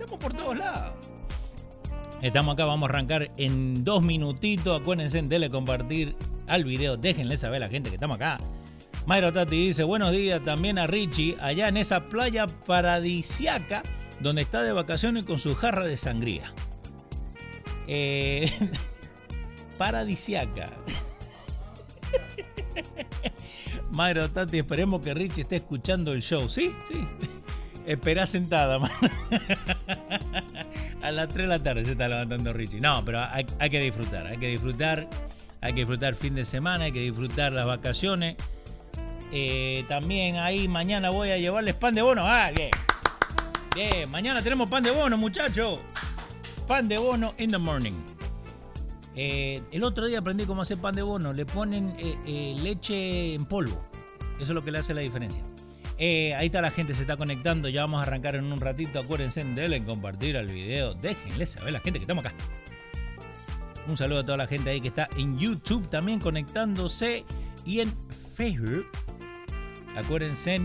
estamos por todos lados. Estamos acá, vamos a arrancar en dos minutitos. Acuérdense, de compartir al video. Déjenle saber a la gente que estamos acá. Mayro Tati dice, buenos días también a Richie, allá en esa playa paradisiaca donde está de vacaciones con su jarra de sangría. Eh, paradisiaca. Mayro Tati, esperemos que Richie esté escuchando el show. Sí, sí. Espera sentada, A las 3 de la tarde se está levantando Richie. No, pero hay, que disfrutar, hay que disfrutar. Hay que disfrutar fin de semana, hay que disfrutar las vacaciones. Eh, también ahí mañana voy a llevarles pan de bono. Ah, bien. Bien, mañana tenemos pan de bono, muchachos. Pan de bono in the morning. Eh, el otro día aprendí cómo hacer pan de bono. Le ponen eh, leche en polvo. Eso es lo que le hace la diferencia. Eh, ahí está la gente, se está conectando. Ya vamos a arrancar en un ratito. Acuérdense, denle en compartir el video. Déjenle saber la gente que estamos acá. Un saludo a toda la gente ahí que está en YouTube también conectándose. Y en Facebook. Acuérdense,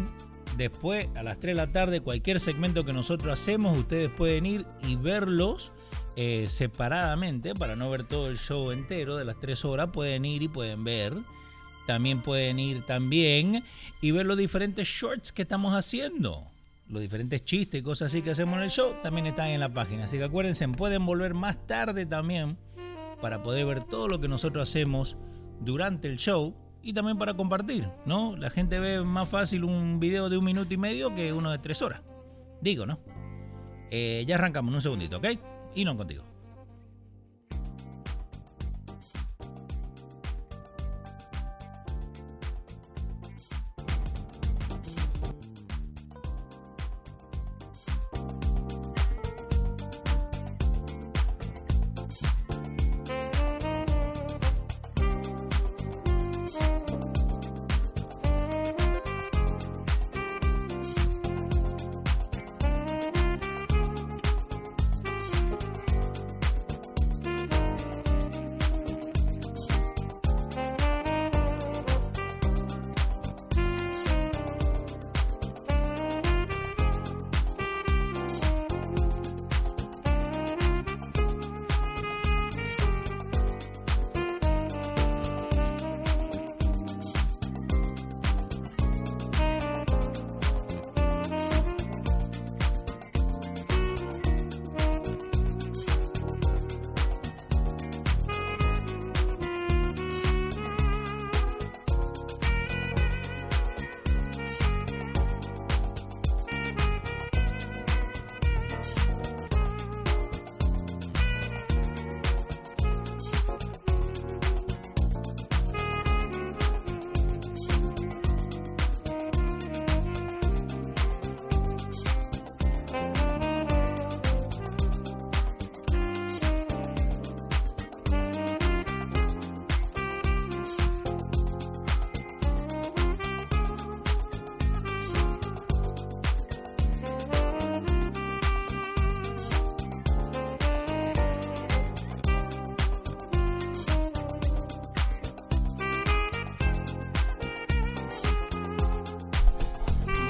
después a las 3 de la tarde, cualquier segmento que nosotros hacemos, ustedes pueden ir y verlos. Eh, separadamente para no ver todo el show entero de las 3 horas pueden ir y pueden ver también pueden ir también y ver los diferentes shorts que estamos haciendo. Los diferentes chistes y cosas así que hacemos en el show también están en la página. Así que acuérdense, pueden volver más tarde también para poder ver todo lo que nosotros hacemos durante el show y también para compartir, ¿no? La gente ve más fácil un video de un minuto y medio que uno de tres horas. Digo, ¿no? Eh, ya arrancamos un segundito, ¿ok? Y no contigo.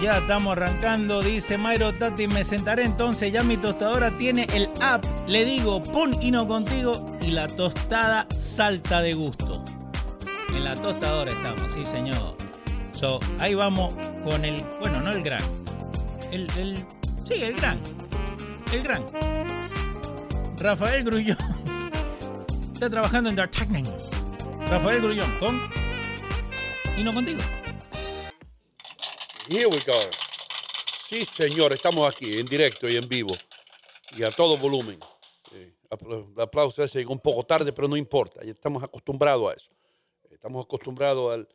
Ya estamos arrancando, dice Mayro Tati, me sentaré entonces, ya mi tostadora tiene el app, le digo, pon no contigo y la tostada salta de gusto. En la tostadora estamos, sí señor. So, ahí vamos con el, bueno, no el gran, el, el sí, el gran, el gran. Rafael Grullón está trabajando en D'Artagnan. Rafael Grullón, con y no contigo. Here we go. Sí, señor, estamos aquí en directo y en vivo y a todo volumen. el aplauso ese llegó un poco tarde, pero no importa, ya estamos acostumbrados a eso. Estamos acostumbrados al,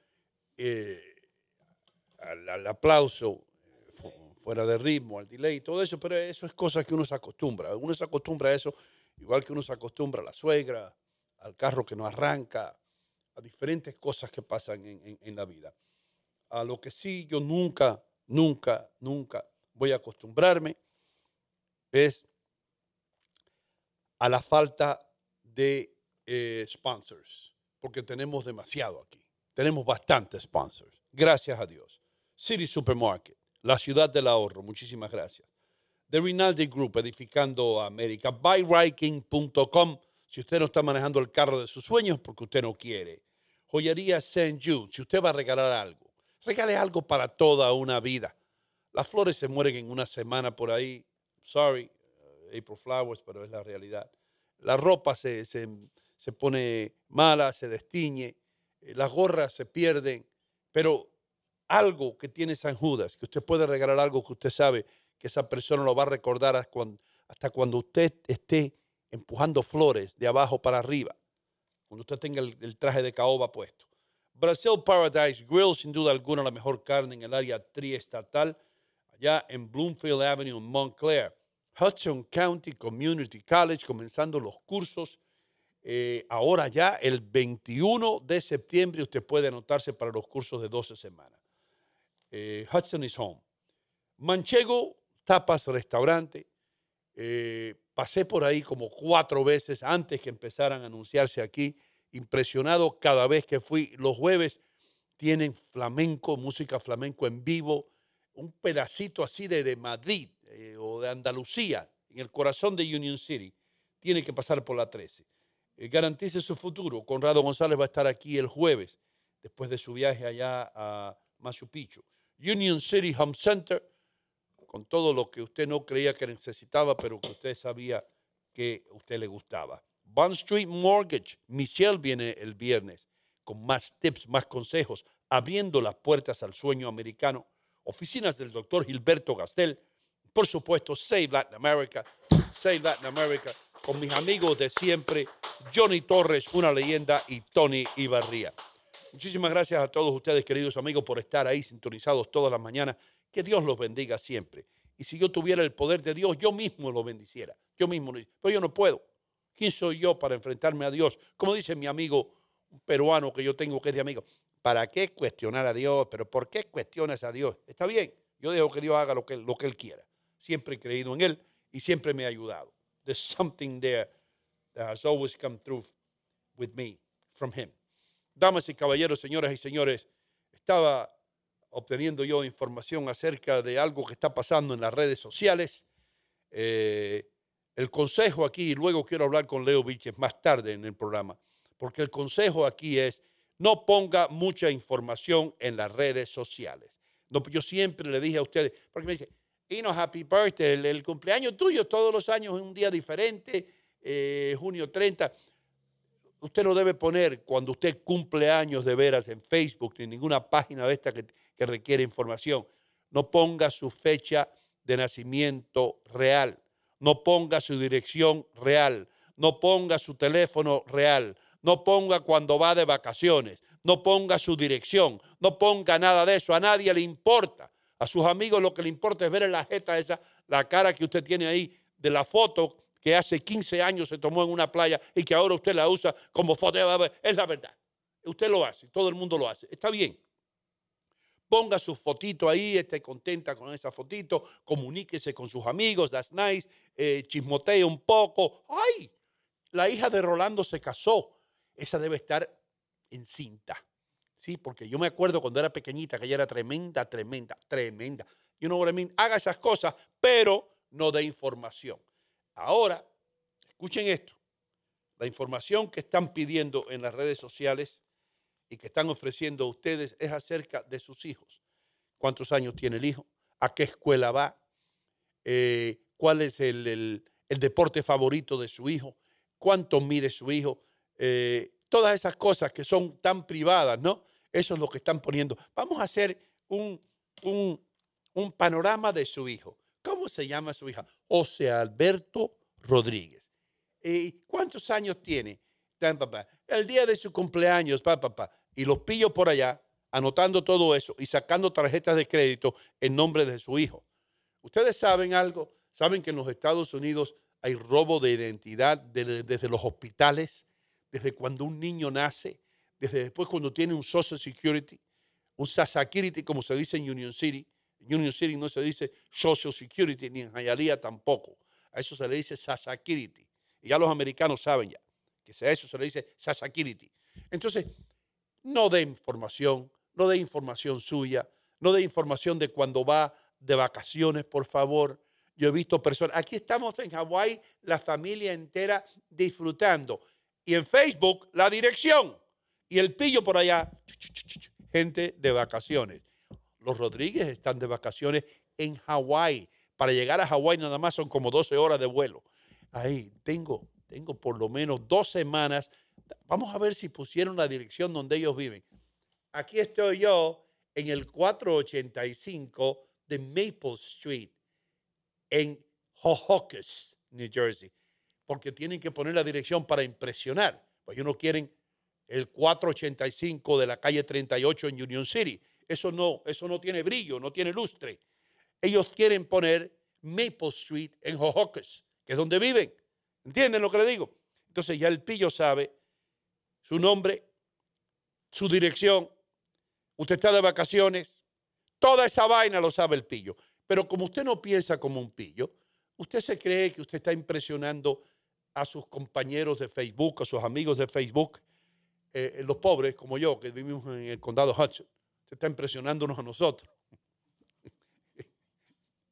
eh, al, aplauso fuera de ritmo, al delay, y todo eso, pero eso es cosa que uno se acostumbra. Uno se acostumbra a eso, igual que uno se acostumbra a la suegra, al carro que no arranca, a diferentes cosas que pasan en la vida. A lo que sí yo nunca, nunca, nunca voy a acostumbrarme es a la falta de eh, sponsors, porque tenemos demasiado aquí. Tenemos bastantes sponsors, gracias a Dios. City Supermarket, la ciudad del ahorro, muchísimas gracias. The Rinaldi Group, Edificando América. Buyriking.com, si usted no está manejando el carro de sus sueños porque usted no quiere. Joyería St. Jude, si usted va a regalar algo, regale algo para toda una vida. Las flores se mueren en una semana por ahí. Sorry, uh, April Flowers, pero es la realidad. La ropa se, se, se pone mala, se destiñe, eh, las gorras se pierden, pero algo que tiene San Judas, que usted puede regalar algo que usted sabe que esa persona lo va a recordar hasta cuando usted esté empujando flores de abajo para arriba, cuando usted tenga el, traje de caoba puesto. Brasil Paradise Grill, sin duda alguna, la mejor carne en el área triestatal, allá en Bloomfield Avenue, en Montclair. Hudson County Community College, comenzando los cursos. Eh, ahora ya, el 21 de septiembre, usted puede anotarse para los cursos de 12 semanas. Eh, Hudson is home. Manchego tapas restaurante. Eh, pasé por ahí como cuatro veces antes que empezaran a anunciarse aquí. Impresionado cada vez que fui. Los jueves tienen flamenco, música flamenco en vivo. Un pedacito así de, Madrid eh, o de Andalucía, en el corazón de Union City. Tiene que pasar por la 13. Eh, garantice su futuro. Conrado González va a estar aquí el jueves, después de su viaje allá a Machu Picchu. Union City Home Center con todo lo que usted no creía que necesitaba, pero que usted sabía que usted le gustaba. Bond Street Mortgage, Michelle viene el viernes con más tips, más consejos, abriendo las puertas al sueño americano. Oficinas del doctor Gilberto Gastel. Por supuesto, Save Latin America, Save Latin America, con mis amigos de siempre, Johnny Torres, una leyenda, y Tony Ibarría. Muchísimas gracias a todos ustedes, queridos amigos, por estar ahí sintonizados todas las mañanas que Dios los bendiga siempre. Y si yo tuviera el poder de Dios, yo mismo lo bendiciera. Yo mismo lo Pero yo no puedo. ¿Quién soy yo para enfrentarme a Dios? Como dice mi amigo peruano que yo tengo que es de amigo. ¿Para qué cuestionar a Dios? ¿Pero por qué cuestionas a Dios? Está bien. Yo dejo que Dios haga lo que, lo que Él quiera. Siempre he creído en Él y siempre me ha ayudado. There's something there that has always come through with me from Him. Damas y caballeros, señoras y señores, estaba obteniendo yo información acerca de algo que está pasando en las redes sociales. Eh, el consejo aquí, y luego quiero hablar con Leo Viches más tarde en el programa, porque el consejo aquí es no ponga mucha información en las redes sociales. No, yo siempre le dije a ustedes, porque me dice, y no, happy birthday, el, cumpleaños tuyo todos los años es un día diferente, eh, junio 30 usted no debe poner cuando usted cumple años de veras en Facebook ni ninguna página de esta que requiere información. No ponga su fecha de nacimiento real. No ponga su dirección real. No ponga su teléfono real. No ponga cuando va de vacaciones. No ponga su dirección. No ponga nada de eso. A nadie le importa. A sus amigos lo que le importa es ver en la jeta esa, la cara que usted tiene ahí de la foto que hace 15 años se tomó en una playa y que ahora usted la usa como foto. Es la verdad. Usted lo hace, todo el mundo lo hace. Está bien. Ponga su fotito ahí, esté contenta con esa fotito, comuníquese con sus amigos, that's nice, eh, chismotee un poco. ¡Ay! La hija de Rolando se casó. Esa debe estar encinta. Sí, porque yo me acuerdo cuando era pequeñita que ella era tremenda, tremenda, tremenda. You know what I mean? Haga esas cosas, pero no dé información. Ahora, escuchen esto. La información que están pidiendo en las redes sociales y que están ofreciendo a ustedes es acerca de sus hijos. ¿Cuántos años tiene el hijo? ¿A qué escuela va? Eh, ¿Cuál es el, deporte favorito de su hijo? ¿Cuánto mide su hijo? Eh, todas esas cosas que son tan privadas, ¿no? Eso es lo que están poniendo. Vamos a hacer un, un panorama de su hijo. ¿Cómo se llama su hija? José Alberto Rodríguez. ¿Y cuántos años tiene? El día de su cumpleaños, papá, papá. Y los pillo por allá, anotando todo eso y sacando tarjetas de crédito en nombre de su hijo. Ustedes saben algo, saben que en los Estados Unidos hay robo de identidad desde, los hospitales, desde cuando un niño nace, desde después cuando tiene un Social Security, un Social Security, como se dice en Union City, en Union City no se dice Social Security, ni en Hialeah tampoco. A eso se le dice Social Security. Y ya los americanos saben ya que a eso se le dice Social Security. Entonces, no dé información, no dé información suya, no dé información de cuando va de vacaciones, por favor. Yo he visto personas, aquí estamos en Hawái, la familia entera disfrutando. Y en Facebook, la dirección. Y el pillo por allá, gente de vacaciones. Los Rodríguez están de vacaciones en Hawái. Para llegar a Hawái nada más son como 12 horas de vuelo. Ahí tengo, tengo por lo menos dos semanas. Vamos a ver si pusieron la dirección donde ellos viven. Aquí estoy yo en el 485 de Maple Street en Hohokus, New Jersey, porque tienen que poner la dirección para impresionar. Pues ellos no quieren el 485 de la calle 38 en Union City. Eso no, eso no tiene brillo, no tiene lustre. Ellos quieren poner Maple Street en Hohokus, que es donde viven. ¿Entienden lo que le digo? Entonces ya el pillo sabe su nombre, su dirección. Usted está de vacaciones. Toda esa vaina lo sabe el pillo. Pero como usted no piensa como un pillo, usted se cree que usted está impresionando a sus compañeros de Facebook, a sus amigos de Facebook, eh, eh, los pobres como yo, que vivimos en el condado Hudson. Usted está impresionándonos a nosotros.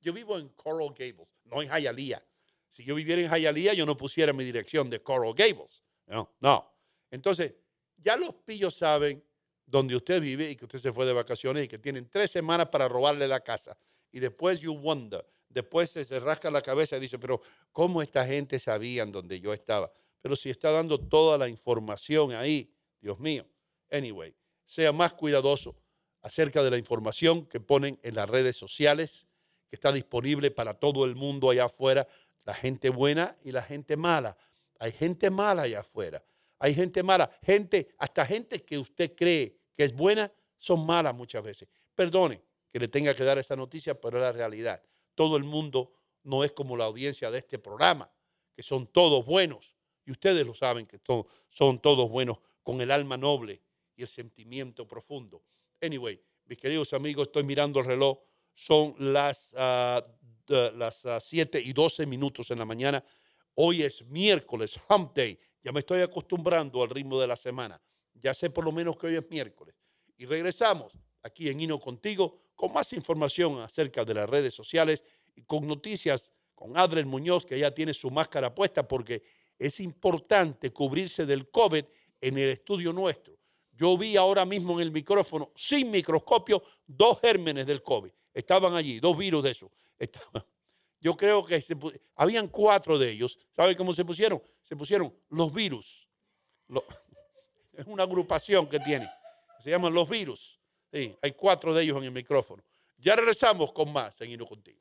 yo vivo en Coral Gables, no en Hialeah. Si yo viviera en Hialeah, yo no pusiera mi dirección de Coral Gables. No, no. Entonces, ya los pillos saben dónde usted vive y que usted se fue de vacaciones y que tienen tres semanas para robarle la casa y después you wonder, después se, rasca la cabeza y dice, pero ¿cómo esta gente sabían dónde yo estaba? Pero si está dando toda la información ahí, Dios mío. Anyway, sea más cuidadoso acerca de la información que ponen en las redes sociales, que está disponible para todo el mundo allá afuera, la gente buena y la gente mala. Hay gente mala allá afuera. Hay gente mala, gente, hasta gente que usted cree que es buena, son malas muchas veces. Perdone, que le tenga que dar esa noticia, pero es la realidad. Todo el mundo no es como la audiencia de este programa, que son todos buenos. Y ustedes lo saben, que son todos buenos con el alma noble y el sentimiento profundo. Anyway, mis queridos amigos, estoy mirando el reloj. Son las, uh, las 7 y 12 minutos en la mañana. Hoy es miércoles, hump day. Ya me estoy acostumbrando al ritmo de la semana. Ya sé por lo menos que hoy es miércoles. Y regresamos aquí en Hino Contigo con más información acerca de las redes sociales y con noticias con Adriel Muñoz, que ya tiene su máscara puesta porque es importante cubrirse del COVID en el estudio nuestro. Yo vi ahora mismo en el micrófono, sin microscopio, dos gérmenes del COVID. Estaban allí, dos virus de esos. Yo creo que habían cuatro de ellos. ¿Sabe cómo se pusieron? Se pusieron los virus. es una agrupación que tiene. Se llaman los virus. Hay cuatro de ellos en el micrófono. Ya regresamos con más en Hino Contigo.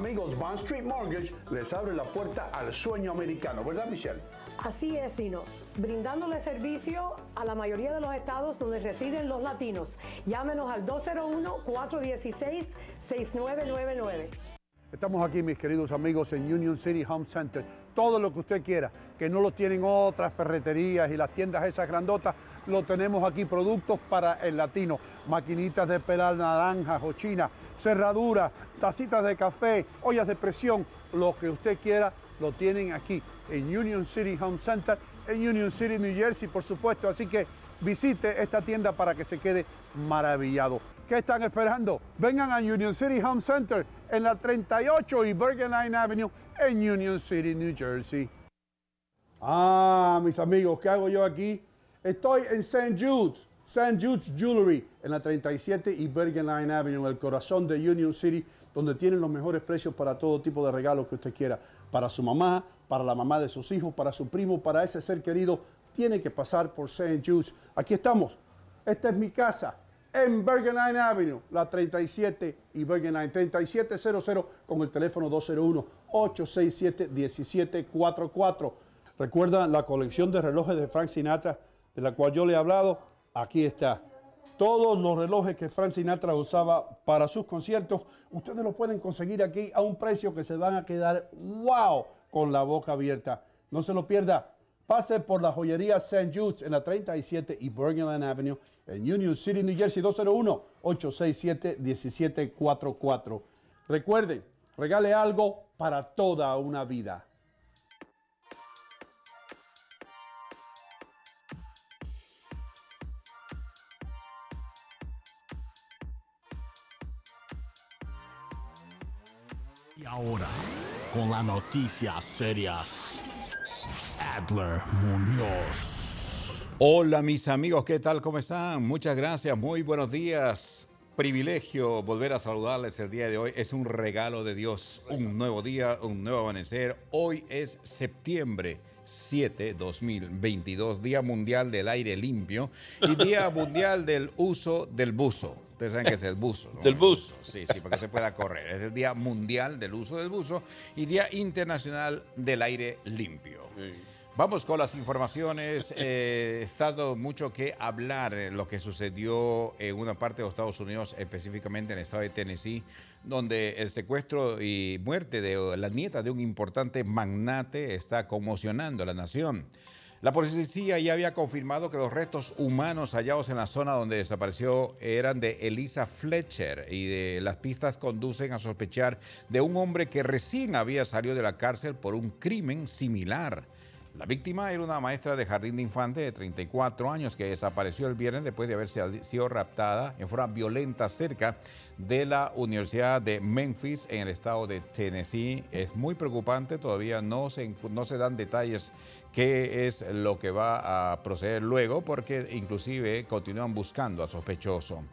Amigos, Bond Street Mortgage les abre la puerta al sueño americano, ¿verdad Michelle? Así es, Sino, brindándole servicio a la mayoría de los estados donde residen los latinos. Llámenos al 201-416-6999. Estamos aquí, mis queridos amigos, en Union City Home Center. todo lo que usted quiera, que no lo tienen otras ferreterías y las tiendas esas grandotas, lo tenemos aquí, productos para el latino, maquinitas de pelar naranjas o china, cerraduras, tacitas de café, ollas de presión, lo que usted quiera, lo tienen aquí en Union City Home Center, en Union City, New Jersey, por supuesto. Así que visite esta tienda para que se quede maravillado. ¿Qué están esperando? Vengan a Union City Home Center en la 38 y Bergen Line Avenue en Union City, New Jersey. Ah, mis amigos, ¿qué hago yo aquí? Estoy en St. Jude's, St. Jude's Jewelry, en la 37 y Bergen Line Avenue, en el corazón de Union City, donde tienen los mejores precios para todo tipo de regalos que usted quiera. Para su mamá, para la mamá de sus hijos, para su primo, para ese ser querido, tiene que pasar por St. Jude's. Aquí estamos. Esta es mi casa en Bergen Line Avenue, la 37 y Bergen Line 3700 con el teléfono 201-867-1744. Recuerda la colección de relojes de Frank Sinatra de la cual yo le he hablado, aquí está. Todos los relojes que Frank Sinatra usaba para sus conciertos, ustedes los pueden conseguir aquí a un precio que se van a quedar wow con la boca abierta. No se lo pierda. Pase por la joyería St. Jude's en la 37 y Bergenland Avenue en Union City, New Jersey, 201-867-1744. Recuerden, regale algo para toda una vida. Ahora, con las noticias serias, Adler Muñoz. Hola mis amigos, ¿qué tal? ¿Cómo están? Muchas gracias, muy buenos días. Privilegio volver a saludarles el día de hoy. Es un regalo de Dios, un nuevo día, un nuevo amanecer. Hoy es septiembre 7, 2022, Día Mundial del Aire Limpio y Día Mundial del Uso del Buzo. Ustedes saben que es el buzo. ¿no? Del buzo. Sí, sí, para que se pueda correr. Es el Día Mundial del Uso del Buzo y Día Internacional del Aire Limpio. Vamos con las informaciones. Eh, está dando mucho que hablar en lo que sucedió en una parte de los Estados Unidos, específicamente en el estado de Tennessee, donde el secuestro y muerte de la nieta de un importante magnate está conmocionando a la nación. La policía ya había confirmado que los restos humanos hallados en la zona donde desapareció eran de Elisa Fletcher y de las pistas conducen a sospechar de un hombre que recién había salido de la cárcel por un crimen similar. La víctima era una maestra de jardín de infantes de 34 años que desapareció el viernes después de haber sido raptada en forma violenta cerca de la Universidad de Memphis en el estado de Tennessee. Es muy preocupante, todavía no se, no se dan detalles qué es lo que va a proceder luego porque inclusive continúan buscando al sospechoso.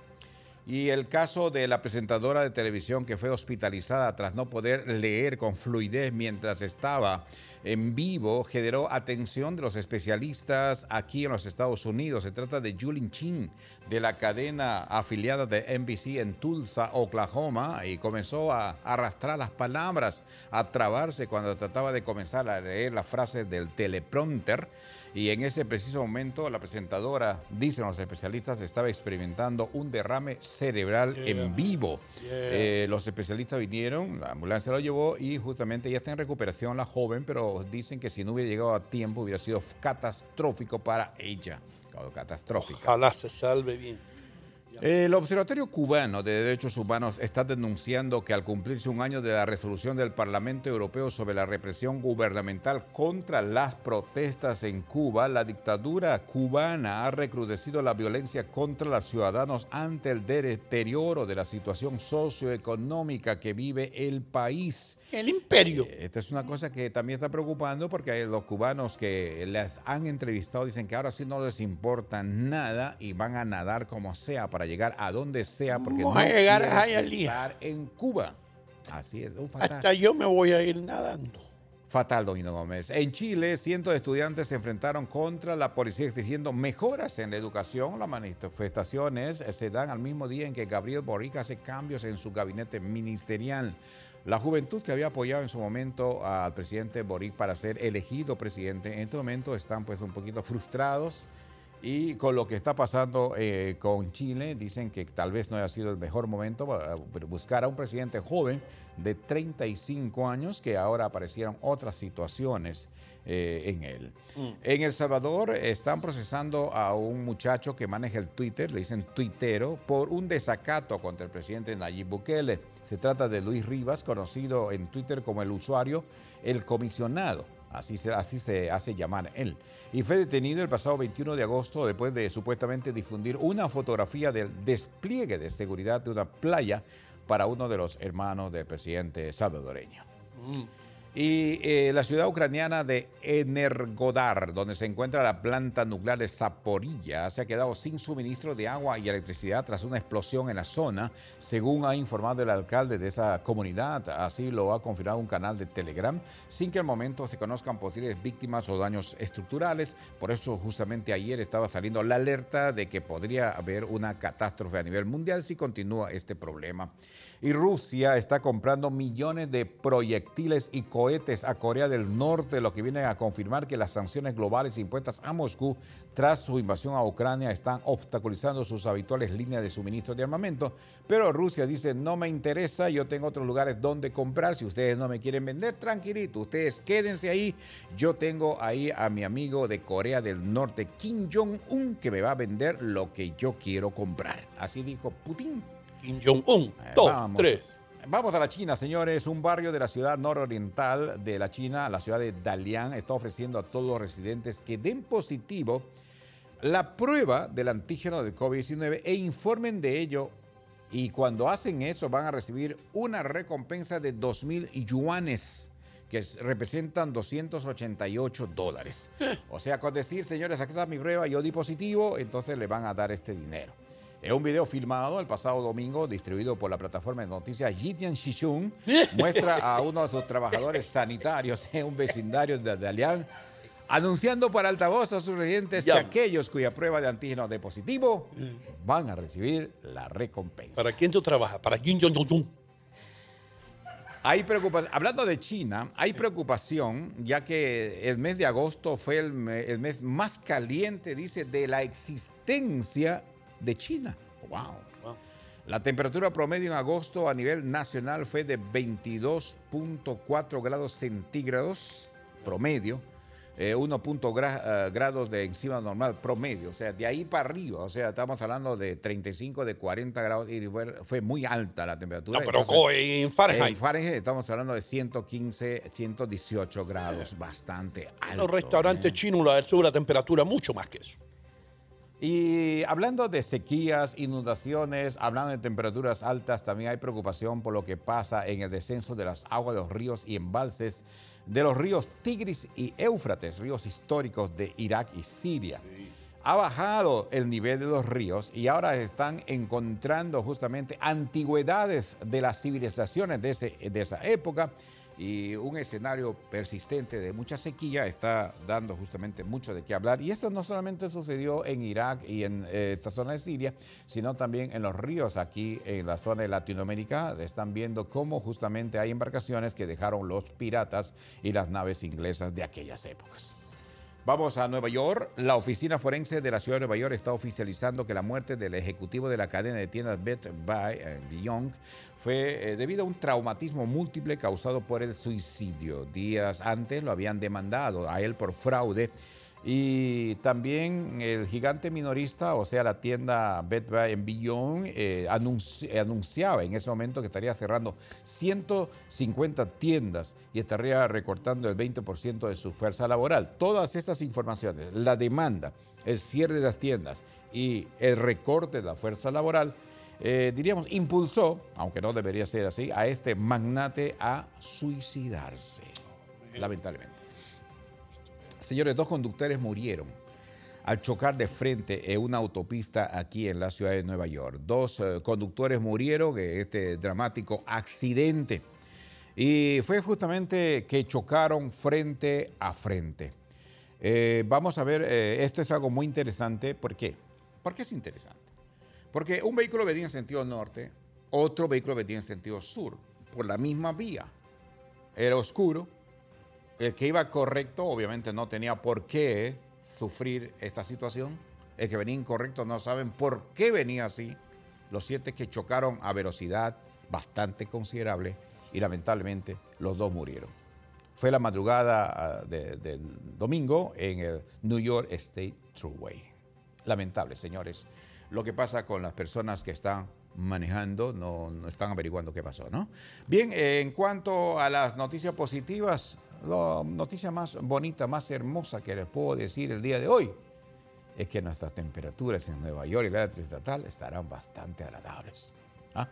Y el caso de la presentadora de televisión que fue hospitalizada tras no poder leer con fluidez mientras estaba en vivo generó atención de los especialistas aquí en los Estados Unidos. Se trata de Julin Chin de la cadena afiliada de NBC en Tulsa, Oklahoma, y comenzó a arrastrar las palabras, a trabarse cuando trataba de comenzar a leer las frases del teleprompter. Y en ese preciso momento la presentadora, dicen los especialistas, estaba experimentando un derrame cerebral en vivo. Eh, los especialistas vinieron, la ambulancia lo llevó y justamente ya está en recuperación la joven, pero dicen que si no hubiera llegado a tiempo hubiera sido catastrófico para ella. Catastrófico. Ojalá se salve bien. El Observatorio Cubano de Derechos Humanos está denunciando que al cumplirse un año de la resolución del Parlamento Europeo sobre la represión gubernamental contra las protestas en Cuba, la dictadura cubana ha recrudecido la violencia contra los ciudadanos ante el deterioro de la situación socioeconómica que vive el país. El imperio. Esta es una cosa que también está preocupando porque los cubanos que les han entrevistado dicen que ahora sí no les importa nada y van a nadar como sea para llegar a donde sea porque Vamos no a llegar a estar en Cuba. Así es, un fatal. Hasta yo me voy a ir nadando. Fatal, don Hino Gómez. En Chile, cientos de estudiantes se enfrentaron contra la policía exigiendo mejoras en la educación. Las manifestaciones se dan al mismo día en que Gabriel Boric hace cambios en su gabinete ministerial. La juventud que había apoyado en su momento al presidente Boric para ser elegido presidente, en este momento están pues un poquito frustrados Y con lo que está pasando eh, con Chile, dicen que tal vez no haya sido el mejor momento para buscar a un presidente joven de 35 años que ahora aparecieron otras situaciones eh, en él. En El Salvador están procesando a un muchacho que maneja el Twitter, le dicen tuitero, por un desacato contra el presidente Nayib Bukele. Se trata de Luis Rivas, conocido en Twitter como el usuario El Comisionado. Así se, así se hace llamar él. Y fue detenido el pasado 21 de agosto después de supuestamente difundir una fotografía del despliegue de seguridad de una playa para uno de los hermanos del presidente salvadoreño. Y eh, la ciudad ucraniana de Energodar, donde se encuentra la planta nuclear de Zaporilla, se ha quedado sin suministro de agua y electricidad tras una explosión en la zona, según ha informado el alcalde de esa comunidad. Así lo ha confirmado un canal de Telegram, sin que al momento se conozcan posibles víctimas o daños estructurales. Por eso justamente ayer estaba saliendo la alerta de que podría haber una catástrofe a nivel mundial si continúa este problema. Y Rusia está comprando millones de proyectiles y cohetes a Corea del Norte, lo que viene a confirmar que las sanciones globales impuestas a Moscú tras su invasión a Ucrania están obstaculizando sus habituales líneas de suministro de armamento. Pero Rusia dice, no me interesa, yo tengo otros lugares donde comprar, si ustedes no me quieren vender, tranquilito, ustedes quédense ahí. Yo tengo ahí a mi amigo de Corea del Norte, Kim Jong-un, que me va a vender lo que yo quiero comprar. Así dijo Putin. Kim Jong-un. Dos, Vamos. tres. Vamos a la China, señores. Un barrio de la ciudad nororiental de la China, la ciudad de Dalian, está ofreciendo a todos los residentes que den positivo la prueba del antígeno de COVID-19 e informen de ello. Y cuando hacen eso van a recibir una recompensa de 2 mil yuanes, que es- representan 288 dólares. O sea, con decir, señores, aquí está mi prueba, yo di positivo, entonces le van a dar este dinero. Es un video filmado el pasado domingo, distribuido por la plataforma de noticias Jitian Shishun, muestra a uno de sus trabajadores sanitarios en un vecindario de Dalian, anunciando por altavoz a sus residentes Ya. que aquellos cuya prueba de antígeno de positivo van a recibir la recompensa. ¿Para quién tú trabajas? Para Kim Jong-un. Hay preocupación, hablando de China, hay preocupación ya que el mes de agosto fue el mes más caliente, dice, de la existencia de China. Wow. La temperatura promedio en agosto a nivel nacional fue de 22.4 grados centígrados promedio, eh, 1. gra- eh, grados de encima normal promedio, o sea, de ahí para arriba, o sea, estamos hablando de 35, de 40 grados y fue, fue muy alta la temperatura. No, pero Entonces, en Fahrenheit. en Fahrenheit estamos hablando de 115, 118 grados, bastante alto. Los restaurantes ¿eh? chinos la sube la temperatura mucho más que eso. Y hablando de sequías, inundaciones, hablando de temperaturas altas, también hay preocupación por lo que pasa en el descenso de las aguas de los ríos y embalses de los ríos Tigris y Éufrates, ríos históricos de Irak y Siria. Ha bajado el nivel de los ríos y ahora están encontrando justamente antigüedades de las civilizaciones de, esa época y un escenario persistente de mucha sequía está dando justamente mucho de qué hablar. Y eso no solamente sucedió en Irak y en eh, esta zona de Siria, sino también en los ríos aquí en la zona de Latinoamérica. Están viendo cómo justamente hay embarcaciones que dejaron los piratas y las naves inglesas de aquellas épocas. Vamos a Nueva York. La oficina forense de la ciudad de Nueva York está oficializando que la muerte del ejecutivo de la cadena de tiendas Bed Bath eh, Beyond fue eh, debido a un traumatismo múltiple causado por el suicidio. Días antes lo habían demandado a él por fraude. Y también el gigante minorista, o sea, la tienda Bed Bath Beyond, eh, anunci- anunciaba en ese momento que estaría cerrando 150 tiendas y estaría recortando el 20% de su fuerza laboral. Todas estas informaciones, la demanda, el cierre de las tiendas y el recorte de la fuerza laboral, eh, diríamos, impulsó, aunque no debería ser así, a este magnate a suicidarse, lamentablemente. Señores, dos conductores murieron al chocar de frente en una autopista aquí en la ciudad de Nueva York. Dos eh, conductores murieron en este dramático accidente. Y fue justamente que chocaron frente a frente. Eh, vamos a ver, esto es algo muy interesante. ¿Por qué? ¿Por qué es interesante? Porque un vehículo venía en sentido norte, otro vehículo venía en sentido sur, por la misma vía. Era oscuro, el que iba correcto obviamente no tenía por qué sufrir esta situación, es que venía incorrecto, no saben por qué venía así. Los siete que chocaron a velocidad bastante considerable y lamentablemente los dos murieron. Fue la madrugada ah, de- del domingo en el New York State Thruway. Lamentable, señores. Lo que pasa con las personas que están manejando, no, no están averiguando qué pasó, ¿no? Bien, en cuanto a las noticias positivas, la noticia más bonita, más hermosa que les puedo decir el día de hoy es que nuestras temperaturas en Nueva York y la área triestatal estarán bastante agradables. ¿Ah?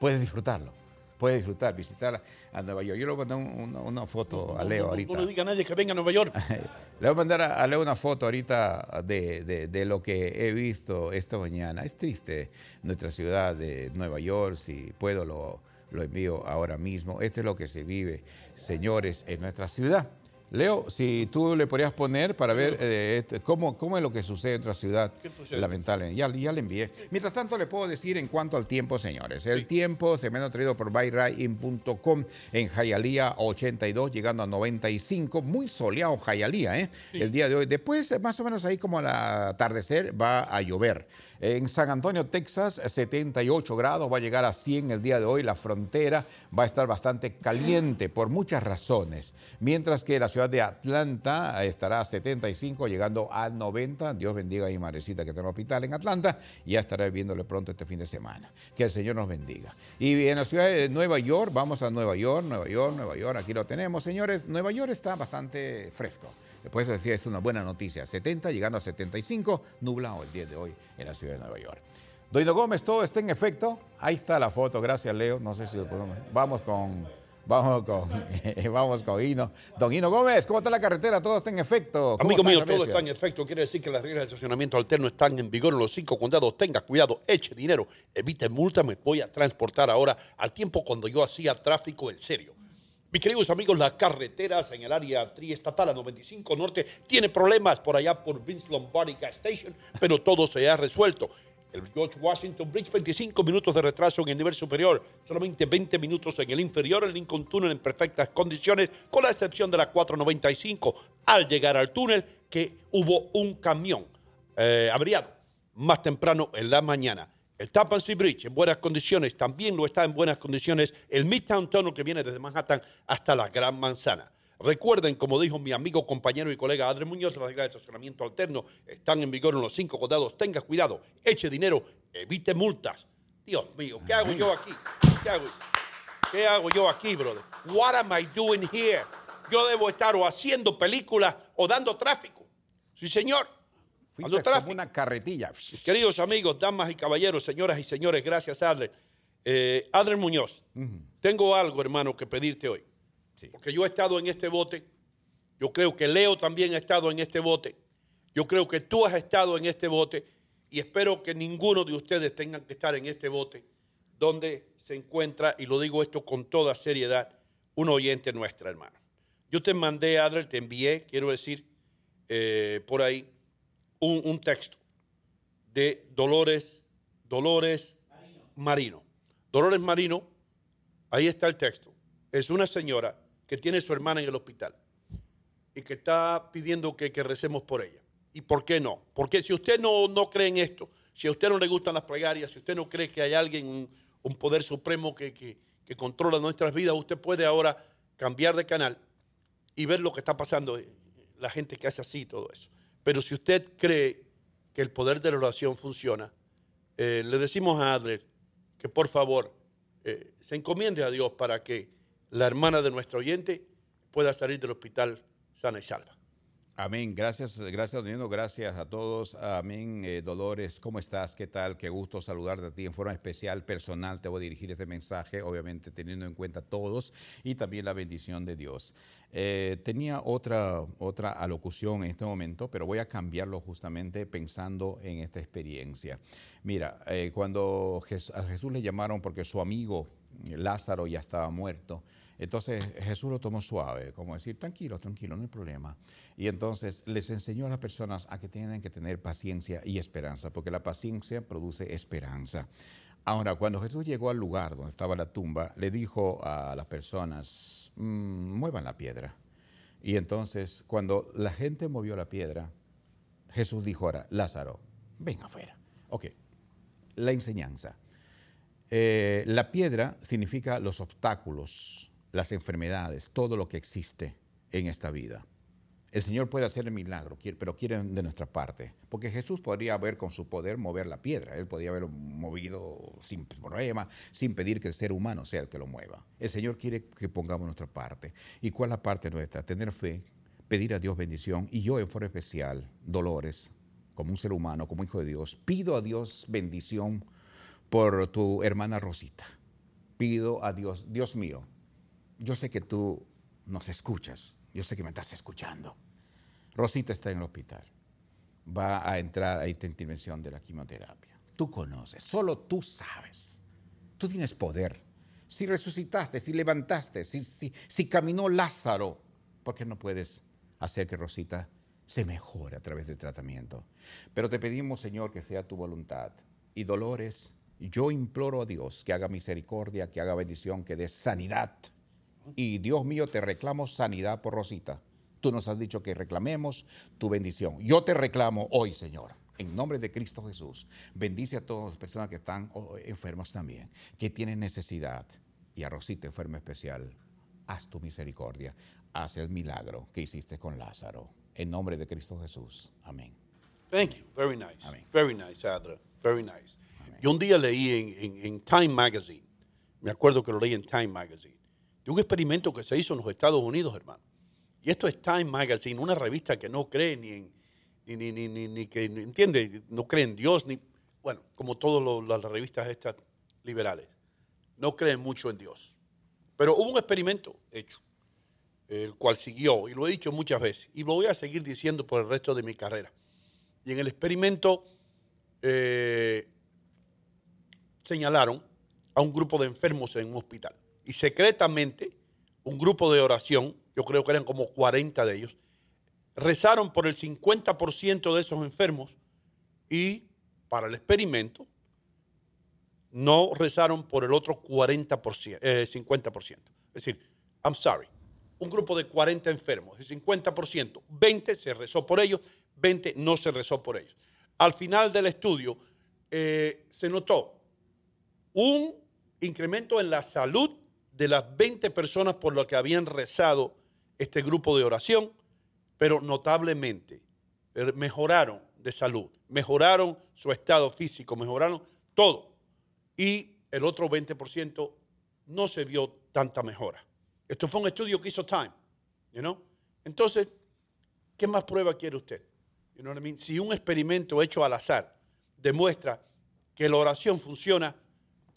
Puedes disfrutarlo. Puedes disfrutar, visitar a Nueva York. Yo le voy a mandar un- una, una foto a Leo no, ahorita. No le diga a nadie que venga a Nueva York. Le voy a mandar a, a Leo una foto ahorita de, de- de lo que he visto esta mañana. Es triste nuestra ciudad de Nueva York. Si puedo, lo, lo envío ahora mismo. Esto es lo que se vive, señores, en nuestra ciudad. Leo, si tú le podrías poner para ver eh, este, cómo, cómo es lo que sucede en nuestra ciudad, lamentable. Ya, ya le envié. Mientras tanto, le puedo decir en cuanto al tiempo, señores. El tiempo se me ha traído por buyrain.com en Hialeah 82, llegando a 95. Muy soleado Hialeah, ¿eh? El día de hoy. Después, más o menos ahí como al atardecer, va a llover. En San Antonio, Texas, 78 grados, va a llegar a 100 el día de hoy. La frontera va a estar bastante caliente por muchas razones. Mientras que la ciudad de Atlanta estará a 75, llegando a 90. Dios bendiga a mi madrecita que está en el hospital en Atlanta. Y ya estaré viéndole pronto este fin de semana. Que el Señor nos bendiga. Y en la ciudad de Nueva York, vamos a Nueva York, Nueva York, Nueva York. Aquí lo tenemos, señores. Nueva York está bastante fresco. Después decía, es una buena noticia. 70, llegando a 75, nublado el día de hoy en la ciudad de Nueva York. Doino Gómez, todo está en efecto. Ahí está la foto, gracias Leo. No sé si lo podemos. Vamos con. Vamos con. vamos con Hino. Don Hino Gómez, ¿cómo está la carretera? Todo está en efecto. ¿Cómo Amigo mío, todo está en efecto. Quiere decir que las reglas de estacionamiento alterno están en vigor en los cinco condados. Tenga cuidado, eche dinero, evite multa. Me voy a transportar ahora al tiempo cuando yo hacía tráfico en serio. Mis queridos amigos, las carreteras en el área triestatal a 95 Norte tiene problemas por allá por Vince Lombardi Gas Station, pero todo se ha resuelto. El George Washington Bridge, 25 minutos de retraso en el nivel superior, solamente 20 minutos en el inferior, el Lincoln Tunnel en perfectas condiciones, con la excepción de la 495. Al llegar al túnel, que hubo un camión eh, averiado más temprano en la mañana. El Tappan Zee Bridge en buenas condiciones, también lo está en buenas condiciones el Midtown Tunnel que viene desde Manhattan hasta la Gran Manzana. Recuerden, como dijo mi amigo, compañero y colega Adre Muñoz, las reglas de estacionamiento alterno están en vigor en los cinco condados. Tenga cuidado, eche dinero, evite multas. Dios mío, ¿qué hago yo aquí? ¿Qué hago, ¿Qué hago yo aquí, brother? What am I doing here? Yo debo estar o haciendo películas o dando tráfico. Sí, señor. Dando tráfico. una carretilla. Mis queridos amigos, damas y caballeros, señoras y señores, gracias, Adler. Eh, Adler Muñoz, tengo algo, hermano, que pedirte hoy. Porque yo he estado en este bote. Yo creo que Leo también ha estado en este bote. Yo creo que tú has estado en este bote. Y espero que ninguno de ustedes tengan que estar en este bote donde se encuentra, y lo digo esto con toda seriedad, un oyente nuestra, hermano. Yo te mandé, Adler, te envié, quiero decir, eh, por ahí, un, texto de Dolores, Dolores Marino. Dolores Marino, ahí está el texto. Es una señora que tiene su hermana en el hospital y que está pidiendo que, recemos por ella. ¿Y por qué no? Porque si usted no, no cree en esto, si a usted no le gustan las plegarias, si usted no cree que hay alguien, un, un poder supremo que, que- que controla nuestras vidas, usted puede ahora cambiar de canal y ver lo que está pasando, eh, la gente que hace así y todo eso. Pero si usted cree que el poder de la oración funciona, eh, le decimos a Adler que por favor eh, se encomiende a Dios para que la hermana de nuestro oyente pueda salir del hospital sana y salva. Amén. Gracias, gracias, Don Hino. Gracias a todos. Amén. Eh, Dolores, ¿cómo estás? ¿Qué tal? Qué gusto saludarte a ti en forma especial, personal. Te voy a dirigir este mensaje, obviamente teniendo en cuenta todos y también la bendición de Dios. Eh, tenía otra, otra alocución en este momento, pero voy a cambiarlo justamente pensando en esta experiencia. Mira, eh, cuando a Jesús le llamaron porque su amigo Lázaro ya estaba muerto, entonces Jesús lo tomó suave, como decir, tranquilo, tranquilo, no hay problema. Y entonces les enseñó a las personas a que tienen que tener paciencia y esperanza, porque la paciencia produce esperanza. Ahora, cuando Jesús llegó al lugar donde estaba la tumba, le dijo a las personas, "Mm, muevan la piedra. Y entonces, cuando la gente movió la piedra, Jesús dijo ahora, Lázaro, ven afuera. Ok, la enseñanza. Eh, la piedra significa los obstáculos, las enfermedades, todo lo que existe en esta vida. El Señor puede hacer el milagro, pero quiere de nuestra parte. Porque Jesús podría haber con su poder mover la piedra. Él podría haberlo movido sin problema, sin pedir que el ser humano sea el que lo mueva. El Señor quiere que pongamos nuestra parte. ¿Y cuál es la parte nuestra? Tener fe, pedir a Dios bendición. Y yo en forma especial, Dolores, como un ser humano, como hijo de Dios, pido a Dios bendición por tu hermana Rosita. Pido a Dios, Dios mío, yo sé que tú nos escuchas yo sé que me estás escuchando. Rosita está en el hospital. Va a entrar a esta intervención de la quimioterapia. Tú conoces, solo tú sabes. Tú tienes poder. Si resucitaste, si levantaste, si, si, si caminó Lázaro, ¿por qué no puedes hacer que Rosita se mejore a través del tratamiento? Pero te pedimos, Señor, que sea tu voluntad. Y Dolores, yo imploro a Dios que haga misericordia, que haga bendición, que dé sanidad y Dios mío, te reclamo sanidad por Rosita. Tú nos has dicho que reclamemos tu bendición. Yo te reclamo hoy, Señor, en nombre de Cristo Jesús. Bendice a todas las personas que están oh, enfermas también, que tienen necesidad. Y a Rosita, enferma especial, haz tu misericordia. Haz el milagro que hiciste con Lázaro. En nombre de Cristo Jesús. Amén. Thank you. Very nice. Very nice, Adra. Very nice. Yo un día leí en, Time Magazine, me acuerdo que lo leí en Time Magazine, un experimento que se hizo en los Estados Unidos, hermano. Y esto es Time Magazine, una revista que no cree ni en, ni, ni, ni, ni que, ¿entiende? No cree en Dios, ni, bueno, como todas las revistas estas liberales, no creen mucho en Dios. Pero hubo un experimento hecho, el cual siguió, y lo he dicho muchas veces, y lo voy a seguir diciendo por el resto de mi carrera. Y en el experimento eh, señalaron a un grupo de enfermos en un hospital y secretamente un grupo de oración, yo creo que eran como 40 de ellos, rezaron por el 50% de esos enfermos y para el experimento no rezaron por el otro 40%, 50%. Eh, es decir, I'm sorry, un grupo de 40 enfermos, el 50%, 20 se rezó por ellos, 20 no se rezó por ellos. Al final del estudio eh, se notó un incremento en la salud de las 20 personas por las que habían rezado este grupo de oración, pero notablemente eh, mejoraron de salud, mejoraron su estado físico, mejoraron todo. Y el otro 20% no se vio tanta mejora. Esto fue un estudio que hizo Time? Entonces, ¿qué más prueba quiere usted? Si un experimento hecho al azar demuestra que la oración funciona,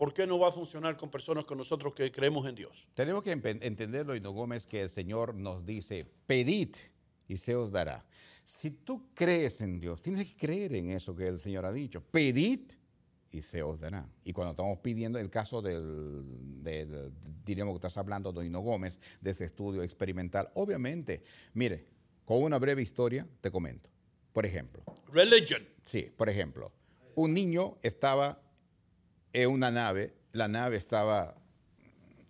¿por qué no va a funcionar con personas con nosotros que creemos en Dios? Tenemos que entenderlo, Hino Gómez, que el Señor nos dice, pedid y se os dará. Si tú crees en Dios, tienes que creer en eso que el Señor ha dicho. Pedid y se os dará. Y cuando estamos pidiendo el caso del, diríamos que estás hablando de Hino Gómez, de ese estudio experimental, obviamente, mire, con una breve historia te comento. Por ejemplo. Religion. Sí, por ejemplo, un niño estaba en una nave, la nave estaba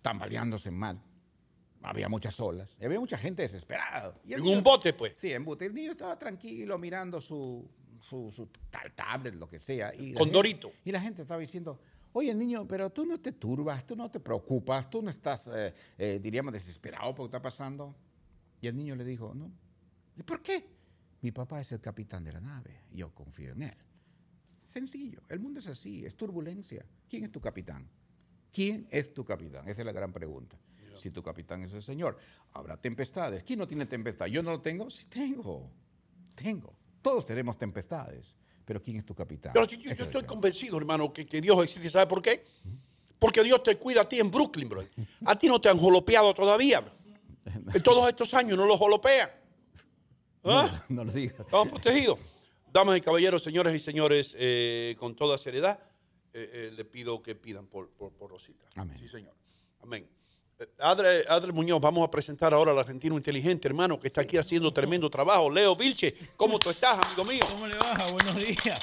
tambaleándose mal. Había muchas olas. Había mucha gente desesperada. en un bote, pues. Sí, en bote. El niño estaba tranquilo mirando su, su, tal tablet, lo que sea. Y Con Dorito. Y la gente estaba diciendo, oye, niño, pero tú no te turbas, tú no te preocupas, tú no estás, eh, eh, diríamos, desesperado por lo que está pasando. Y el niño le dijo, no. ¿Y por qué? Mi papá es el capitán de la nave. Yo confío en él. Sencillo, el mundo es así, es turbulencia. ¿Quién es tu capitán? ¿Quién es tu capitán? Esa es la gran pregunta. Si tu capitán es el Señor, habrá tempestades. ¿Quién no tiene tempestad? ¿Yo no lo tengo? Sí tengo, tengo. Todos tenemos tempestades, pero ¿quién es tu capitán? Pero yo, estoy convencido, hermano, que, Dios existe. ¿Sabe por qué? Porque Dios te cuida a ti en Brooklyn, bro. A ti no te han jolopeado todavía. En todos estos años no los jolopean. ¿Ah? No, lo digas. Estamos protegidos. Damas y caballeros, señores y señores, eh, con toda seriedad, eh, eh, le pido que pidan por, Rosita. Amén. Sí, señor. Amén. Adre, Adre, Muñoz, vamos a presentar ahora al argentino inteligente, hermano, que está aquí haciendo tremendo trabajo. Leo Vilche, ¿cómo tú estás, amigo mío? ¿Cómo le va? Buenos días.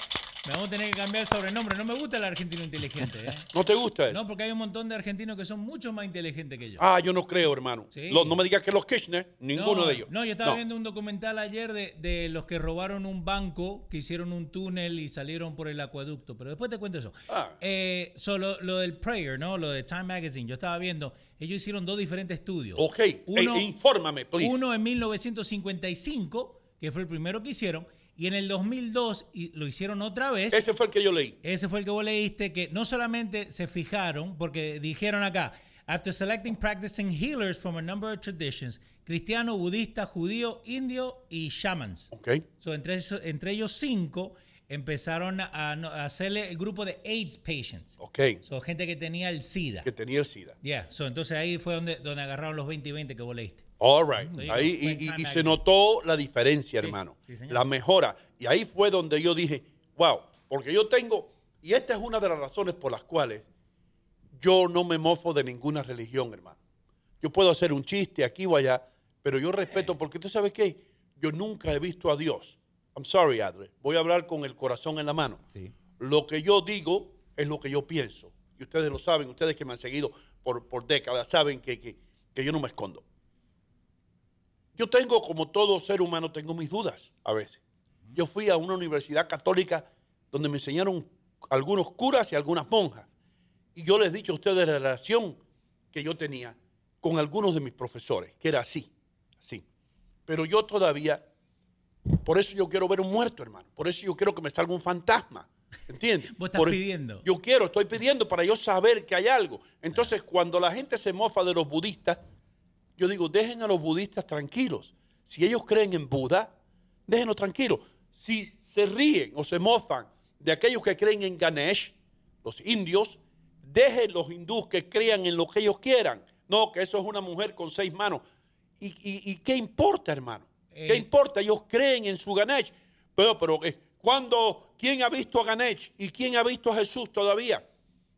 Me vamos a tener que cambiar el sobrenombre. No me gusta el argentino inteligente. ¿eh? ¿No te gusta eso? No, porque hay un montón de argentinos que son mucho más inteligentes que yo. Ah, yo no creo, hermano. Sí. Lo- no me digas que los Kirchner, ninguno no, de ellos. No, yo estaba viendo un documental ayer de, de los que robaron un banco, que hicieron un túnel y salieron por el acueducto. Pero después te cuento eso. Ah. Eh, solo lo del Prayer, ¿no? Lo de Time Magazine. Yo estaba viendo, ellos hicieron dos diferentes estudios. Ok, Uno- eh, infórmame, please. Uno en 1955, que fue el primero que hicieron, y en el 2002 y lo hicieron otra vez. Ese fue el que yo leí. Ese fue el que vos leíste, que no solamente se fijaron, porque dijeron acá, after selecting practicing healers from a number of traditions, cristiano, budista, judío, indio y shamans. Ok. So, entre, entre ellos cinco empezaron a, a hacerle el grupo de AIDS patients. Ok. So, gente que tenía el SIDA. Que tenía el SIDA. Yeah, so, entonces ahí fue donde, donde agarraron los 20 y 20 que vos leíste. All right. Ahí, y, se notó la diferencia, hermano. sí, la mejora. Y ahí fue donde yo dije, wow, porque yo tengo, y esta es una de las razones por las cuales yo no me mofo de ninguna religión, hermano. Yo puedo hacer un chiste aquí o allá, pero yo respeto, porque tú sabes qué, yo nunca he visto a Dios. I'm sorry, Adre. Voy a hablar con el corazón en la mano. Lo que yo digo es lo que yo pienso. Y ustedes lo saben, ustedes que me han seguido por, por décadas saben que, que- que yo no me escondo. Yo tengo, como todo ser humano, tengo mis dudas a veces. Yo fui a una universidad católica donde me enseñaron algunos curas y algunas monjas. Y yo les he dicho a ustedes la relación que yo tenía con algunos de mis profesores, que era así, así. Pero yo todavía, por eso yo quiero ver un muerto, hermano. Por eso yo quiero que me salga un fantasma. ¿Entiendes? Vos estás Por- pidiendo. Yo quiero, estoy pidiendo para yo saber que hay algo. Entonces, cuando la gente se mofa de los budistas, yo digo, dejen a los budistas tranquilos. Si ellos creen en Buda, déjenlos tranquilos. Si se ríen o se mofan de aquellos que creen en Ganesh, los indios, dejen los hindús que crean en lo que ellos quieran. No, que eso es una mujer con seis manos. ¿Y, y- y qué importa, hermano? ¿Qué Eh. importa? Ellos creen en su Ganesh. Pero, pero, eh, cuando, ¿quién ha visto a Ganesh? ¿Y quién ha visto a Jesús todavía?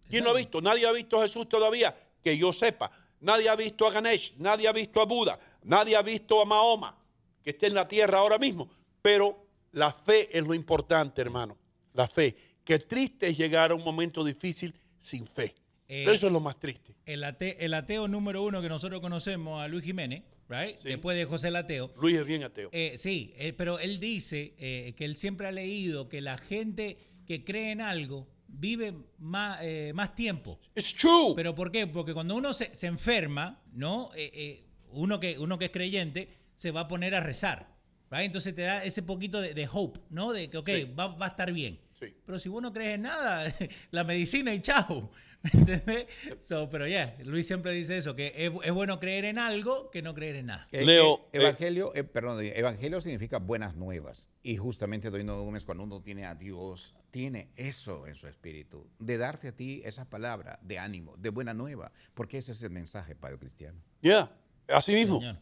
¿Quién lo ha visto? Nadie ha visto a Jesús todavía, que yo sepa. Nadie ha visto a Ganesh, nadie ha visto a Buda, nadie ha visto a Mahoma, que está en la tierra ahora mismo. Pero la fe es lo importante, hermano. La fe. Qué triste es llegar a un momento difícil sin fe. Eh, Eso es lo más triste. El, ate- el ateo número uno que nosotros conocemos, a Luis Jiménez, right? después de José el Ateo. Luis es bien ateo. Eh, sí, eh, pero él dice eh, que él siempre ha leído que la gente que cree en algo vive más, eh, más tiempo. It's true. ¿Pero por qué? Porque cuando uno se, se enferma, ¿no? Eh, eh, uno, que, uno que es creyente se va a poner a rezar. right? Entonces te da ese poquito de, de hope, ¿no? De que, ok, Sí. va, va a estar bien. Sí. Pero si vos no crees en nada, la medicina y chao. ¿Entendés? So, pero ya, Luis siempre dice eso, que es, es bueno creer en algo que no creer en nada. Eh, Leo, eh, evangelio, eh, perdón, evangelio significa buenas nuevas. Y justamente Doy No Gómez, cuando uno tiene a Dios, tiene eso en su espíritu, de darte a ti esa palabra de ánimo, de buena nueva, porque ese es el mensaje, Padre Cristiano. Ya, así mismo. Señor.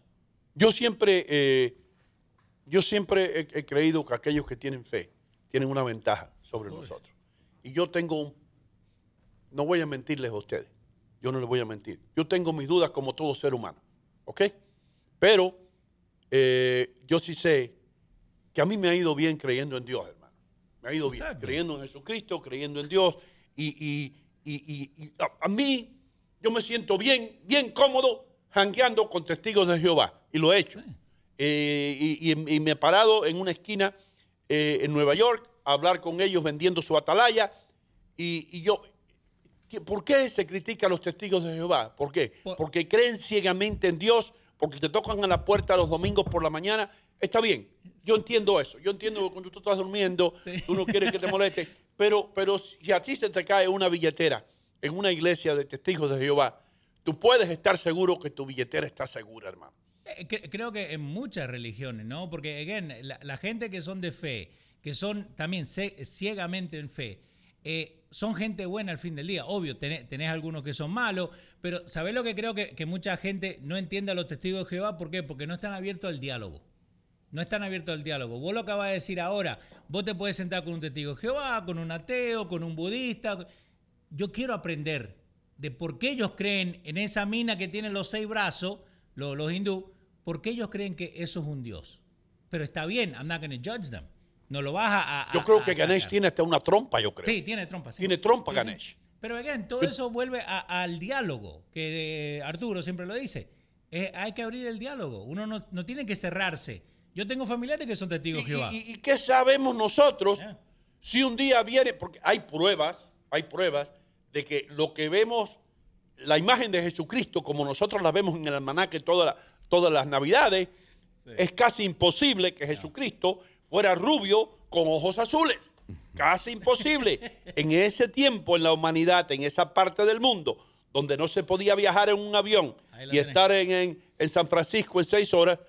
Yo siempre, eh, yo siempre he, he creído que aquellos que tienen fe tienen una ventaja sobre nosotros. Y yo tengo un, no voy a mentirles a ustedes, yo no les voy a mentir. Yo tengo mis dudas como todo ser humano, ¿ok? Pero eh, yo sí sé que a mí me ha ido bien creyendo en Dios, hermano. Me ha ido bien, Exacto. creyendo en Jesucristo, creyendo en Dios. Y, y- y- y- y a, a mí, yo me siento bien, bien cómodo jangueando con testigos de Jehová. Y lo he hecho. Eh, y, me he parado en una esquina eh, en Nueva York a hablar con ellos vendiendo su atalaya. Y, yo, ¿qué- ¿por qué se critica a los testigos de Jehová? ¿Por qué? Por- Porque creen ciegamente en Dios, porque te tocan a la puerta los domingos por la mañana. Está bien, yo entiendo eso. Yo entiendo que cuando tú estás durmiendo, Sí. tú no quieres que te moleste. Pero, pero si a ti se te cae una billetera en una iglesia de testigos de Jehová, tú puedes estar seguro que tu billetera está segura, hermano. Eh, cre- Creo que en muchas religiones, ¿no? Porque, again, la, la gente que son de fe, que son también ciegamente en fe, eh, son gente buena al fin del día. Obvio, tenés, tenés algunos que son malos, pero ¿sabés lo que creo que, mucha gente no entiende a los testigos de Jehová? ¿Por qué? Porque no están abiertos al diálogo. No están abiertos al diálogo. Vos lo acabas de decir ahora. Vos te puedes sentar con un testigo de Jehová, con un ateo, con un budista. Yo quiero aprender de por qué ellos creen en esa mina que tiene los seis brazos, los, los hindú, por qué ellos creen que eso es un Dios. Pero está bien, I'm not going to judge them. No lo vas a. a- Yo creo a- que Ganesh sacar. tiene hasta una trompa, yo creo. Sí, tiene trompa. sí. Tiene trompa Sí, sí. Ganesh. Pero again, todo eso vuelve a- al diálogo, que eh, Arturo siempre lo dice. Eh, hay que abrir el diálogo. Uno no, no tiene que cerrarse. Yo tengo familiares que son testigos ¿Y, de Jehová. y- y qué sabemos nosotros si un día viene? Porque hay pruebas, hay pruebas de que lo que vemos, la imagen de Jesucristo, como nosotros la vemos en el almanaque toda la- todas las navidades, es casi imposible que Jesucristo fuera rubio con ojos azules. Casi imposible. En ese tiempo, en la humanidad, en esa parte del mundo, donde no se podía viajar en un avión y tenés. estar en, en- en San Francisco en seis horas,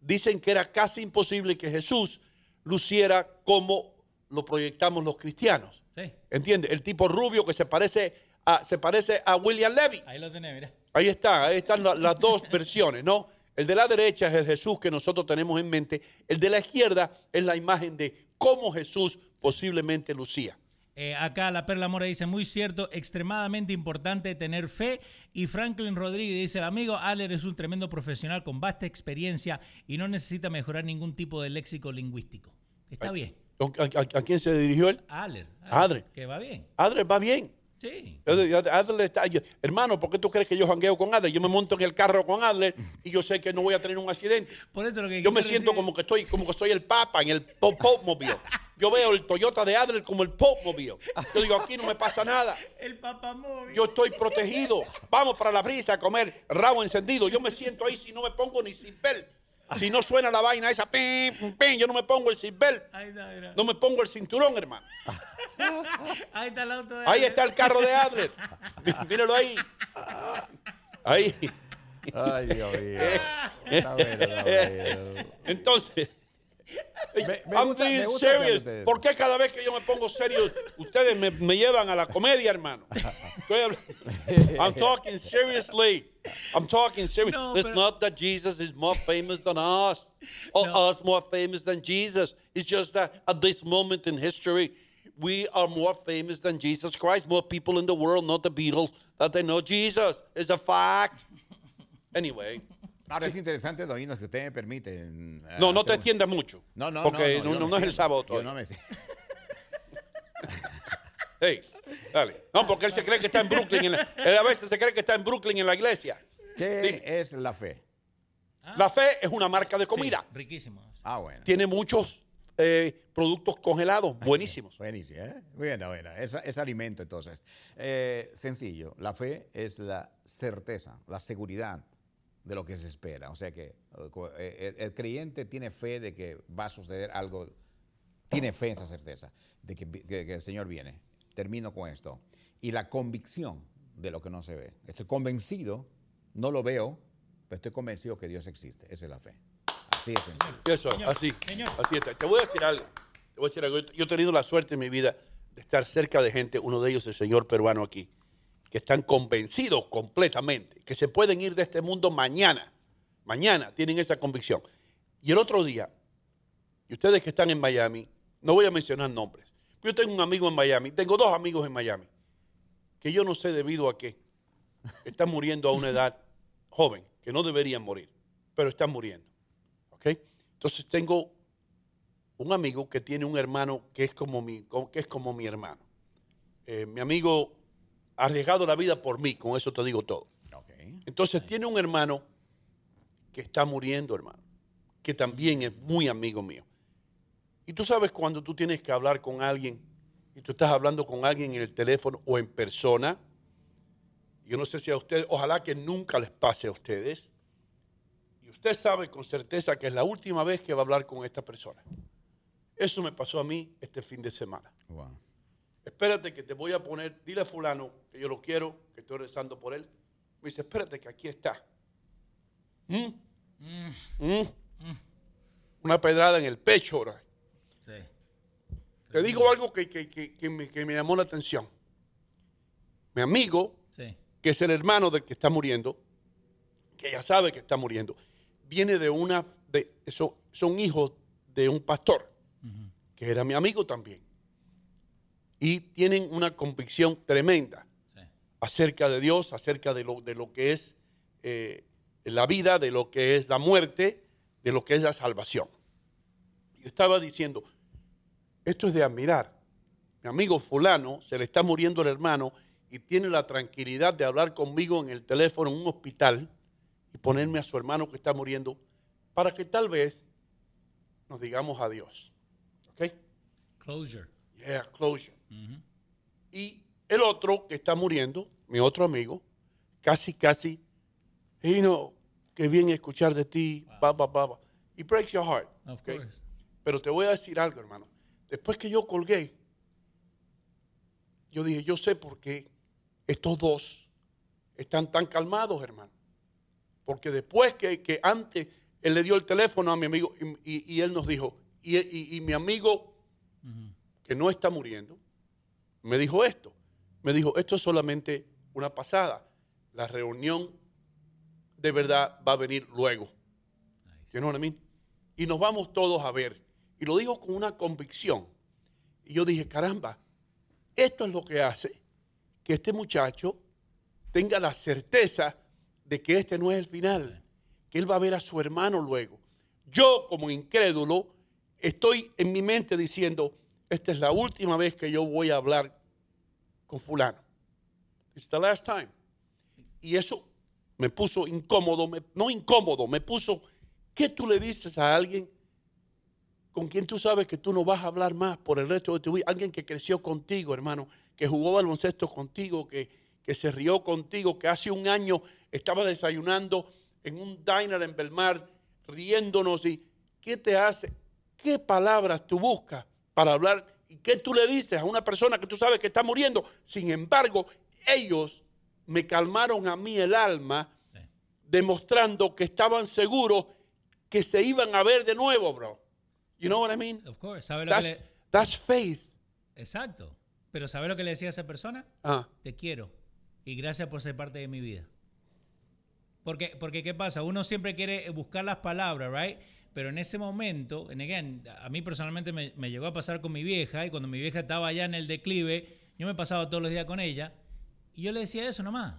dicen que era casi imposible que Jesús luciera como lo proyectamos los cristianos. Sí. ¿Entiendes? El tipo rubio que se parece a, se parece a William Levy. Ahí lo tenés, mira. Ahí está, ahí están la- las dos versiones, ¿no? El de la derecha es el Jesús que nosotros tenemos en mente. El de la izquierda es la imagen de cómo Jesús posiblemente lucía. Eh, acá la Perla Mora dice, muy cierto, extremadamente importante tener fe. Y Franklin Rodríguez dice, el amigo Aller es un tremendo profesional con vasta experiencia y no necesita mejorar ningún tipo de léxico lingüístico. Está bien. ¿A, a- a quién se dirigió él? Aller. Adre. Que va bien. Adler va bien. Sí. Adler- Adler está- yo- hermano, ¿por qué tú crees que yo jangueo con Adler? Yo me monto en el carro con Adler y yo sé que no voy a tener un accidente. Por eso lo que Yo me siento decir- como que estoy, como que soy el Papa en el Pope Mobile. Yo veo el Toyota de Adler como el Pope Mobile. Yo digo, aquí no me pasa nada. El papamóvil. Yo estoy protegido. Vamos para la brisa a comer rabo encendido. Yo me siento ahí si no me pongo ni seatbelt. Si no suena la vaina esa, pim, pim, yo no me pongo el seatbelt. Ahí está, mira. No me pongo el cinturón, hermano. Ahí está el auto de Ahí está el carro de Adler. Mí- Míralo ahí. Ahí. Ay, Dios mío. Está bueno, está bueno. Entonces, I'm being me gusta que hablen serious. ustedes. ¿Por qué cada vez que yo me pongo serio, ustedes me, me llevan a la comedia, hermano? Estoy I'm talking seriously. I'm talking seriously. No, it's not that Jesus is more famous than us, or No. us more famous than Jesus. It's just that at this moment in history, we are more famous than Jesus Christ. More people in the world, know the Beatles, that they know Jesus. It's a fact. Anyway. Ahora es interesante, Doino, si usted me permite. eh, No, no te extiendas mucho. No, no, Porque no, no, yo no es el sábado Yo todavía. no me- Hey, dale. No, porque él se cree que está en Brooklyn. en la- él a veces se cree que está en Brooklyn en la iglesia. ¿Qué es la fe? La fe es una marca de comida. Sí, riquísimo. Ah, bueno. Tiene muchos eh, productos congelados buenísimos. Buenísimo, ¿eh? Bueno, bueno, es, es alimento entonces. Eh, sencillo, la fe es la certeza, la seguridad de lo que se espera. O sea que eh, co- eh, el, el creyente tiene fe de que va a suceder algo, tiene fe en esa certeza de que, vi- que- que el Señor viene. Termino con esto. Y la convicción de lo que no se ve. Estoy convencido, no lo veo, pero estoy convencido que Dios existe. Esa es la fe. Así es sencillo. Eso, Señor, así. señor. Así está. Te voy a decir algo. Te voy a decir algo. Yo he tenido la suerte en mi vida de estar cerca de gente, uno de ellos el señor peruano aquí, que están convencidos completamente que se pueden ir de este mundo mañana. Mañana tienen esa convicción. Y el otro día, y ustedes que están en Miami, no voy a mencionar nombres. Yo tengo un amigo en Miami, tengo dos amigos en Miami, que yo no sé debido a qué, están muriendo a una edad joven, que no deberían morir, pero están muriendo. ¿ok? Entonces tengo un amigo que tiene un hermano que es como mi, que es como mi hermano. Eh, mi amigo arriesgado la vida por mí, con eso te digo todo. Entonces tiene un hermano que está muriendo, hermano, que también es muy amigo mío. Y tú sabes cuando tú tienes que hablar con alguien y tú estás hablando con alguien en el teléfono o en persona, yo no sé si a ustedes, ojalá que nunca les pase a ustedes, y usted sabe con certeza que es la última vez que va a hablar con esta persona. Eso me pasó a mí este fin de semana. Wow. Espérate que te voy a poner, dile a fulano que yo lo quiero, que estoy rezando por él. Me dice, espérate que aquí está. ¿Mm? ¿Mm? Una pedrada en el pecho, ahora. Sí. Te digo algo que, que- que- que me, que me llamó la atención. Mi amigo, Sí. que es el hermano del que está muriendo, que ya sabe que está muriendo, viene de una, de, son, son hijos de un pastor, que era mi amigo también. Y tienen una convicción tremenda Sí. acerca de Dios, acerca de lo, de lo que es eh, la vida, de lo que es la muerte, de lo que es la salvación. Yo estaba diciendo, esto es de admirar. Mi amigo fulano se le está muriendo el hermano y tiene la tranquilidad de hablar conmigo en el teléfono en un hospital y ponerme a su hermano que está muriendo para que tal vez nos digamos adiós. ¿Ok? Closure. Yeah, closure. Y el otro que está muriendo, mi otro amigo, casi, casi, you know, qué bien escuchar de ti, ba, ba, ba, ba. It breaks your heart. Of ¿ok? course. Pero te voy a decir algo, hermano. Después que yo colgué, yo dije, yo sé por qué estos dos están tan calmados, hermano. Porque después que, que antes él le dio el teléfono a mi amigo y, y- y él nos dijo, y, y- y mi amigo que no está muriendo, me dijo esto. Me dijo, esto es solamente una pasada. La reunión de verdad va a venir luego. You know what I mean? Y nos vamos todos a ver. Y lo dijo con una convicción. Y yo dije, caramba, esto es lo que hace que este muchacho tenga la certeza de que este no es el final, que él va a ver a su hermano luego. Yo como incrédulo estoy en mi mente diciendo, esta es la última vez que yo voy a hablar con fulano. It's the last time. Y eso me puso incómodo, no incómodo, me puso, ¿qué tú le dices a alguien con quien tú sabes que tú no vas a hablar más por el resto de tu vida? Alguien que creció contigo, hermano, que jugó baloncesto contigo, que, que se rió contigo, que hace un año estaba desayunando en un diner en Belmar, riéndonos y ¿qué te hace? ¿Qué palabras tú buscas para hablar? ¿Y qué tú le dices a una persona que tú sabes que está muriendo? Sin embargo, ellos me calmaron a mí el alma, demostrando que estaban seguros que se iban a ver de nuevo, bro. You know what I mean? Of course. ¿Sabe lo That's, que le... that's faith. Exacto. Pero ¿sabe lo que le decía a esa persona? Ah, Te quiero. Y gracias por ser parte de mi vida. Porque, porque ¿qué pasa? Uno siempre quiere buscar las palabras, ¿right? Pero en ese momento, and again, a mí personalmente me, me llegó a pasar con mi vieja y cuando mi vieja estaba allá en el declive, yo me pasaba todos los días con ella y yo le decía eso nomás.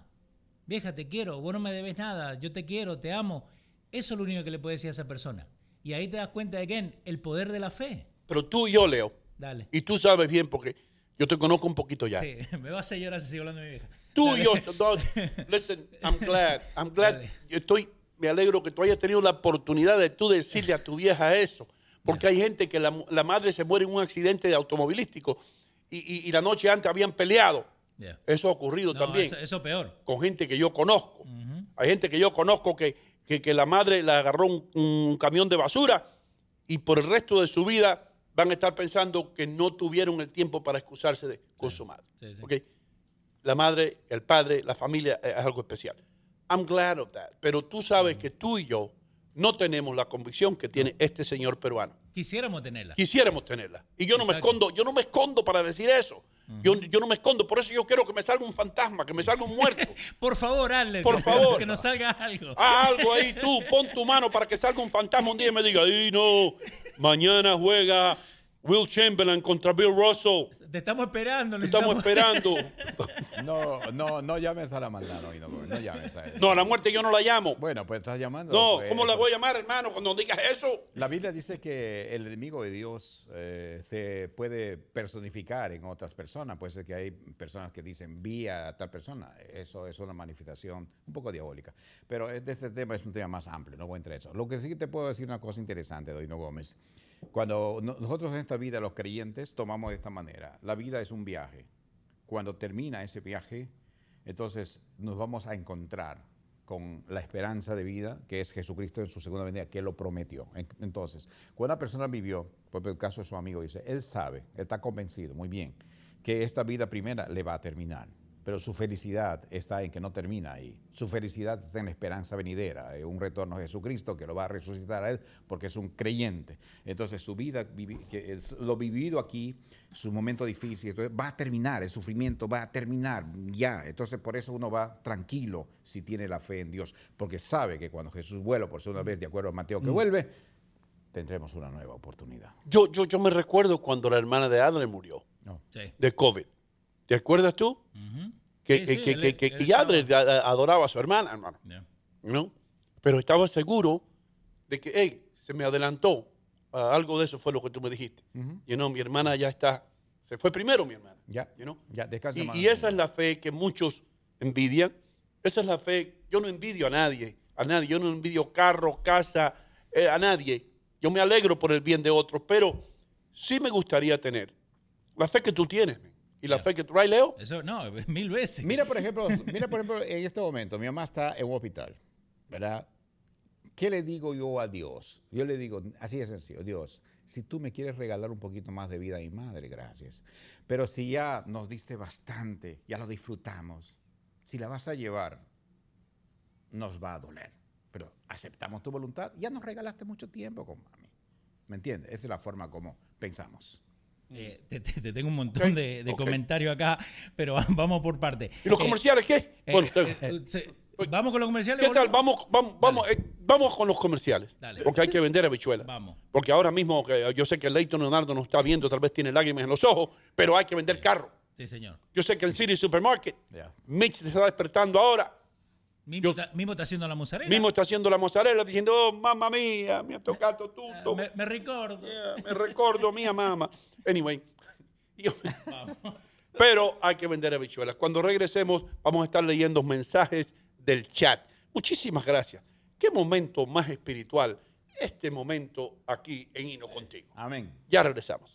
Vieja, te quiero, vos no me debes nada, yo te quiero, te amo. Eso es lo único que le puede decir a esa persona. Y ahí te das cuenta, again, el poder de la fe. pero tú y yo, Leo, Dale. y tú sabes bien porque yo te conozco un poquito ya. Sí, me va a hacer llorar si sigo hablando de mi vieja. Tú Dale. y yo, no, listen, I'm glad, I'm glad. Dale. Yo estoy, me alegro que tú hayas tenido la oportunidad de tú decirle a tu vieja eso. Porque hay gente que la, la madre se muere en un accidente automovilístico y, y- y la noche antes habían peleado. Yeah. Eso ha ocurrido No, también Eso, eso peor. con gente que yo conozco. Hay gente que yo conozco que, que, que la madre le agarró un, un camión de basura y por el resto de su vida van a estar pensando que no tuvieron el tiempo para excusarse de, con su madre. Sí, sí. ¿Ok? La madre, el padre, la familia eh, es algo especial. I'm glad of that. Pero tú sabes que tú y yo no tenemos la convicción que tiene este señor peruano. Quisiéramos tenerla. Quisiéramos tenerla. Y yo no me escondo, yo no me escondo para decir eso. yo, yo no me escondo, por eso yo quiero que me salga un fantasma, que me salga un muerto. Por favor, Adler. Por favor. Que nos salga algo. Haz algo ahí tú, pon tu mano para que salga un fantasma un día y me diga, ay no, mañana juega Will Chamberlain contra Bill Russell. Te estamos esperando. Te estamos esperando. No, no, no llames a la maldad, no, no, no llames a eso. No, a la muerte yo no la llamo. Bueno, pues estás llamando. No, pues, ¿cómo la voy a llamar, hermano, cuando digas eso? La Biblia dice que el enemigo de Dios eh, se puede personificar en otras personas. Puede ser que hay personas que dicen vi a tal persona. Eso es una manifestación un poco diabólica. Pero este tema es un tema más amplio, no voy a entrar en eso. Lo que sí que te puedo decir una cosa interesante, Doino Gómez. Cuando no- nosotros en esta vida, los creyentes, tomamos de esta manera. La vida es un viaje. Cuando termina ese viaje, entonces nos vamos a encontrar con la esperanza de vida que es Jesucristo en su segunda venida, que lo prometió. En- Entonces, cuando una persona vivió, por el caso de su amigo, dice, él sabe, él está convencido, muy bien, que esta vida primera le va a terminar. Pero su felicidad está en que no termina ahí. Su felicidad está en la esperanza venidera, en un retorno a Jesucristo que lo va a resucitar a él porque es un creyente. Entonces su vida, vivi- que es lo vivido aquí, su momento difícil, entonces va a terminar, el sufrimiento va a terminar ya. Entonces por eso uno va tranquilo si tiene la fe en Dios, porque sabe que cuando Jesús vuelva por segunda vez, de acuerdo a Mateo que vuelve, tendremos una nueva oportunidad. Yo, yo, yo me recuerdo cuando la hermana de Adler murió No. Sí. de COVID. ¿Te acuerdas tú? Que, Sí, que- sí, que- él- que- que- él y adoraba a su hermana, hermano. Yeah. ¿no? Pero estaba seguro de que, hey, se me adelantó. Ah, algo de eso fue lo que tú me dijiste. You know, mi hermana ya está, se fue primero mi hermana. Ya, you know. ya, descansa Y, más. y esa es la fe que muchos envidian. Esa es la fe. Yo no envidio a nadie, a nadie. Yo no envidio carro, casa, eh, a nadie. Yo me alegro por el bien de otros, pero sí me gustaría tener la fe que tú tienes. man. Y la fe que tú, right, Leo? Eso, no, mil veces. Mira, por ejemplo, mira, por ejemplo, en este momento, mi mamá está en un hospital, ¿verdad? ¿Qué le digo yo a Dios? Yo le digo, así de sencillo, Dios, si tú me quieres regalar un poquito más de vida a mi madre, gracias. Pero si ya nos diste bastante, ya lo disfrutamos, si la vas a llevar, nos va a doler. Pero aceptamos tu voluntad, ya nos regalaste mucho tiempo con mami. ¿Me entiendes? Esa es la forma como pensamos. Eh, te, te- te tengo un montón de, comentarios acá, pero vamos por parte. ¿Y los Eh, comerciales qué? eh, bueno, eh, se- vamos con los comerciales. ¿qué tal? Vamos, vamos, vamos, eh, vamos con los comerciales. Dale. Porque hay que vender habichuelas. Vamos. Porque ahora mismo, yo sé que Leighton Leonardo nos está viendo, tal vez tiene lágrimas en los ojos, pero hay que vender carro. Sí, señor. Yo sé que en City Supermarket, Ya. Mitch se está despertando ahora. Mismo, Yo- está, haciendo la mozzarella. Mismo está haciendo la mozzarella diciendo, oh, mamma mía, mi ha tocado Eh, tutto. me, me recuerdo. Yeah, me recuerdo mía mamá. Anyway. Yo- Pero hay que vender habichuelas. Cuando regresemos, vamos a estar leyendo mensajes del chat. Muchísimas gracias. Qué momento más espiritual este momento aquí en Hino Contigo. Amén. Ya regresamos.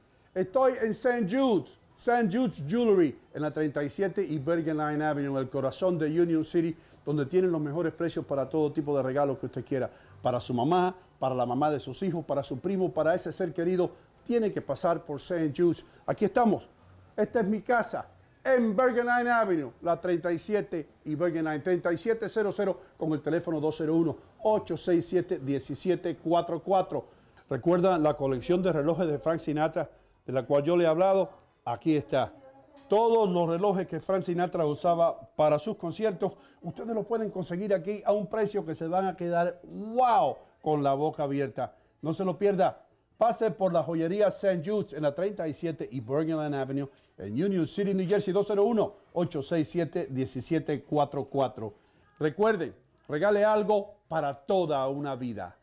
Estoy en St. Jude's, St. Jude's Jewelry, en la 37 y Bergen Line Avenue, en el corazón de Union City, donde tienen los mejores precios para todo tipo de regalos que usted quiera. Para su mamá, para la mamá de sus hijos, para su primo, para ese ser querido, tiene que pasar por St. Jude's. Aquí estamos. Esta es mi casa en Bergen Line Avenue, la 37 y Bergen Line 3700 con el teléfono 201-867-1744. Recuerda la colección de relojes de Frank Sinatra de la cual yo le he hablado. Aquí está. Todos los relojes que Frank Sinatra usaba para sus conciertos, ustedes los pueden conseguir aquí a un precio que se van a quedar wow con la boca abierta. No se lo pierda. Pase por la joyería St. Jude's en la 37 y Bergenland Avenue en Union City, New Jersey, 201-867-1744. Recuerden, regale algo para toda una vida.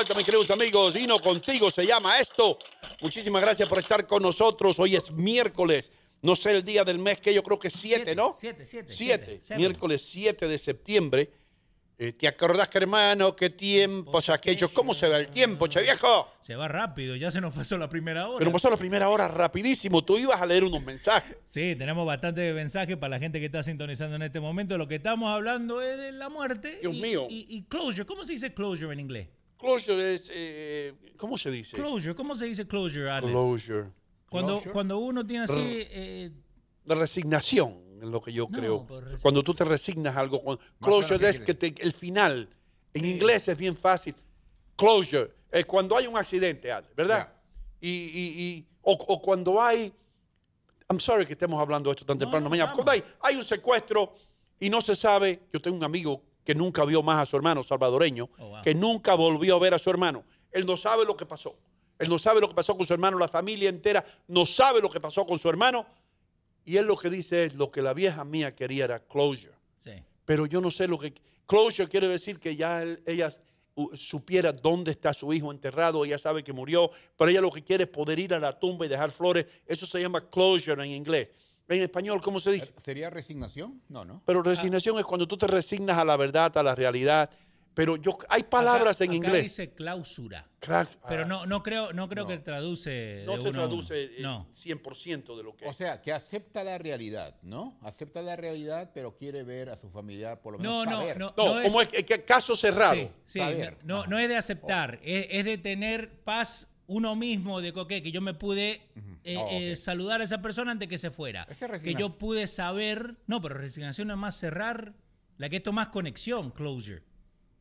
Vuelta, mis queridos amigos. Hino contigo se llama esto. Muchísimas gracias por estar con nosotros. Hoy es miércoles. No sé el día del mes que yo creo que es 7, ¿no? Siete, siete. 7. siete. Miércoles 7 de septiembre. Eh, ¿Te acordás, que hermano, qué tiempos aquellos? ¿Cómo se va el tiempo, che viejo? Se va rápido, ya se nos pasó la primera hora. Se nos pasó la primera hora rapidísimo. Tú ibas a leer unos mensajes. Sí, tenemos bastante mensajes para la gente que está sintonizando en este momento. Lo que estamos hablando es de la muerte. Dios y, mío. Y, y closure. ¿Cómo se dice closure en inglés? Closure es. eh, ¿Cómo se dice? Closure. ¿Cómo se dice closure, Ale? Closure. Cuando, Closure. cuando uno tiene así... eh, resignación, es lo que yo No, creo. pues Cuando tú te resignas a algo, closure claro, es ¿qué que te- el final. En inglés es bien fácil. Closure es cuando hay un accidente, Ale, ¿verdad? Y, y- y- o, o cuando hay. I'm sorry que estemos hablando de esto tan temprano no, mañana. Cuando hay, hay un secuestro y no se sabe. Yo tengo un amigo que nunca vio más a su hermano salvadoreño, Oh, wow. que nunca volvió a ver a su hermano. Él no sabe lo que pasó. Él no sabe lo que pasó con su hermano. La familia entera no sabe lo que pasó con su hermano. Y él lo que dice es, lo que la vieja mía quería era closure. sí. Pero yo no sé lo que... Closure quiere decir que ya él- ella supiera dónde está su hijo enterrado, ella sabe que murió, pero ella lo que quiere es poder ir a la tumba y dejar flores. Eso se llama closure en inglés. En español, ¿cómo se dice? ¿Sería resignación? No, no. Pero resignación es cuando tú te resignas a la verdad, a la realidad. Pero yo, hay palabras Acá- en acá inglés. dice clausura. Pero ah, no, no creo, no creo que traduce. no te traduce eh, No. 100% de lo que O es. sea, que acepta la realidad, ¿no? Acepta la realidad, pero quiere ver a su familiar por lo menos No, no, saber. no. No, como es, es que caso cerrado. Sí, sí, Saber. no, no, no es de aceptar, es, es de tener paz uno mismo, de que, ok, que yo me pude eh, Oh, eh, saludar a esa persona antes que se fuera. Que resignación. yo pude saber, no, pero resignación no es más cerrar, la que esto más conexión, closure.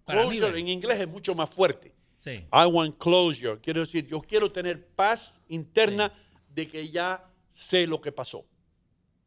Para mí, Closure en inglés es mucho más fuerte. sí. I want closure. Quiero decir, yo quiero tener paz interna de que ya sé lo que pasó.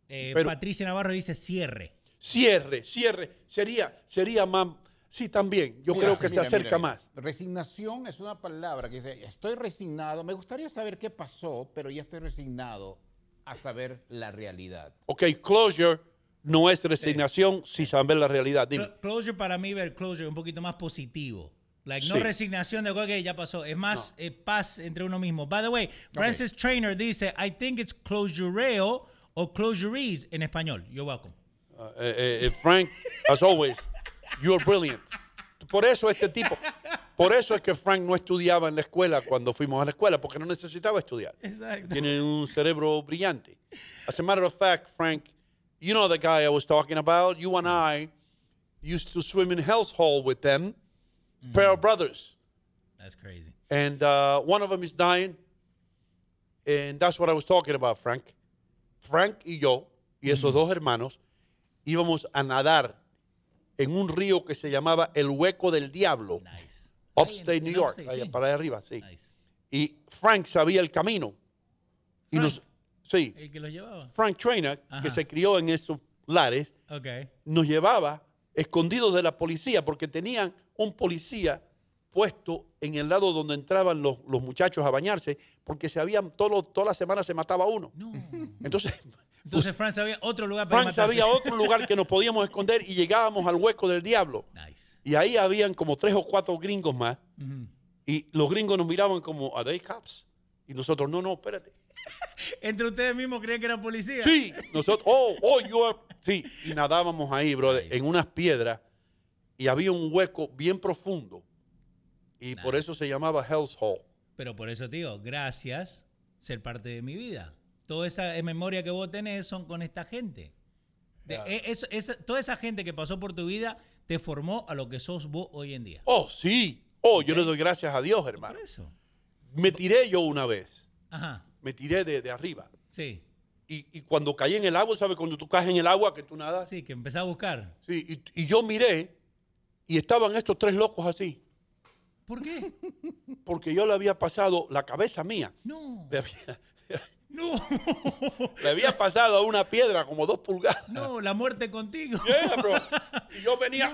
Eh, pero- Patricia Navarro dice cierre. Cierre, cierre. Sería, sería más. Sí, también. Yo Mira, creo que mira, se acerca mira, mira. más. Resignación es una palabra que dice, estoy resignado, me gustaría saber qué pasó, pero ya estoy resignado a saber la realidad. Ok, closure no es resignación sin saber la realidad. Dime. Cl- Closure para mí, ver closure es un poquito más positivo. Like, no Sí. resignación de que ya pasó, es más eh, paz entre uno mismo. By the way, Francis Trainer dice, I think it's closureo o closurees en español. You're welcome. Uh, eh, eh, Frank, as always, you're brilliant. Por eso este tipo, por eso es que Frank no estudiaba en la escuela cuando fuimos a la escuela, porque no necesitaba estudiar. Exacto. Tiene un cerebro brillante. As a matter of fact, Frank, you know the guy I was talking about. You and I used to swim in Hell's Hole with them, pair of brothers, That's crazy. and uh, one of them is dying, and that's what I was talking about, Frank. Frank y yo y esos dos hermanos íbamos a nadar en un río que se llamaba el Hueco del Diablo, Nice. upstate en- New York, upstate, allá sí. para allá arriba, sí. Nice. Y Frank sabía el camino. Y Frank. nos, sí, El que lo llevaba. Frank Trainer, Ajá. que se crió en esos lares, Ok. nos llevaba escondidos de la policía porque tenían un policía puesto en el lado donde entraban los, los muchachos a bañarse porque se habían todo, toda la semana se mataba uno. No. Entonces, Entonces Frank sabía otro lugar para sabía otro lugar que nos podíamos esconder y llegábamos al hueco del diablo. Nice. Y ahí habían como tres o cuatro gringos más. Y los gringos nos miraban como, ¿are they cops? Y nosotros, no, no, espérate. Entre ustedes mismos creían que eran policías. Sí, nosotros, oh, oh, you are. Sí, y nadábamos ahí, brother, en unas piedras y había un hueco bien profundo y por eso se llamaba Hell's Hole. Pero por eso, tío, gracias ser parte de mi vida. Toda esa memoria que vos tenés son con esta gente. Esa- toda esa gente que pasó por tu vida te formó a lo que sos vos hoy en día. Oh, sí. Oh, yo le doy gracias a Dios, hermano. Por eso. Me tiré yo una vez, Ajá. me tiré de, de arriba. Sí. Y, y cuando caí en el agua, ¿sabes? Cuando tú caes en el agua, que tú nadas. Sí, que empecé a buscar. Sí, y, y yo miré y estaban estos tres locos así, ¿Por qué? porque yo le había pasado la cabeza mía. No. Le había, No. le había pasado a una piedra como dos pulgadas. No, la muerte contigo. Yeah, bro. Y yo venía.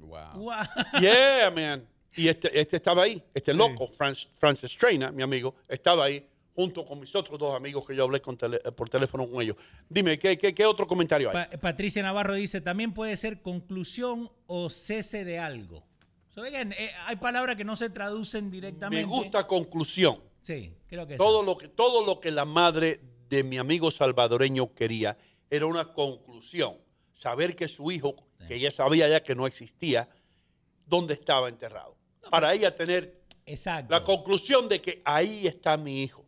Wow. Guau. Yeah, man. Y este, este estaba ahí, este loco, Franz- Francis Trainer, mi amigo, estaba ahí. junto con mis otros dos amigos que yo hablé con tele- por teléfono con ellos. Dime, ¿qué, qué, qué otro comentario hay? Pa- Patricia Navarro dice, también puede ser conclusión o cese de algo. So, again, eh, hay palabras que no se traducen directamente. Me gusta conclusión. Sí, creo que Todo sí. lo que, todo lo que la madre de mi amigo salvadoreño quería era una conclusión. Saber que su hijo, que ella sabía ya que no existía, dónde estaba enterrado. Para ella tener Exacto. la conclusión de que ahí está mi hijo,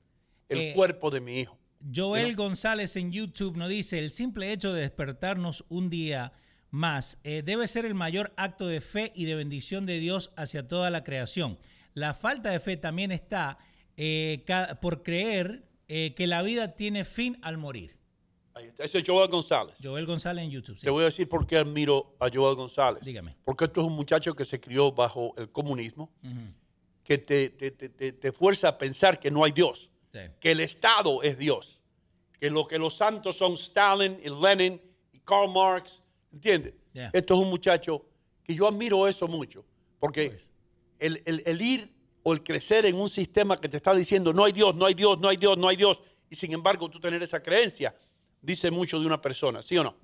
el Eh, cuerpo de mi hijo. Joel González en YouTube nos dice, el simple hecho de despertarnos un día más eh, debe ser el mayor acto de fe y de bendición de Dios hacia toda la creación. La falta de fe también está eh, por creer eh, que la vida tiene fin al morir. Ahí está. Ese es Joel González. Joel González en YouTube. sí. Te voy a decir por qué admiro a Joel González. Dígame. Porque esto es un muchacho que se crió bajo el comunismo, que te, te- te- te- fuerza a pensar que no hay Dios, Sí. que el Estado es Dios, que lo que los santos son Stalin y Lenin y Karl Marx, ¿entiendes? Yeah. Esto es un muchacho que yo admiro eso mucho, porque Pues. el, el- el ir o el crecer en un sistema que te está diciendo no hay Dios, no hay Dios, no hay Dios, no hay Dios, y sin embargo tú tener esa creencia, dice mucho de una persona, ¿sí o no?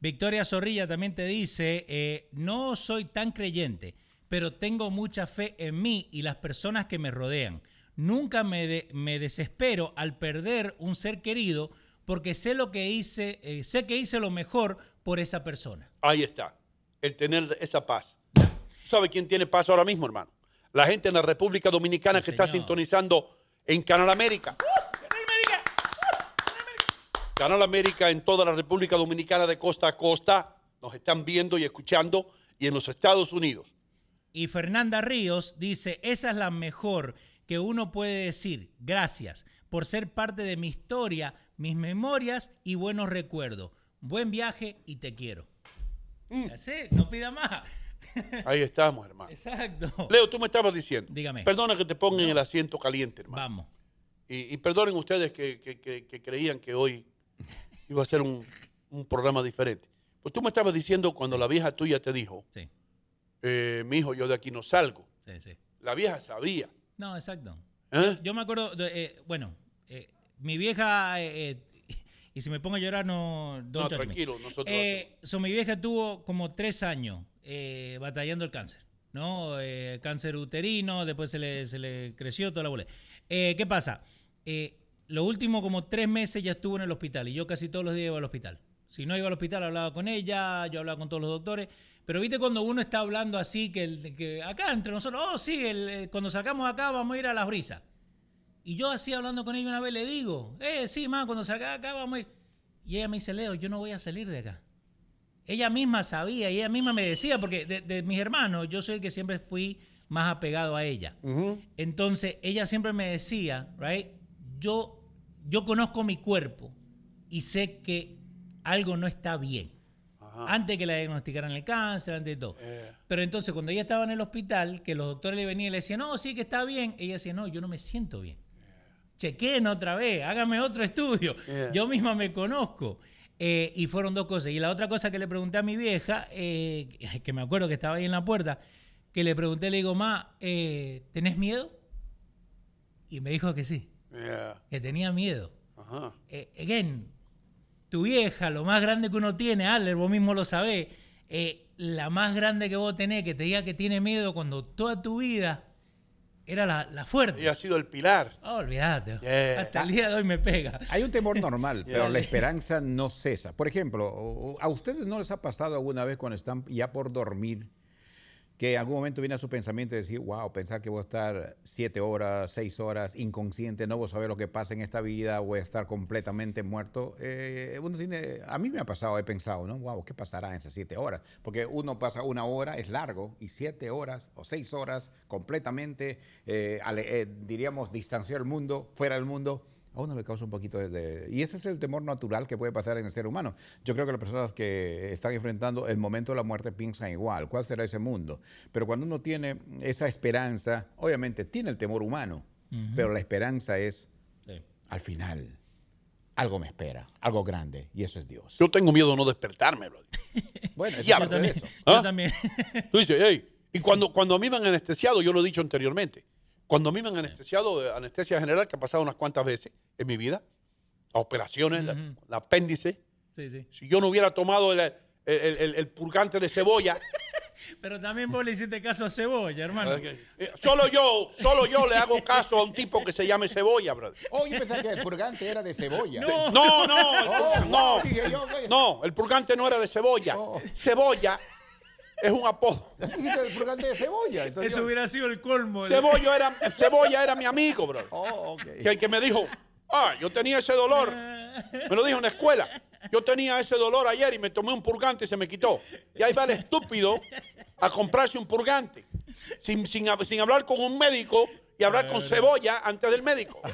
Victoria Zorrilla también te dice, eh, no soy tan creyente, pero tengo mucha fe en mí y las personas que me rodean. Nunca me, de- me desespero al perder un ser querido porque sé lo que hice, eh, sé que hice lo mejor por esa persona. Ahí está, el tener esa paz. ¿Tú sabes quién tiene paz ahora mismo, hermano? La gente en la República Dominicana Sí, que está sintonizando en Canal América. Canal América en toda la República Dominicana de costa a costa. Nos están viendo y escuchando. Y en los Estados Unidos. Y Fernanda Ríos dice, esa es la mejor que uno puede decir. Gracias por ser parte de mi historia, mis memorias y buenos recuerdos. Buen viaje y te quiero. Así, no pida más. Ahí estamos, hermano. Exacto. Leo, tú me estabas diciendo. Dígame. Perdona que te ponga en el asiento caliente, hermano. Vamos. Y, y perdonen ustedes que, que- que- que creían que hoy iba a ser un, un programa diferente. Pues tú me estabas diciendo cuando la vieja tuya te dijo, Sí, eh, mi hijo, yo de aquí no salgo. sí, sí. La vieja sabía. No, exacto. ¿eh? Yo me acuerdo, de, eh, bueno, mi vieja, y si me pongo a llorar, no... No, tranquilo, nosotros Eh, so, mi vieja tuvo como tres años eh, batallando el cáncer, ¿no? Eh, cáncer uterino, después se le, creció toda la bola. Eh, ¿Qué pasa? Los últimos como tres meses ya estuvo en el hospital y yo casi todos los días iba al hospital. Si no iba al hospital, hablaba con ella, yo hablaba con todos los doctores. Pero viste cuando uno está hablando así, que, acá entre nosotros, oh sí, cuando sacamos acá vamos a ir a las brisas. Y yo así hablando con ella una vez le digo, eh, sí, ma, cuando salga acá vamos a ir. Y ella me dice, Leo, yo no voy a salir de acá. Ella misma sabía y ella misma me decía, porque de, de mis hermanos, yo soy el que siempre fui más apegado a ella. Entonces, ella siempre me decía, right, yo, yo conozco mi cuerpo y sé que algo no está bien. Antes que le diagnosticaran el cáncer, antes de todo. Pero entonces, cuando ella estaba en el hospital, que los doctores le venían y le decían, no, sí que está bien, ella decía, no, yo no me siento bien. Chequeen otra vez, hágame otro estudio. Yeah. Yo misma me conozco. Eh, y fueron dos cosas. Y la otra cosa que le pregunté a mi vieja, eh, que me acuerdo que estaba ahí en la puerta, que le pregunté, le digo, ma, eh, ¿tenés miedo? Y me dijo que sí, Yeah. que tenía miedo. Ajá. Eh, again, tu vieja, lo más grande que uno tiene, Aller, vos mismo lo sabés, eh, la más grande que vos tenés, que te diga que tiene miedo cuando toda tu vida era la, la fuerte. Ella ha sido el pilar. Oh, olvídate. Yeah. Hasta el día de hoy me pega. Hay un temor normal, pero la esperanza no cesa. Por ejemplo, ¿a ustedes no les ha pasado alguna vez cuando están ya por dormir que en algún momento viene a su pensamiento y decir, wow, pensar que voy a estar siete horas, seis horas inconsciente, no voy a saber lo que pasa en esta vida, voy a estar completamente muerto? Eh, uno tiene, a mí me ha pasado, he pensado, ¿no? Wow, ¿qué pasará en esas siete horas? Porque uno pasa una hora, es largo, y siete horas o seis horas completamente, eh, eh, diríamos, distanciar el mundo, fuera del mundo a uno le causa un poquito de, de- Y ese es el temor natural que puede pasar en el ser humano. Yo creo que las personas que están enfrentando el momento de la muerte piensan igual, ¿cuál será ese mundo? Pero cuando uno tiene esa esperanza, obviamente tiene el temor humano, pero la esperanza es, Sí. al final, algo me espera, algo grande, y eso es Dios. Yo tengo miedo de no despertarme, brother. Bueno, eso Yo de también. eso. Yo ¿Ah? también. Tú dices, hey, y cuando, cuando a mí me han anestesiado, yo lo he dicho anteriormente, Cuando a mí me han anestesiado, de anestesia general, que ha pasado unas cuantas veces en mi vida, a operaciones, la- la apéndice, Sí, sí. si yo no hubiera tomado el, el- el- el purgante de cebolla, Pero también vos le hiciste caso a Cebolla, hermano. eh, solo yo, solo yo le hago caso a un tipo que se llame cebolla, brother. Oh, yo pensaba que el purgante era de cebolla. No. No, no, el Oh, no, el purgante no era de cebolla. Oh. Cebolla es un apodo. El purgante de cebolla. entonces Eso yo- hubiera sido el colmo. de- Cebolla era, cebolla era mi amigo, bro. Oh, ok. Que el que me dijo, ah, yo tenía ese dolor. Me lo dijo en la escuela. Yo tenía ese dolor ayer y me tomé un purgante y se me quitó. Y ahí va el estúpido a comprarse un purgante. Sin, sin, hab- sin hablar con un médico y hablar con cebolla antes del médico.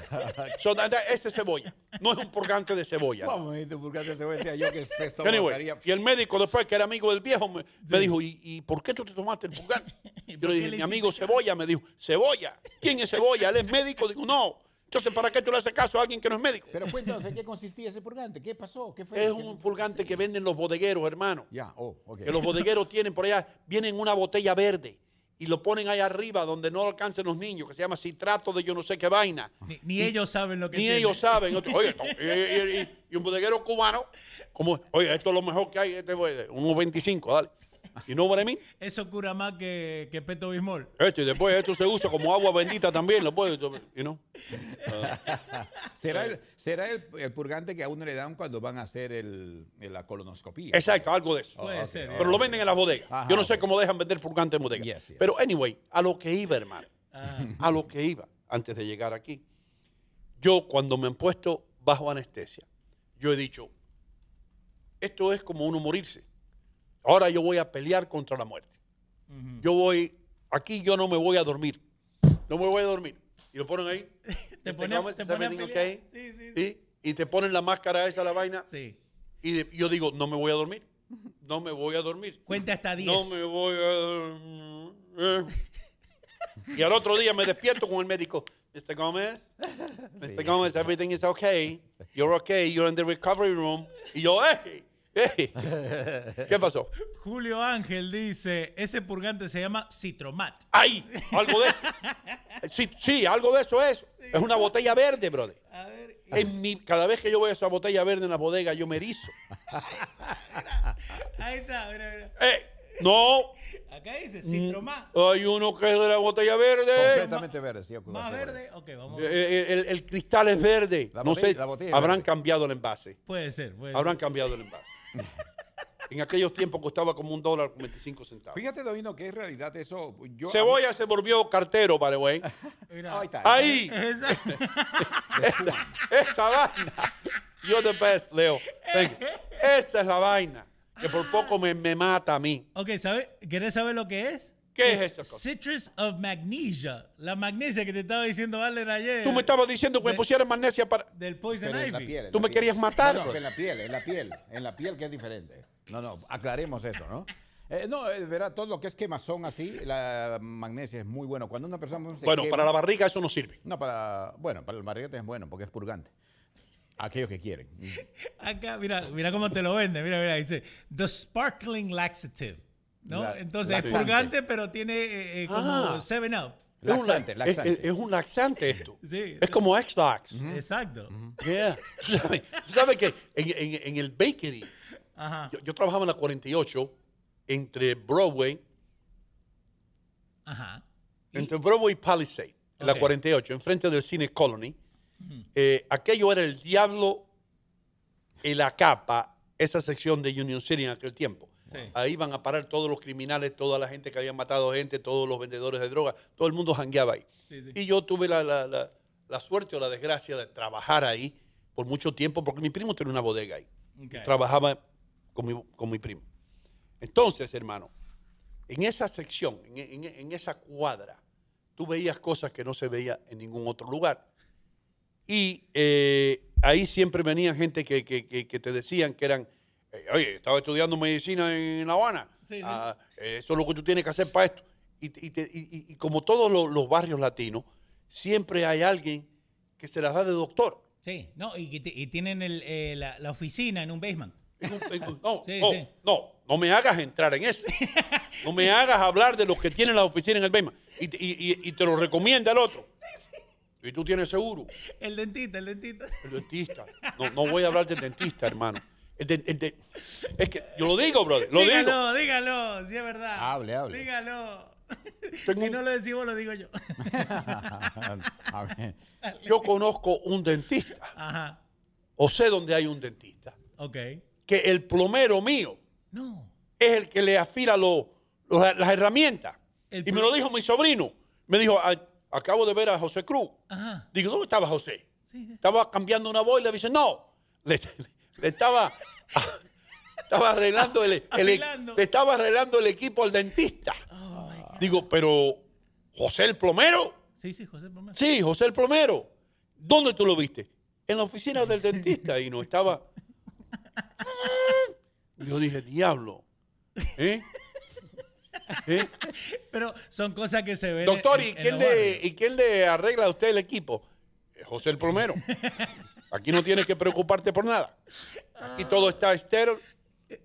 So, ese es cebolla. No es un purgante de cebolla. Vamos, dijiste purgante de cebolla. Decía yo que esto Anyway, y el médico después, que era amigo del viejo, me, me dijo, ¿Y, y por qué tú te tomaste el purgante? Yo le dije, mi amigo Cebolla me dijo, ¿Cebolla? ¿Quién es Cebolla? ¿Él es médico? Digo, no. Entonces, ¿para qué tú le haces caso a alguien que no es médico? Pero cuéntanos, ¿en qué consistía ese purgante? ¿Qué pasó? ¿Qué fue? Es ¿Qué- un purgante que venden los bodegueros, hermano. Ya, oh, ok. Que los bodegueros tienen por allá, vienen en una botella verde y lo ponen ahí arriba donde no alcancen los niños, que se llama citrato de yo no sé qué vaina. Ni, ni ellos saben lo que Ni ellos saben. Oye, esto- y, y- y- y un bodeguero cubano, como, oye, esto es lo mejor que hay, este, unos 25, dale. Y no para mí. Eso cura más que, que Peto Bismol. Esto, y después esto se usa como agua bendita también, lo you know. ¿Será, el, será el, el purgante que a uno le dan cuando van a hacer el, la colonoscopía? Exacto, algo de eso. Puede ser. Pero lo venden en las bodegas. Ajá, Yo no sé cómo dejan vender purgante en bodegas. Yes, yes. Pero, anyway, a lo que iba, hermano. Ah, A lo que iba antes de llegar aquí. Yo, cuando me han puesto bajo anestesia, yo he dicho, esto es como uno morirse. Ahora yo voy a pelear contra la muerte. Yo voy, aquí yo no me voy a dormir. No me voy a dormir. Y lo ponen ahí. Te Este, pone a- ¿cómo es? te ¿Is pone a everything pelear. okay? Sí, sí, ¿Sí? Y te ponen la máscara esa, la vaina. sí. Y de- yo digo, no me voy a dormir. No me voy a dormir. Cuenta hasta 10. No me voy a dormir. Y al otro día me despierto con el médico. Mr. Gómez, Mr. Gómez, everything is okay. You're okay. You're in the recovery room. Y yo, hey, hey. ¿Qué pasó? Julio Ángel dice, ese purgante se llama Citromat. ¡Ay! Algo de eso. Sí, sí, algo de eso es. Es una botella verde, brother. A ver, En mi, cada vez que yo veo esa botella verde en la bodega, yo me erizo. ahí está, mira, mira. Eh, no, Acá dice Citromat. hay uno que es de la botella verde. Completamente verde, sí. Más verde, ok, vamos. Eh, eh, el, el cristal es verde. La no botella- sé, la botella es habrán verde. cambiado el envase. Puede ser, puede Habrán cambiado el envase. En aquellos tiempos costaba como un dólar con 25 centavos. Fíjate, Domino, que en realidad eso. Yo, Cebolla se volvió cartero, by the way. Mira. Ahí está. Ahí, esa, esa vaina. You're the best, Leo. Thank you. Esa es la vaina que por poco me, me mata a mí. ok, ¿sabe? ¿querés saber lo que es? ¿Qué es esa cosa? Citrus of magnesia. La magnesia que te estaba diciendo Valer ayer. Tú me estabas diciendo que me De- pusiera magnesia para... Del Poison Pero en la Ivy. piel, en Tú la me piel. querías matar, No, no, bro. en la piel, en la piel. En la piel que es diferente. No, no, aclaremos eso, ¿no? Eh, no, es verdad, todo lo que es quemazón así, la magnesia es muy bueno. Cuando una persona se Bueno, quema- para la barriga eso no sirve. No, para. Bueno, para el barriguete es bueno porque es purgante. Aquellos que quieren. Acá, mira, mira cómo te lo vende. Mira, mira, dice The Sparkling Laxative. ¿No? La- Entonces es purgante, pero tiene eh, eh, como Ah. 7-Up. Es un, la- Laxante, es- laxante. es- es un laxante esto. Sí. Es como X-Lax. Exacto. Yeah. Tú sabes, tú sabes que en, en- en el bakery, Ajá. yo, yo trabajaba en la 48 entre Broadway, Ajá. entre Broadway y Palisade, en la Ok. 48, enfrente del cine Colony. Eh, aquello era el diablo y la capa, esa sección de Union City en aquel tiempo. Sí. Ahí iban a parar todos los criminales, toda la gente que había matado gente, todos los vendedores de droga, todo el mundo jangueaba ahí. Sí, sí. Y yo tuve la, la- la- la suerte o la desgracia de trabajar ahí por mucho tiempo, porque mi primo tenía una bodega ahí. Trabajaba con mi, con mi primo. Entonces, hermano, en esa sección, en, en- en esa cuadra, tú veías cosas que no se veía en ningún otro lugar. Y eh, ahí siempre venían gente que, que- que- que te decían que eran, oye, estaba estudiando medicina en La Habana, Sí, sí. Ah, eh, eso es lo que tú tienes que hacer para esto. Y, y te- y- y- como todos los, los barrios latinos, siempre hay alguien que se las da de doctor. Sí, no, y, y tienen el, eh, la, la oficina en un basement. No, Sí, no, sí. no, no me hagas entrar en eso. No me hagas hablar de los que tienen la oficina en el BEMA. Y, te- y- y- y te lo recomienda el otro. ¿Y tú tienes seguro? El dentista, el dentista. El dentista. No, no voy a hablar del dentista, hermano. El de- el de- es que yo lo digo, brother. Lo digo. dígalo, dígalo, si es verdad. Hable, hable. Dígalo. Tengo si un- no lo decimos, lo digo yo. A ver. Yo conozco un dentista. Ajá. O sé dónde hay un dentista. Ok. Que el plomero mío No. es el que le afila lo- lo- las herramientas. El y me lo dijo mi sobrino. Me dijo, "Ah, acabo de ver a José Cruz. Ajá. Digo, ¿dónde estaba José? Sí. Estaba cambiando una boila. Dice, no. Le, le estaba, estaba arreglando el, el- le estaba arreglando el equipo al dentista. Oh. Digo, pero José el plomero. Sí, sí, José Plomero. Sí, José el plomero. ¿Dónde tú lo viste? En la oficina del dentista y no estaba. Yo dije, diablo. ¿Eh? ¿Eh? Pero son cosas que se ven. Doctor, en- ¿y quién, le. ¿y quién le arregla a usted el equipo? José el plomero. Aquí no tienes que preocuparte por nada. Aquí todo está estéril,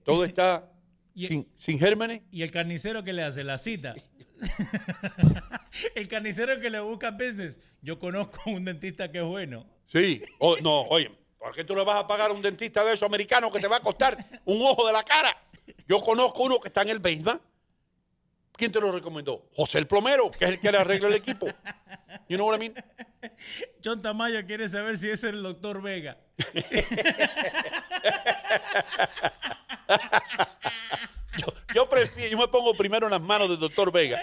todo está sin, sin gérmenes. ¿Y el carnicero que le hace la cita? el carnicero que le busca business. Yo conozco un dentista que es bueno. Sí. O- no, oye, ¿por qué tú le vas a pagar a un dentista de esos americanos que te va a costar un ojo de la cara? Yo conozco uno que está en el basement. ¿Quién te lo recomendó? José el plomero, que es el que le arregla el equipo. You know what I mean? John Tamayo quiere saber si es el doctor Vega. Yo, yo prefiero, yo me pongo primero en las manos del doctor Vega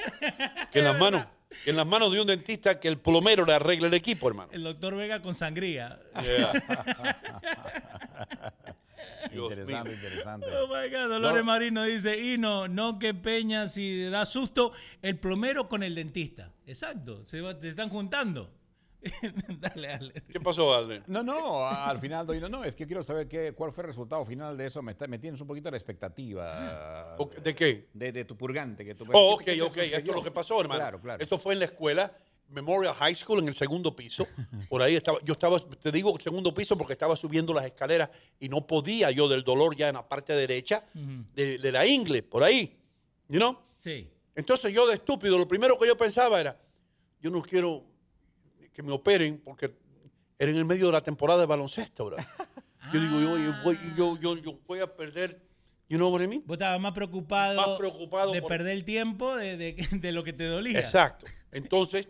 que en las manos, en las manos de un dentista que el plomero le arregle el equipo, hermano. El doctor Vega con sangría. Yeah. Dios Interesante, mío. interesante. Oh my God, Dolores No. Marino dice, y no, no que Peña si da susto, el plomero con el dentista. Exacto, se, va- se están juntando. dale, dale. ¿Qué pasó, Alden? No, no, al final doy, no, no, es que quiero saber qué, cuál fue el resultado final de eso. Me, está, me tienes un poquito la expectativa. ¿De qué? De, de tu purgante. Que tu, Oh, ok, ¿qué te ok. Esto es lo que pasó, hermano. Claro, claro. Esto fue en la escuela Memorial High School en el segundo piso. Por ahí estaba, yo estaba, te digo segundo piso porque estaba subiendo las escaleras y no podía yo del dolor ya en la parte derecha de, de la ingle, por ahí. You know? Sí. Entonces yo de estúpido, lo primero que yo pensaba era, yo no quiero que me operen porque era en el medio de la temporada de baloncesto. Yo digo, yo, yo voy, yo, yo, yo voy a perder, you know what I mean? Vos estabas más preocupado, Más preocupado de por- perder el tiempo de, de- de lo que te dolía. Exacto. Entonces,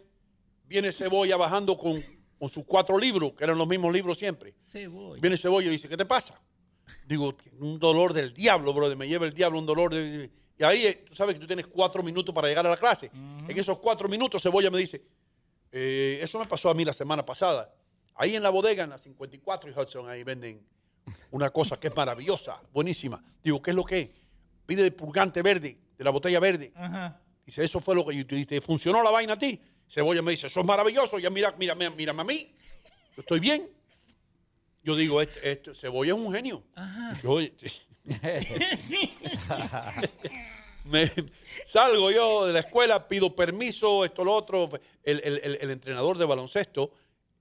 viene Cebolla bajando con, con sus cuatro libros, que eran los mismos libros siempre. Cebolla. Viene Cebolla y dice, ¿qué te pasa? Digo, un dolor del diablo, brother, me lleva el diablo, un dolor de... Y ahí, eh, tú sabes que tú tienes cuatro minutos para llegar a la clase. En esos cuatro minutos, Cebolla me dice, eh, eso me pasó a mí la semana pasada. Ahí en la bodega, en la 54 y Hudson, ahí venden una cosa que es maravillosa, buenísima. Digo, ¿qué es lo que es? Pide de purgante verde, de la botella verde. Dice, eso fue lo que yo te funcionó la vaina a ti. Cebolla me dice, eso es maravilloso. Ya mira, mira, mira, mírame a mí. Yo estoy bien. Yo digo, este, este- Cebolla es un genio. Yo, oye, me- salgo yo de la escuela, pido permiso, esto, lo otro. El, el- el- el entrenador de baloncesto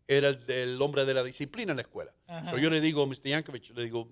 era el, hombre de la disciplina en la escuela. So yo le digo Mr. Yankovic, le digo,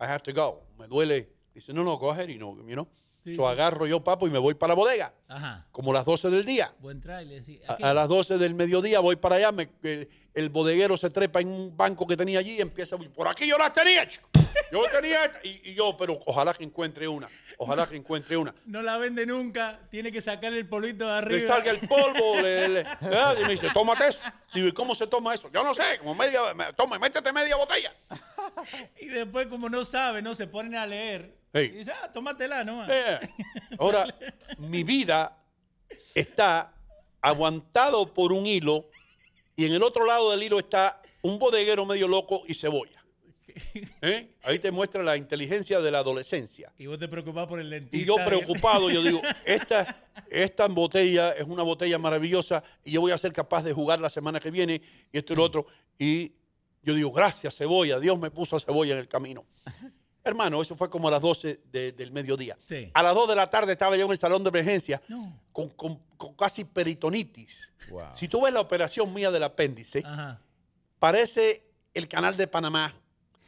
I have to go. Me duele. Dice, no, no, go ahead. Y no, you know. So agarro yo, papo, y me voy para la bodega. Ajá. Como las 12 del día. Buen trailer, sí. A, las 12 del mediodía voy para allá, me- el, el bodeguero se trepa en un banco que tenía allí y empieza a por aquí yo las tenía, chico. Yo tenía esta. Y, y yo, pero ojalá que encuentre una. Ojalá que encuentre una. No la vende nunca. Tiene que sacarle el polvito de arriba. Le salga el polvo, le- le- ¿verdad? y me dice, tómate eso. Digo, ¿y cómo se toma eso? Yo no sé, como media, me- toma, métete media botella. Y después, como no sabe, no se ponen a leer. Sí. Y dice, ah, tómatela nomás. Eh, Ahora, mi vida está aguantado por un hilo y en el otro lado del hilo está un bodeguero medio loco y cebolla. ¿Eh? Ahí te muestra la inteligencia de la adolescencia. Y vos te preocupás por el dentista. Y yo preocupado, yo digo, esta, esta botella es una botella maravillosa y yo voy a ser capaz de jugar la semana que viene y esto y lo otro. Y yo digo, gracias cebolla, Dios me puso a cebolla en el camino. Hermano, eso fue como a las 12 de- del mediodía. Sí. A las 2 de la tarde estaba yo en el salón de emergencia No. con, con- con casi peritonitis. Wow. Si tú ves la operación mía del apéndice, Ajá. parece el canal de Panamá.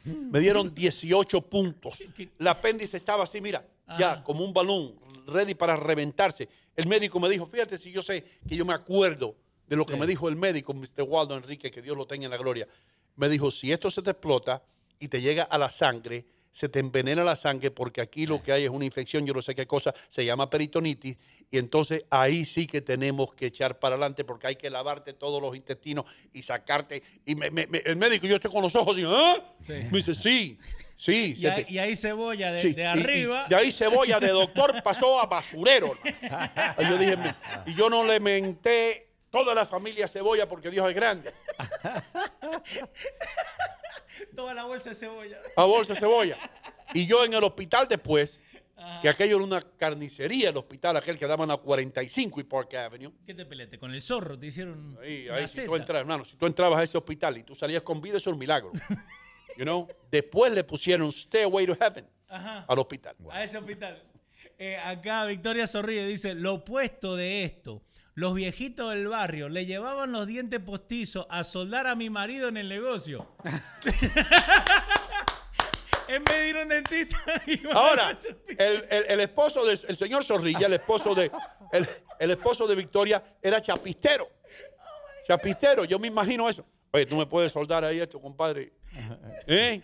Me dieron 18 puntos. El apéndice estaba así, mira, ya como un balón, ready para reventarse. El médico me dijo, fíjate si yo sé que yo me acuerdo de lo que me dijo el médico, Mr. Waldo Enrique, que Dios lo tenga en la gloria. Me dijo, si esto se te explota y te llega a la sangre, se te envenena la sangre porque aquí lo que hay es una infección, yo no sé qué cosa, se llama peritonitis, y entonces ahí sí que tenemos que echar para adelante porque hay que lavarte todos los intestinos y sacarte. Y me- me- me- el médico, yo estoy con los ojos así, ¿ah? Me dice, sí, sí. Y ahí, te- y ahí cebolla de, Sí, de y- y arriba. de ahí cebolla de doctor pasó a basurero. Y yo dije, "Me- y yo no le menté toda la familia cebolla porque Dios es grande. Toda la bolsa de cebolla. A bolsa de cebolla. Y yo en el hospital después, que aquello era una carnicería, el hospital aquel que daban a 45 y Park Avenue. ¿Qué te peleaste? Con el zorro te hicieron. Ahí, ahí, si tú entras, hermano, si tú entrabas a ese hospital y tú salías con vida, eso es un milagro. You know? Después le pusieron Stairway to Heaven Ajá. al hospital. A ese hospital. Eh, acá Victoria sonríe, dice, lo opuesto de esto. Los viejitos del barrio le llevaban los dientes postizos a soldar a mi marido en el negocio. en vez de ir a un dentista. Ahora, el, el- el esposo del el señor Zorrilla, el esposo de el, el esposo de Victoria, era chapistero. Chapistero, yo me imagino eso. Oye, tú me puedes soldar ahí esto, compadre. ¿Eh?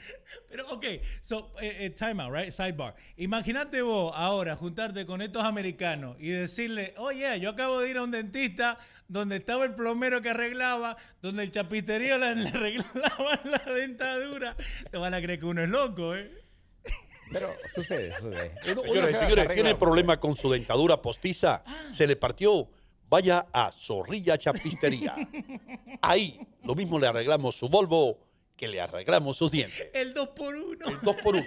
Pero, ok, so, eh, eh, time out, right? Sidebar. Imagínate vos ahora juntarte con estos americanos y decirle, oye, yo acabo de ir a un dentista donde estaba el plomero que arreglaba, donde el chapisterío le, arreglaba la dentadura. Te van a creer que uno es loco, ¿eh? Pero sucede, sucede. Uno- uno Señores, se las señores, arregla. tiene problema con su dentadura postiza, se le partió. Vaya a Zorrilla Chapistería. Ahí lo mismo le arreglamos su Volvo que le arreglamos sus dientes. El 2 por 1 El dos por uno.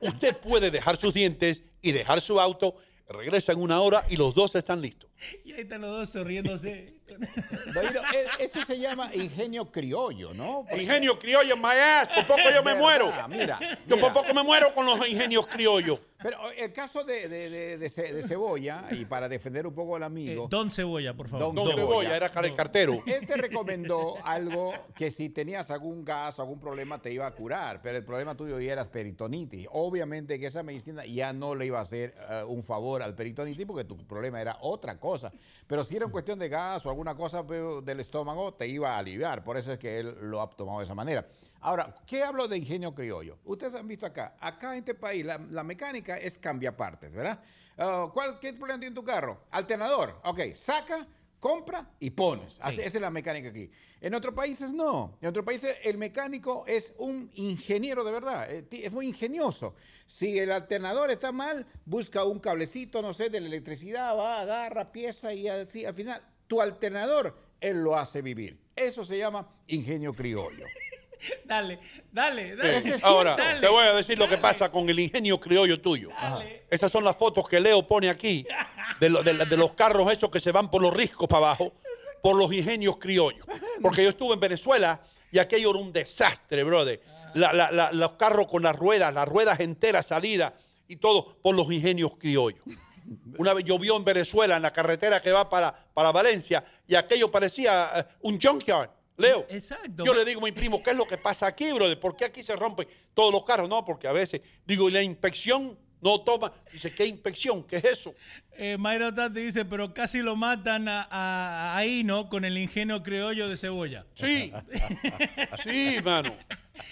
Usted puede dejar sus dientes y dejar su auto, regresa en una hora y los dos están listos. Y ahí están los dos sonriéndose. E- Ese se llama ingenio criollo, ¿no? Porque- Ingenio criollo, my ass, por poco yo me Verdad, muero. Mira, Yo por poco me muero con los ingenios criollos. Pero el caso de, de- de- de Ce- de Cebolla, y para defender un poco al Eh, amigo, Don Cebolla, por favor. Don Don Cebolla. Cebolla era el cartero. él te recomendó algo que si tenías algún gas o algún problema te iba a curar, pero el problema tuyo ya era peritonitis. Obviamente que esa medicina ya no le iba a hacer eh, un favor al peritonitis porque tu problema era otra cosa. Pero si era en cuestión de gas o alguna cosa del estómago, te iba a aliviar. Por eso es que él lo ha tomado de esa manera. Ahora, ¿qué hablo de ingenio criollo? Ustedes han visto acá, acá en este país la, la mecánica es cambia partes, ¿verdad? Ah, ¿cuál, ¿Qué problema tiene tu carro? Alternador. Ok, saca, compra y pones. Así- esa es la mecánica aquí. En otros países no. En otros países el mecánico es un ingeniero de verdad. eh, Es muy ingenioso. Si el alternador está mal, busca un cablecito, no sé, de la electricidad, va, agarra, pieza y así, al final tu alternador, él lo hace vivir. Eso se llama ingenio criollo. Dale, dale, dale. Es Ahora, Dale. te voy a decir lo que pasa con el ingenio criollo tuyo. Esas son las fotos que Leo pone aquí de, lo- de la- de los carros esos que se van por los riscos para abajo, por los ingenios criollos. Porque yo estuve en Venezuela y aquello era un desastre, brother. La- la- la- los carros con las ruedas, las ruedas enteras salidas y todo por los ingenios criollos. Una vez llovió en Venezuela, en la carretera que va para, para Valencia, y aquello parecía eh, un junkyard. Leo, Exacto. yo le digo a mi primo, ¿qué es lo que pasa aquí, brother? ¿Por qué aquí se rompen todos los carros? No, porque a veces, digo, y la inspección no toma. Dice, ¿qué inspección? ¿Qué es eso? Eh, Mayra Tati dice, pero casi lo matan a, a, a Hino con el ingenio criollo de cebolla. Sí, sí, mano.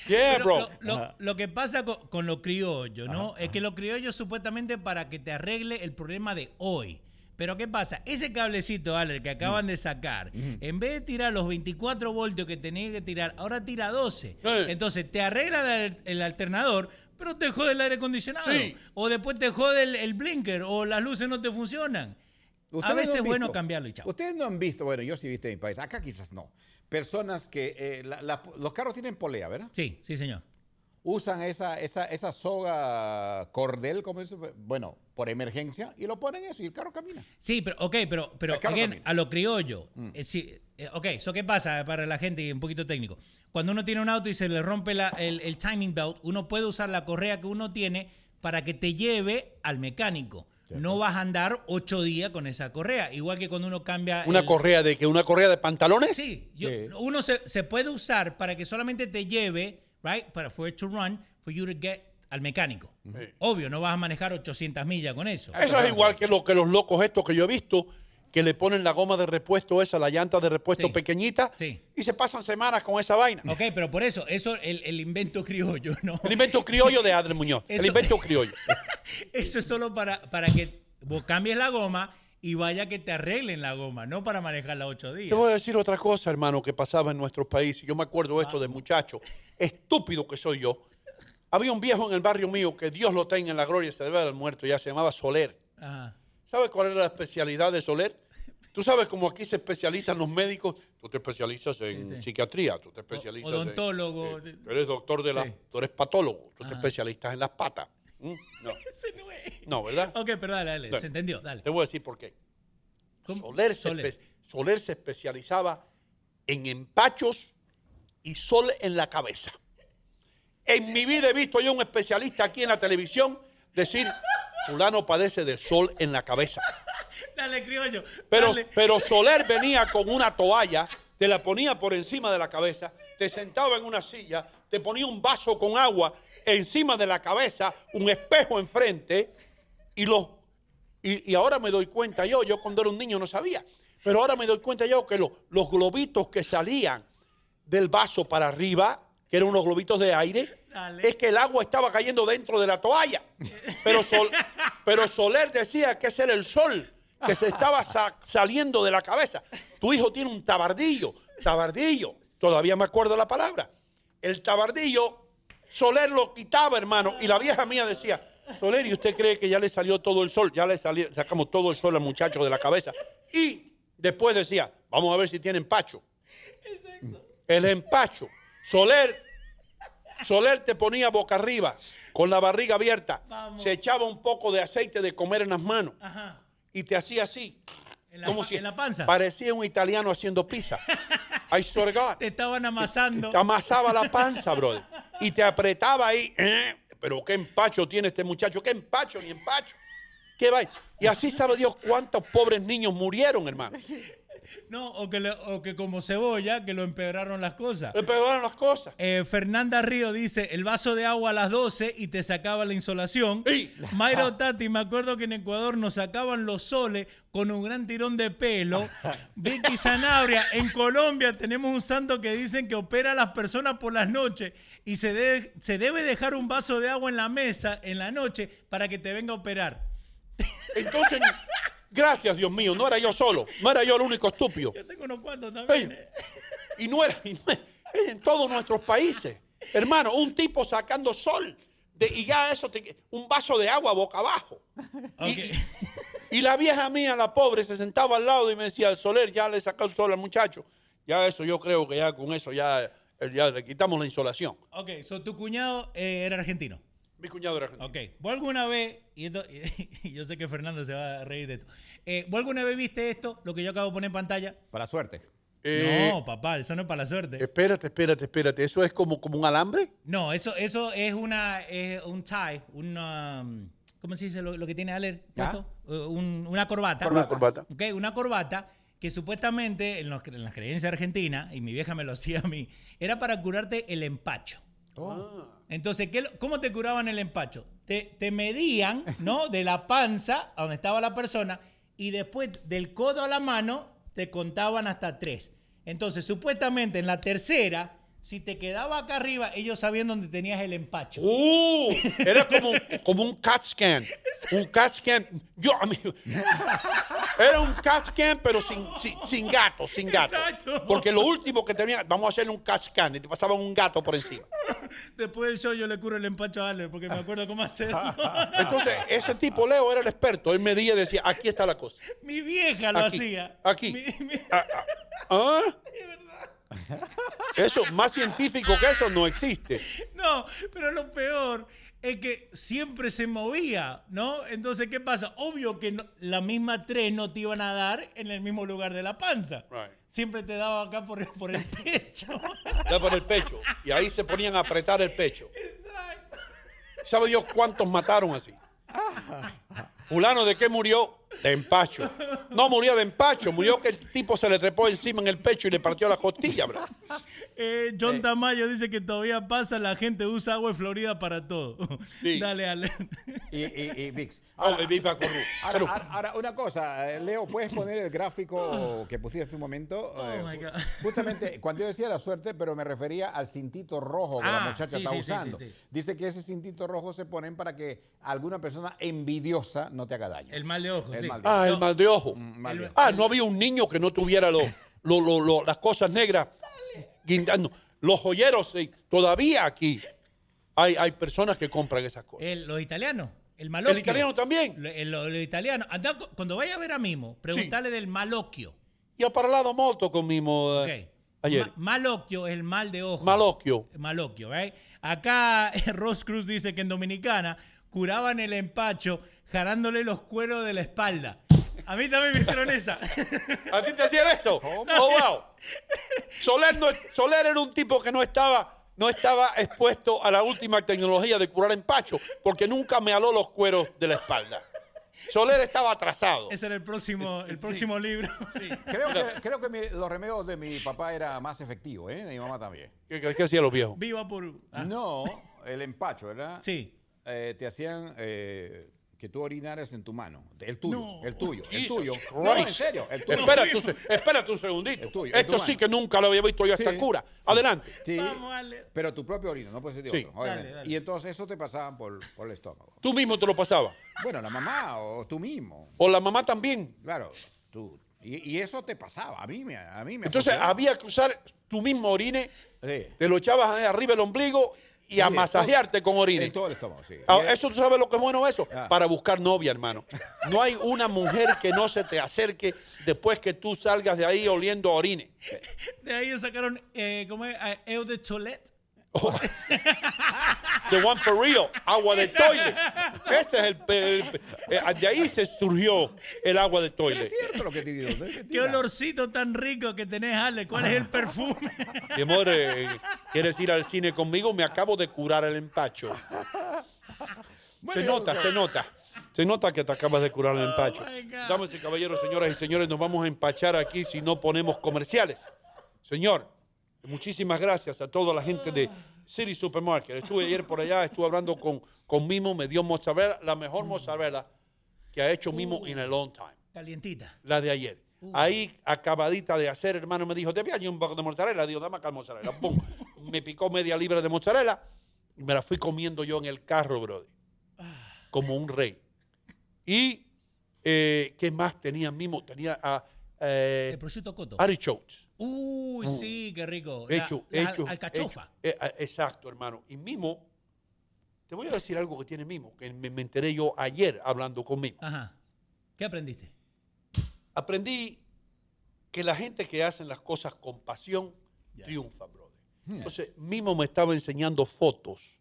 Yeah, Pero bro. Lo, lo- lo que pasa con, con lo criollo, ¿no? Es que lo criollo supuestamente para que te arregle el problema de hoy. Pero ¿qué pasa? Ese cablecito, Ale, que acaban de sacar, en vez de tirar los 24 voltios que tenía que tirar, ahora tira 12. Eh. Entonces te arregla el, el alternador, pero te jode el aire acondicionado. Sí. O después te jode el, el blinker, o las luces no te funcionan. A veces no es bueno cambiarlo y chao. Ustedes no han visto, bueno, yo sí he visto en mi país, acá quizás no. Personas que eh, la- la- los carros tienen polea, ¿verdad? Sí, sí, señor. Usan esa, esa, esa soga cordel, como eso, bueno, por emergencia, y lo ponen eso y el carro camina. Sí, pero, ok, pero, pero again, a lo criollo. eh, sí, eh, ok, ¿eso qué pasa para la gente un poquito técnico? Cuando uno tiene un auto y se le rompe la- el, el timing belt, uno puede usar la correa que uno tiene para que te lleve al mecánico. No vas a andar ocho días con esa correa. Igual que cuando uno cambia. ¿Una el- correa de que ¿Una correa de pantalones? Sí, yo- Sí. uno se, se puede usar para que solamente te lleve, right, para for it to run, for you to get al mecánico. Obvio, no vas a manejar 800 millas con eso. Eso es igual que, lo, que los locos estos que yo he visto que le ponen la goma de repuesto esa, la llanta de repuesto Sí. pequeñita, Sí. y se pasan semanas con esa vaina. Ok, pero por eso, eso, el, el invento criollo, ¿no? El invento criollo de Adler Muñoz. El Eso- invento criollo. Eso es solo para, para que vos cambies la goma y vaya que te arreglen la goma, no para manejarla ocho días. Te voy a decir otra cosa, hermano, que pasaba en nuestros países. Yo me acuerdo esto de muchacho. Estúpido que soy yo. Había un viejo en el barrio mío que Dios lo tenga en la gloria, se debe haber muerto, ya se llamaba Soler. Ajá. ¿Sabes cuál era la especialidad de Soler? Tú sabes cómo aquí se especializan los médicos. Tú te especializas en Sí, sí. psiquiatría, tú te especializas odontólogo. en... eh, tú eres doctor de la... Sí. Tú eres patólogo, tú te especializas en las patas. ¿Mm? No, no es. no, ¿verdad? Ok, pero dale, dale, se entendió, dale. Te voy a decir por qué. Soler se, Soler. espe- Soler se especializaba en empachos y sol en la cabeza. En mi vida he visto yo un especialista aquí en la televisión decir, fulano padece de sol en la cabeza. Dale, criollo. Pero, dale. pero Soler venía con una toalla, te la ponía por encima de la cabeza, te sentaba en una silla, te ponía un vaso con agua encima de la cabeza, un espejo enfrente, y los y, y ahora me doy cuenta yo, yo cuando era un niño no sabía, pero ahora me doy cuenta yo que lo- los globitos que salían del vaso para arriba, que eran unos globitos de aire, Dale. es que el agua estaba cayendo dentro de la toalla. Pero, Sol- pero Soler decía que ese era el sol que se estaba sa- saliendo de la cabeza. Tu hijo tiene un tabardillo, tabardillo, todavía me acuerdo la palabra. El tabardillo, Soler lo quitaba, hermano, y la vieja mía decía, Soler, ¿y usted cree que ya le salió todo el sol? Ya le salió, sacamos todo el sol al muchacho de la cabeza. Y después decía, vamos a ver si tiene empacho. El empacho. Soler, Soler te ponía boca arriba, con la barriga abierta. Vamos. Se echaba un poco de aceite de comer en las manos Ajá. y te hacía así. En la, como si en la panza. parecía un italiano haciendo pizza. I swear to God. Te estaban amasando. Te amasaba la panza, brother. Y te apretaba ahí. Eh, Pero qué empacho tiene este muchacho. Qué empacho ni empacho. Qué vaina. Y así sabe Dios cuántos pobres niños murieron, hermano. No, o que, le- o que como cebolla, que lo empeoraron las cosas. Le pegaron las cosas. Eh, Fernanda Río dice, el vaso de agua a las 12 y te sacaba la insolación. Mayro Tati, me acuerdo que en Ecuador nos sacaban los soles con un gran tirón de pelo. Vicky Sanabria, en Colombia tenemos un santo que dicen que opera a las personas por las noches y se, de- se debe dejar un vaso de agua en la mesa en la noche para que te venga a operar. Entonces, gracias Dios mío, no era yo solo. No era yo el único estúpido. Yo tengo unos cuantos también. Eh. y no era, y no era- es en todos nuestros países. Hermano, un tipo sacando sol. de- y ya eso, te- un vaso de agua boca abajo. Y, y la vieja mía, la pobre, se sentaba al lado y me decía, Soler, ya le sacó el sol al muchacho. Ya eso, yo creo que ya con eso ya, eh, ya le quitamos la insolación. Ok, so tu cuñado eh, era argentino. Mi cuñado era argentino. Ok, ¿vos alguna vez, y, esto- y yo sé que Fernando se va a reír de esto, eh, ¿vos alguna vez viste esto, lo que yo acabo de poner en pantalla? Para suerte. Eh, no, papá, eso no es para la suerte. Espérate, espérate, espérate. ¿Eso es como, como un alambre? No, eso, eso es una, es un tie, una, ¿cómo se dice lo, lo que tiene Aler puesto? Eh, un- una corbata. Una corbata. Ok, una corbata que supuestamente en, los- en las creencias argentinas, y mi vieja me lo hacía a mí, era para curarte el empacho. Entonces, ¿qué lo- ¿cómo te curaban el empacho? Te, te medían, ¿no? De la panza a donde estaba la persona y después del codo a la mano te contaban hasta tres. Entonces, supuestamente en la tercera, si te quedaba acá arriba, ellos sabían dónde tenías el empacho. ¡Uh! Era como, como un CAT scan. Un CAT scan. Yo, a mí, era un CAT scan, pero sin, sin, sin gato, sin gato. Exacto. Porque lo último que tenía, vamos a hacerle un CAT scan y te pasaban un gato por encima. Después del show yo le curo el empacho a Ale porque me acuerdo cómo hacerlo. Entonces, ese tipo, Leo, era el experto. Él medía y decía, aquí está la cosa. Mi vieja lo Aquí, hacía. aquí. Mi- mi- Ah, ah, ¿ah? Eso, más científico que eso, no existe. No, pero lo peor es que siempre se movía, ¿no? Entonces, ¿qué pasa? Obvio que no- la misma tres no te iban a dar en el mismo lugar de la panza. Right. Siempre te daba acá por, por el pecho. Por el pecho. Y ahí se ponían a apretar el pecho. Exacto. ¿Sabe Dios cuántos mataron así? Fulano, ¿de qué murió? De empacho. No murió de empacho, murió que el tipo se le trepó encima en el pecho y le partió la costilla, bro. Eh, John Tamayo dice que todavía pasa, la gente usa agua de Florida para todo. Sí. Dale, Ale. Y, y, y VIX. Ah. Ahora, ahora- ahora, una cosa, eh, Leo, ¿puedes poner el gráfico que pusiste hace un momento? Oh, Eh, my God. Justamente, cuando yo decía la suerte, pero me refería al cintito rojo que la Ah, muchacha sí, está sí, usando. sí, sí. Dice que ese cintito rojo se ponen para que alguna persona envidiosa no te haga daño. El mal de ojo, El sí. mal de Ah, el mal de ojo. mal de ojo. Ah, no había un niño que no tuviera lo- lo- lo- lo- las cosas negras guindando. Los joyeros, todavía aquí hay, hay personas que compran esas cosas. El- los italianos, el malocchio. El italiano también. Lo- el- Los italianos. Anda cuando vaya a ver a Mimo, preguntarle del malocchio. Y ha parlato molto con Mimo eh, Ok. ayer. Ma- malocchio es el mal de ojo. Malocchio. Malocchio, ¿right? Acá Ross Cruz dice que en Dominicana curaban el empacho jarándole los cueros de la espalda. A mí también me hicieron esa. ¿A ti te hacían eso? Oh, wow. Soler, no- Soler era un tipo que no estaba, no estaba expuesto a la última tecnología de curar empacho, porque nunca me aló los cueros de la espalda. Soler estaba atrasado. Ese era el próximo, el próximo libro. Creo que, creo que mi- los remedios de mi papá era más efectivos, ¿eh? De mi mamá también. ¿Qué, qué- qué hacían los viejos? Viva por. ah, No, el empacho, ¿verdad? Sí. Eh, te hacían eh, que tú orinaras en tu mano. El tuyo, No. el tuyo, el tuyo. No, en serio, el tuyo. Espérate, un, se- espérate un segundito. El tuyo, el Esto sí mano. que nunca lo había visto yo a esta Sí. cura. Adelante. Sí, Vamos, pero tu propio orina, no puede ser de Sí. otro, obviamente. Dale, dale. Y entonces eso te pasaban por, por el estómago. Tú mismo te lo pasabas. Bueno, la mamá o tú mismo, O la mamá también. claro, tú. Y, y eso te pasaba, a mí me, a mí me Entonces había que usar tu mismo orine, Sí. te lo echabas arriba el ombligo y a masajearte con orine. En todo el estómago, sí. Eso tú sabes lo que es bueno eso. Ah. Para buscar novia, hermano. No hay una mujer que no se te acerque después que tú salgas de ahí oliendo a orine. De ahí sacaron, eh, ¿cómo es? Ah, Eau de Toilette. The one for real, agua de toilet. Ese es el, el- eh, de ahí se surgió el agua de Es toilet. cierto lo que te digo. es Qué olorcito tan rico que tenés, Ale. ¿Cuál es el perfume? Mi amor, eh, ¿quieres ir al cine conmigo? Me acabo de curar el empacho. Se nota, se nota. Se nota que te acabas de curar el empacho. my God. Damas y caballeros, señoras y señores, nos vamos a empachar aquí si no ponemos comerciales. Señor, muchísimas gracias a toda la gente de City Supermarket. Estuve ayer por allá, estuve hablando con, con Mimo, me dio mozzarella, la mejor mozzarella que ha hecho Mimo en a long time Calientita. la de ayer. Ahí, acabadita de hacer, hermano, me dijo, te voy un poco de mozzarella. Digo, dame acá el mozzarella. Pum. Me picó media libra de mozzarella y me la fui comiendo yo en el carro, brother. Como un rey. Y, eh, ¿qué más tenía mismo? Tenía a El eh, prosciutto coto. artichokes. Uy, sí, qué rico. La- Hecho, la hecho. Alcachofa. hecho. Eh, eh, exacto, hermano. Y Mimo, te voy a decir algo que tiene Mimo, que me, me enteré yo ayer hablando con Mimo. Ajá. ¿Qué aprendiste? aprendí que la gente que hace las cosas con pasión triunfa, brother. Entonces, Mimo me estaba enseñando fotos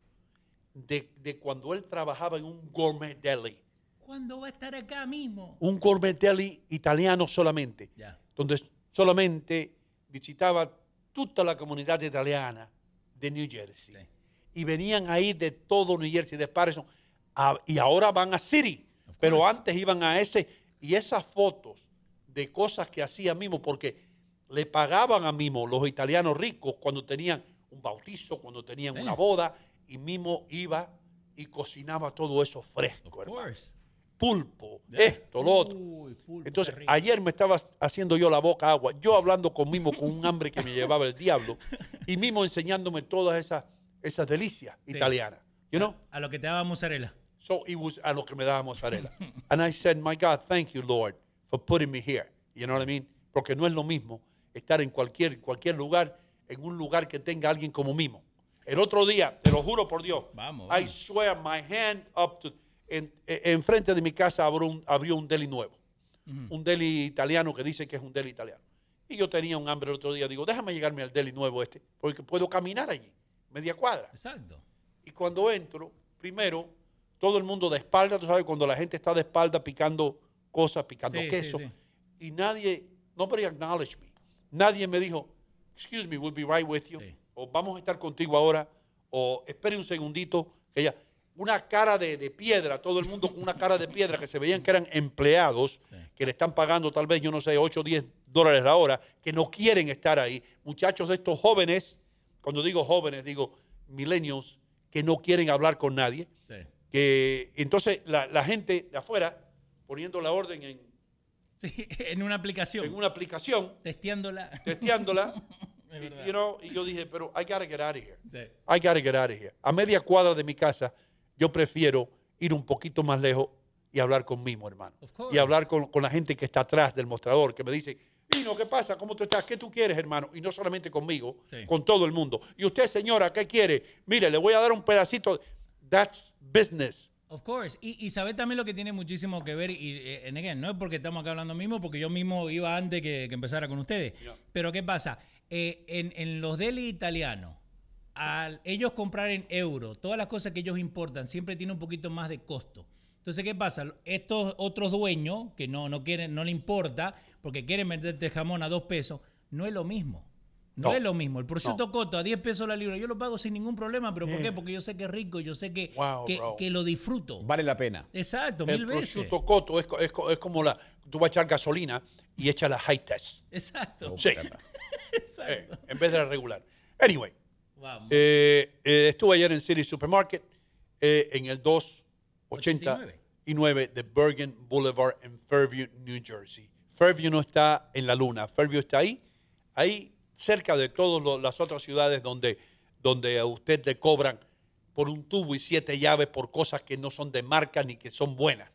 de, de cuando él trabajaba en un gourmet deli. ¿Cuándo va a estar acá mismo? Un gourmet deli italiano solamente. Ya. Donde solamente visitaba toda la comunidad italiana de New Jersey. Sí. Y venían ahí de todo New Jersey, de Patterson. a- y ahora van a City. Pero antes iban a ese. Y esas fotos de cosas que hacía Mimo, porque le pagaban a Mimo los italianos ricos cuando tenían un bautizo, cuando tenían Sí. una boda. Y Mimo iba y cocinaba todo eso fresco, hermano. Pulpo, esto, lo otro. Uy, pulpo, Entonces, ayer me estaba haciendo yo la boca agua, yo hablando con Mimo con un hambre que me llevaba el diablo, y Mimo enseñándome todas esas, esas delicias Sí. italianas. You know? A lo que te daba mozzarella. So it was a lo que me daba mozzarella. And I said, my God, thank you, Lord, for putting me here. You know what I mean? Porque no es lo mismo estar en cualquier, cualquier lugar, en un lugar que tenga alguien como Mimo. El otro día, te lo juro por Dios, Vamos, I swear my hand up to, en, en frente de mi casa abrió un, abrió un deli nuevo. Un deli italiano que dice que es un deli italiano. Y yo tenía un hambre el otro día. Digo, déjame llegarme al deli nuevo este, porque puedo caminar allí, media cuadra. Exacto. Y cuando entro, primero, todo el mundo de espalda, tú sabes, cuando la gente está de espalda picando cosas, picando Sí, queso. sí. Y nadie, nobody acknowledged me. Nadie me dijo, excuse me, we'll be right with you. O vamos a estar contigo ahora. O espere un segundito. Que ya, una cara de, de piedra, todo el mundo con una cara de piedra que se veían que eran empleados que le están pagando tal vez, yo no sé, 8 o 10 dólares la hora, que no quieren estar ahí. Muchachos de estos jóvenes cuando digo jóvenes, digo millennials que no quieren hablar con nadie. Sí. Que entonces la, la gente de afuera poniendo la orden en, Sí, en una aplicación. en una aplicación, Testeándola. testeándola. Es y, you know, y yo dije, pero I gotta get out of here. Sí. I gotta get out of here. A media cuadra de mi casa, yo prefiero ir un poquito más lejos y hablar con Mimo, hermano. Y hablar con, con la gente que está atrás del mostrador, que me dice, Mino, ¿qué pasa? ¿Cómo tú estás? ¿Qué tú quieres, hermano? Y no solamente conmigo, Sí. con todo el mundo. Y usted, señora, ¿qué quiere? Mire, le voy a dar un pedacito. That's business. Of course. Y, y saber también lo que tiene muchísimo que ver, y eh, and again, no es porque estamos acá hablando mismo, porque yo mismo iba antes que, que empezara con ustedes. Pero ¿qué pasa? Eh, en, en los deli italianos, al ellos comprar en euro, todas las cosas que ellos importan siempre tiene un poquito más de costo. Entonces, ¿qué pasa? Estos otros dueños que no, no quieren, no le importa, porque quieren venderte jamón a dos pesos, no es lo mismo. No, No. es lo mismo. El prosciutto coto a 10 pesos la libra, yo lo pago sin ningún problema. ¿Pero por qué? Porque yo sé que es rico, yo sé que, Wow, que, lo disfruto. Vale la pena. Exacto, El mil veces. prosciutto cotto es, es es como la. Tú vas a echar gasolina y echas la high test. Exacto. Sí. Eh, en vez de la regular. Anyway, Vamos. eh, eh, estuve ayer en City Supermarket eh, en el 289 de Bergen Boulevard en Fairview, New Jersey. Fairview no está en la luna, Fairview está ahí, ahí cerca de todas las otras ciudades donde, donde a usted le cobran por un tubo y siete llaves por cosas que no son de marca ni que son buenas.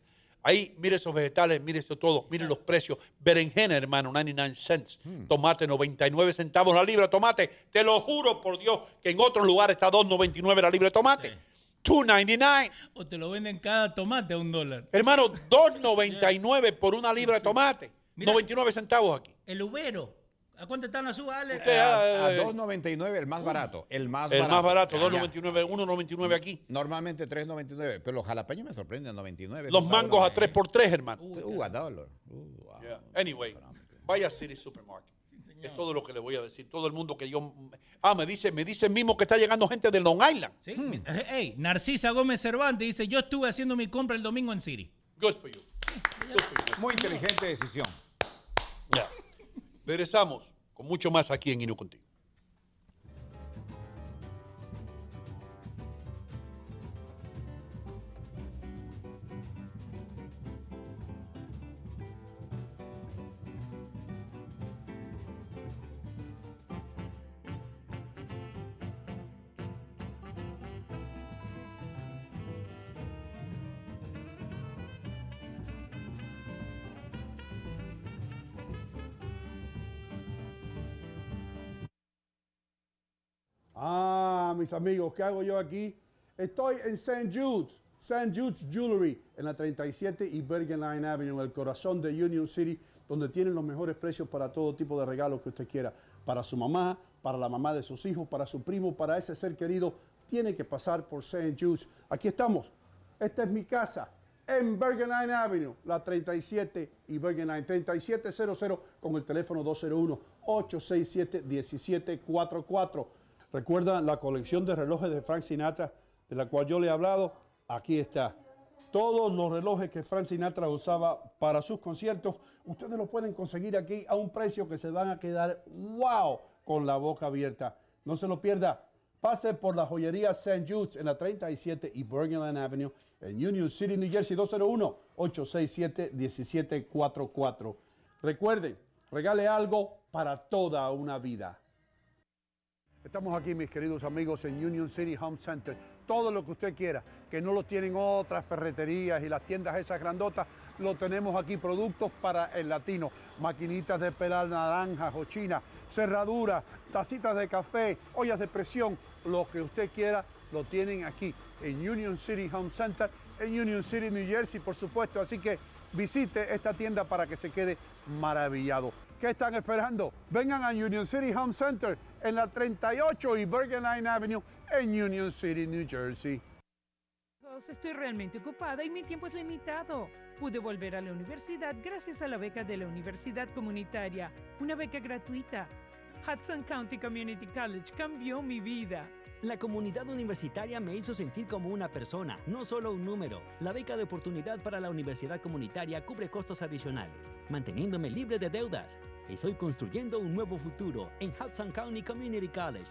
Ahí, mire esos vegetales, mire eso todo, mire los precios. Berenjena, hermano, 99 cents. Tomate, 99 centavos la libra de tomate. Te lo juro por Dios que en otros lugares está 2.99 la libra de tomate. 2.99. O te lo venden cada tomate a un dólar. Hermano, 2.99 por una libra de tomate. Mira. 99 centavos aquí. El ubero. ¿A cuánto están las uvas, Ale? Usted, A, a eh, 2.99 el más barato. El más el barato. más barato, Ya. 2.99, 1.99 aquí. Normalmente 3.99, pero los jalapeños me sorprenden 99. Los mangos a 3 por 3 hermano. Uh, a dólar. Uh, wow. Yeah. Anyway, vaya a City Supermarket. Es todo lo que le voy a decir. Todo el mundo que yo. Ah, me dice, me dice mismo que está llegando gente de Long Island. Sí. Eh, Ey, Narcisa Gómez Cervantes dice, yo estuve haciendo mi compra el domingo en City. Good for you. Good for you. Muy inteligente decisión. Ya. Regresamos con mucho más aquí en Inu Contigo. Mis amigos, ¿qué hago yo aquí? Estoy en St. Jude's, St. Jude's Jewelry, en la 37 y Bergen Line Avenue, en el corazón de Union City, donde tienen los mejores precios para todo tipo de regalos que usted quiera. Para su mamá, para la mamá de sus hijos, para su primo, para ese ser querido, tiene que pasar por St. Jude's. Aquí estamos. Esta es mi casa en Bergen Line Avenue, la 37 y Bergen Line 3700 con el teléfono 201-867-1744. Recuerda la colección de relojes de Frank Sinatra de la cual yo le he hablado. Aquí está. Todos los relojes que Frank Sinatra usaba para sus conciertos, ustedes los pueden conseguir aquí a un precio que se van a quedar wow con la boca abierta. No se lo pierda. Pase por la joyería St. Jude's en la 37 y Bergenland Avenue en Union City, New Jersey, 201-867-1744. Recuerden, regale algo para toda una vida. Estamos aquí, mis queridos amigos, en Union City Home Center. Todo lo que usted quiera, que no lo tienen otras ferreterías y las tiendas esas grandotas, lo tenemos aquí. Productos para el latino, maquinitas de pelar naranjas o china, cerraduras, tacitas de café, ollas de presión, lo que usted quiera, lo tienen aquí en Union City Home Center, en Union City, New Jersey, por supuesto. Así que visite esta tienda para que se quede maravillado. ¿Qué están esperando? Vengan a Union City Home Center en la 38 y Bergen Line Avenue en Union City, New Jersey. Estoy realmente ocupada y mi tiempo es limitado. Pude volver a la universidad gracias a la beca de la Universidad Comunitaria, una beca gratuita. Hudson County Community College cambió mi vida. La comunidad universitaria me hizo sentir como una persona, no solo un número. La beca de oportunidad para la universidad comunitaria cubre costos adicionales, manteniéndome libre de deudas. Estoy construyendo un nuevo futuro en Hudson County Community College.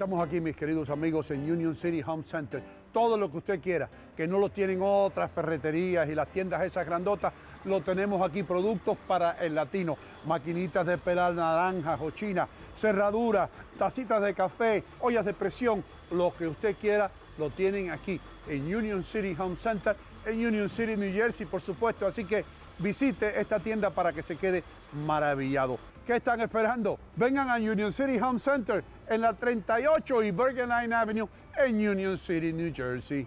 Estamos aquí, mis queridos amigos, en Union City Home Center. Todo lo que usted quiera, que no lo tienen otras ferreterías y las tiendas esas grandotas, lo tenemos aquí. Productos para el latino, maquinitas de pelar naranjas o china, cerraduras, tacitas de café, ollas de presión, lo que usted quiera, lo tienen aquí en Union City Home Center, en Union City, New Jersey, por supuesto. Así que visite esta tienda para que se quede maravillado. ¿Qué están esperando? Vengan a Union City Home Center en la 38 y Bergen Line Avenue en Union City, New Jersey.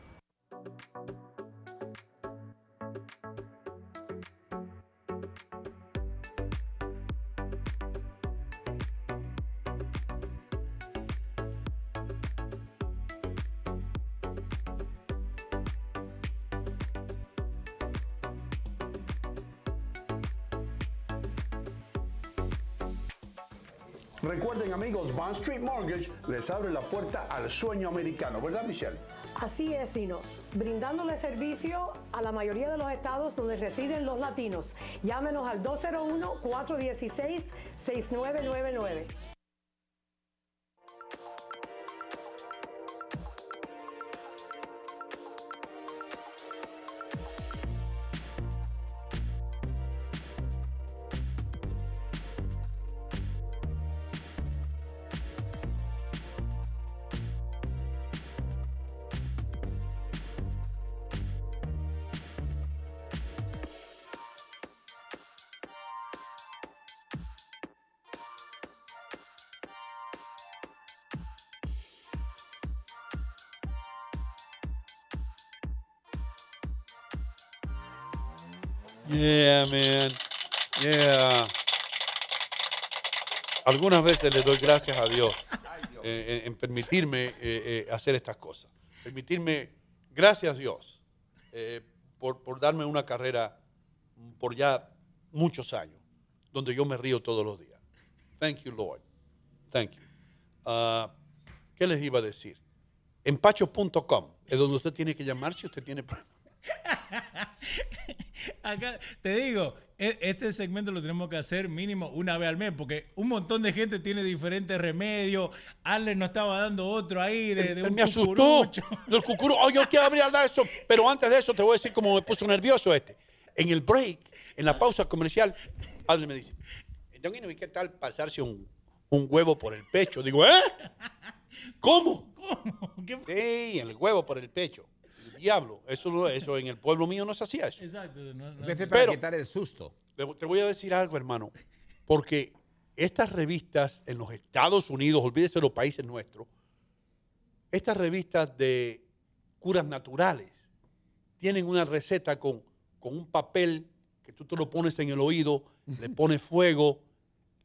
Street Mortgage les abre la puerta al sueño americano, ¿verdad Michelle? Así es, Sino, brindándole servicio a la mayoría de los estados donde residen los latinos. Llámenos al 201-416-6999. Yeah. Algunas veces le doy gracias a Dios eh, en, en permitirme eh, eh, hacer estas cosas. Permitirme, gracias Dios, eh, por, por darme una carrera por ya muchos años, donde yo me río todos los días. Thank you, Lord. Thank you. Ah, ¿Qué les iba a decir? Empacho.com es donde usted tiene que llamar si usted tiene problemas. Acá te digo, e- este segmento lo tenemos que hacer mínimo una vez al mes, porque un montón de gente tiene diferentes remedios. Arlen nos estaba dando otro ahí de, de un me asustó. Del cucurú. Oh, yo quiero hablar de eso. Pero antes de eso, te voy a decir cómo me puso nervioso este. En el break, en la pausa comercial, Adler me dice: Don Ino, ¿y qué tal pasarse un, un huevo por el pecho? Digo, ¿eh? ¿Cómo? ¿Cómo? ¿Qué? Sí, el huevo por el pecho. Diablo. Eso, no- eso en el pueblo mío no se hacía eso. Exacto. no- no- A veces para Pero- quitar el susto. Te voy a decir algo, hermano, porque estas revistas en los Estados Unidos, olvídese de los países nuestros, estas revistas de curas naturales tienen una receta con, con un papel que tú te lo pones en el oído, le pones fuego.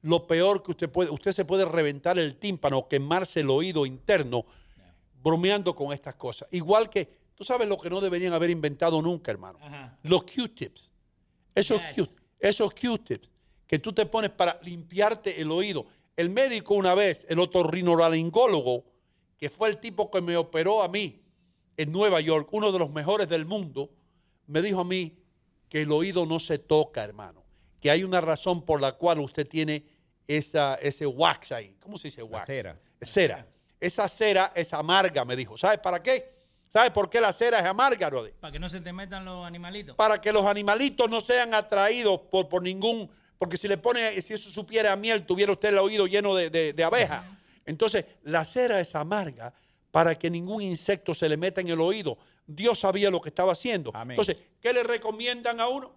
Lo peor que usted puede, usted se puede reventar el tímpano, quemarse el oído interno, bromeando con estas cosas. Igual que, tú sabes lo que no deberían haber inventado nunca, hermano. Ajá. Los Q-tips. Esos, Yes. Q, esos Q-tips que tú te pones para limpiarte el oído. El médico una vez, el otorrinolaringólogo, que fue el tipo que me operó a mí en Nueva York, uno de los mejores del mundo, me dijo a mí que el oído no se toca, hermano. Que hay una razón por la cual usted tiene esa, ese wax ahí. ¿Cómo se dice wax? cera. Cera. Esa cera es amarga, me dijo. ¿Sabes para qué? ¿Sabes por qué la cera es amarga, Rodri? Para que no se te metan los animalitos. para que los animalitos no sean atraídos por, por ningún, porque si le pone, si eso supiera a miel, tuviera usted el oído lleno de, de, de abejas. Entonces, la cera es amarga para que ningún insecto se le meta en el oído. Dios sabía lo que estaba haciendo. Amén. Entonces, ¿qué le recomiendan a uno?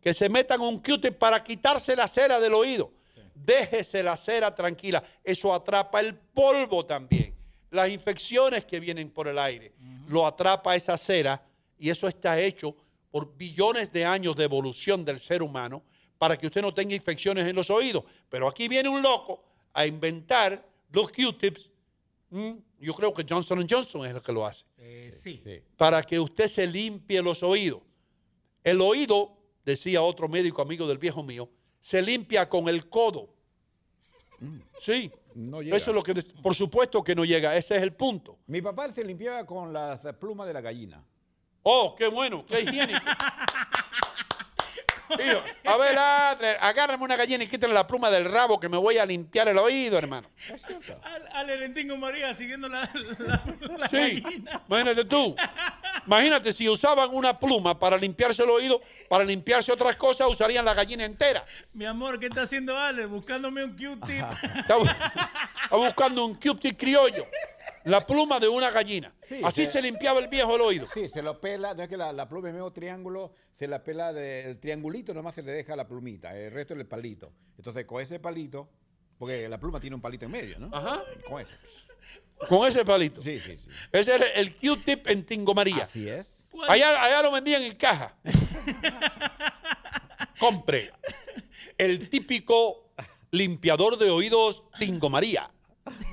Que se metan un Q-tip para quitarse la cera del oído. Déjese la cera tranquila. Eso atrapa el polvo también. Las infecciones que vienen por el aire. Lo atrapa esa cera y eso está hecho por billones de años de evolución del ser humano para que usted no tenga infecciones en los oídos. Pero aquí viene un loco a inventar los Q-tips. Mm, Yo creo que Johnson Johnson es el que lo hace. Eh, sí. Para que usted se limpie los oídos. El oído, decía otro médico amigo del viejo mío, se limpia con el codo. Sí. No llega. Eso es lo que, por supuesto que no llega, ese es el punto. Mi papá se limpiaba con las plumas de la gallina. Oh, qué bueno, qué higiénico. A ver, Adler, agárrame una gallina y quítale la pluma del rabo que me voy a limpiar el oído, hermano. Al, al Elentingo María siguiendo la, la, la Sí, gallina. imagínate tú. Imagínate si usaban una pluma para limpiarse el oído, para limpiarse otras cosas, usarían la gallina entera. Mi amor, ¿qué está haciendo Ale? Buscándome un Q-tip. Está, bu- está buscando un Q-tip criollo. La pluma de una gallina. Sí, Así se- se limpiaba el viejo el oído. Sí, se lo pela, no es que la, la pluma es medio triángulo, se la pela del triangulito, nomás se le deja la plumita, el resto es el palito. Entonces, con ese palito, porque la pluma tiene un palito en medio, ¿no? Ajá. Con eso. Con ese palito. Sí, sí, sí. Ese era el Q-tip en Tingo María. Así es. Allá, allá lo vendían en caja. Compre el típico limpiador de oídos Tingo María.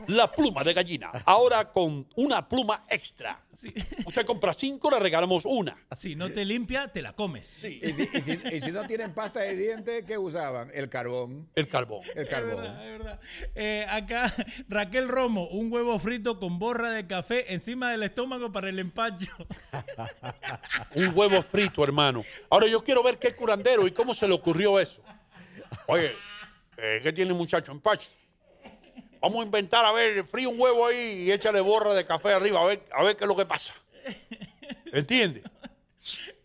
La pluma de gallina. Ahora con una pluma extra. Usted compra cinco, le regalamos una. Si no te limpia, te la comes. Y si, y si- y si no tienen pasta de dientes, ¿qué usaban? El carbón. El carbón. El Es carbón. verdad, es verdad. Eh, acá, Raquel Romo, un huevo frito con borra de café encima del estómago para el empacho. Un huevo frito, hermano. Ahora yo quiero ver qué curandero y cómo se le ocurrió eso. Oye, eh, ¿qué tiene el muchacho en Pacho? Vamos a inventar, a ver, frío un huevo ahí y échale borra de café arriba, a ver, a ver qué es lo que pasa. ¿Entiendes?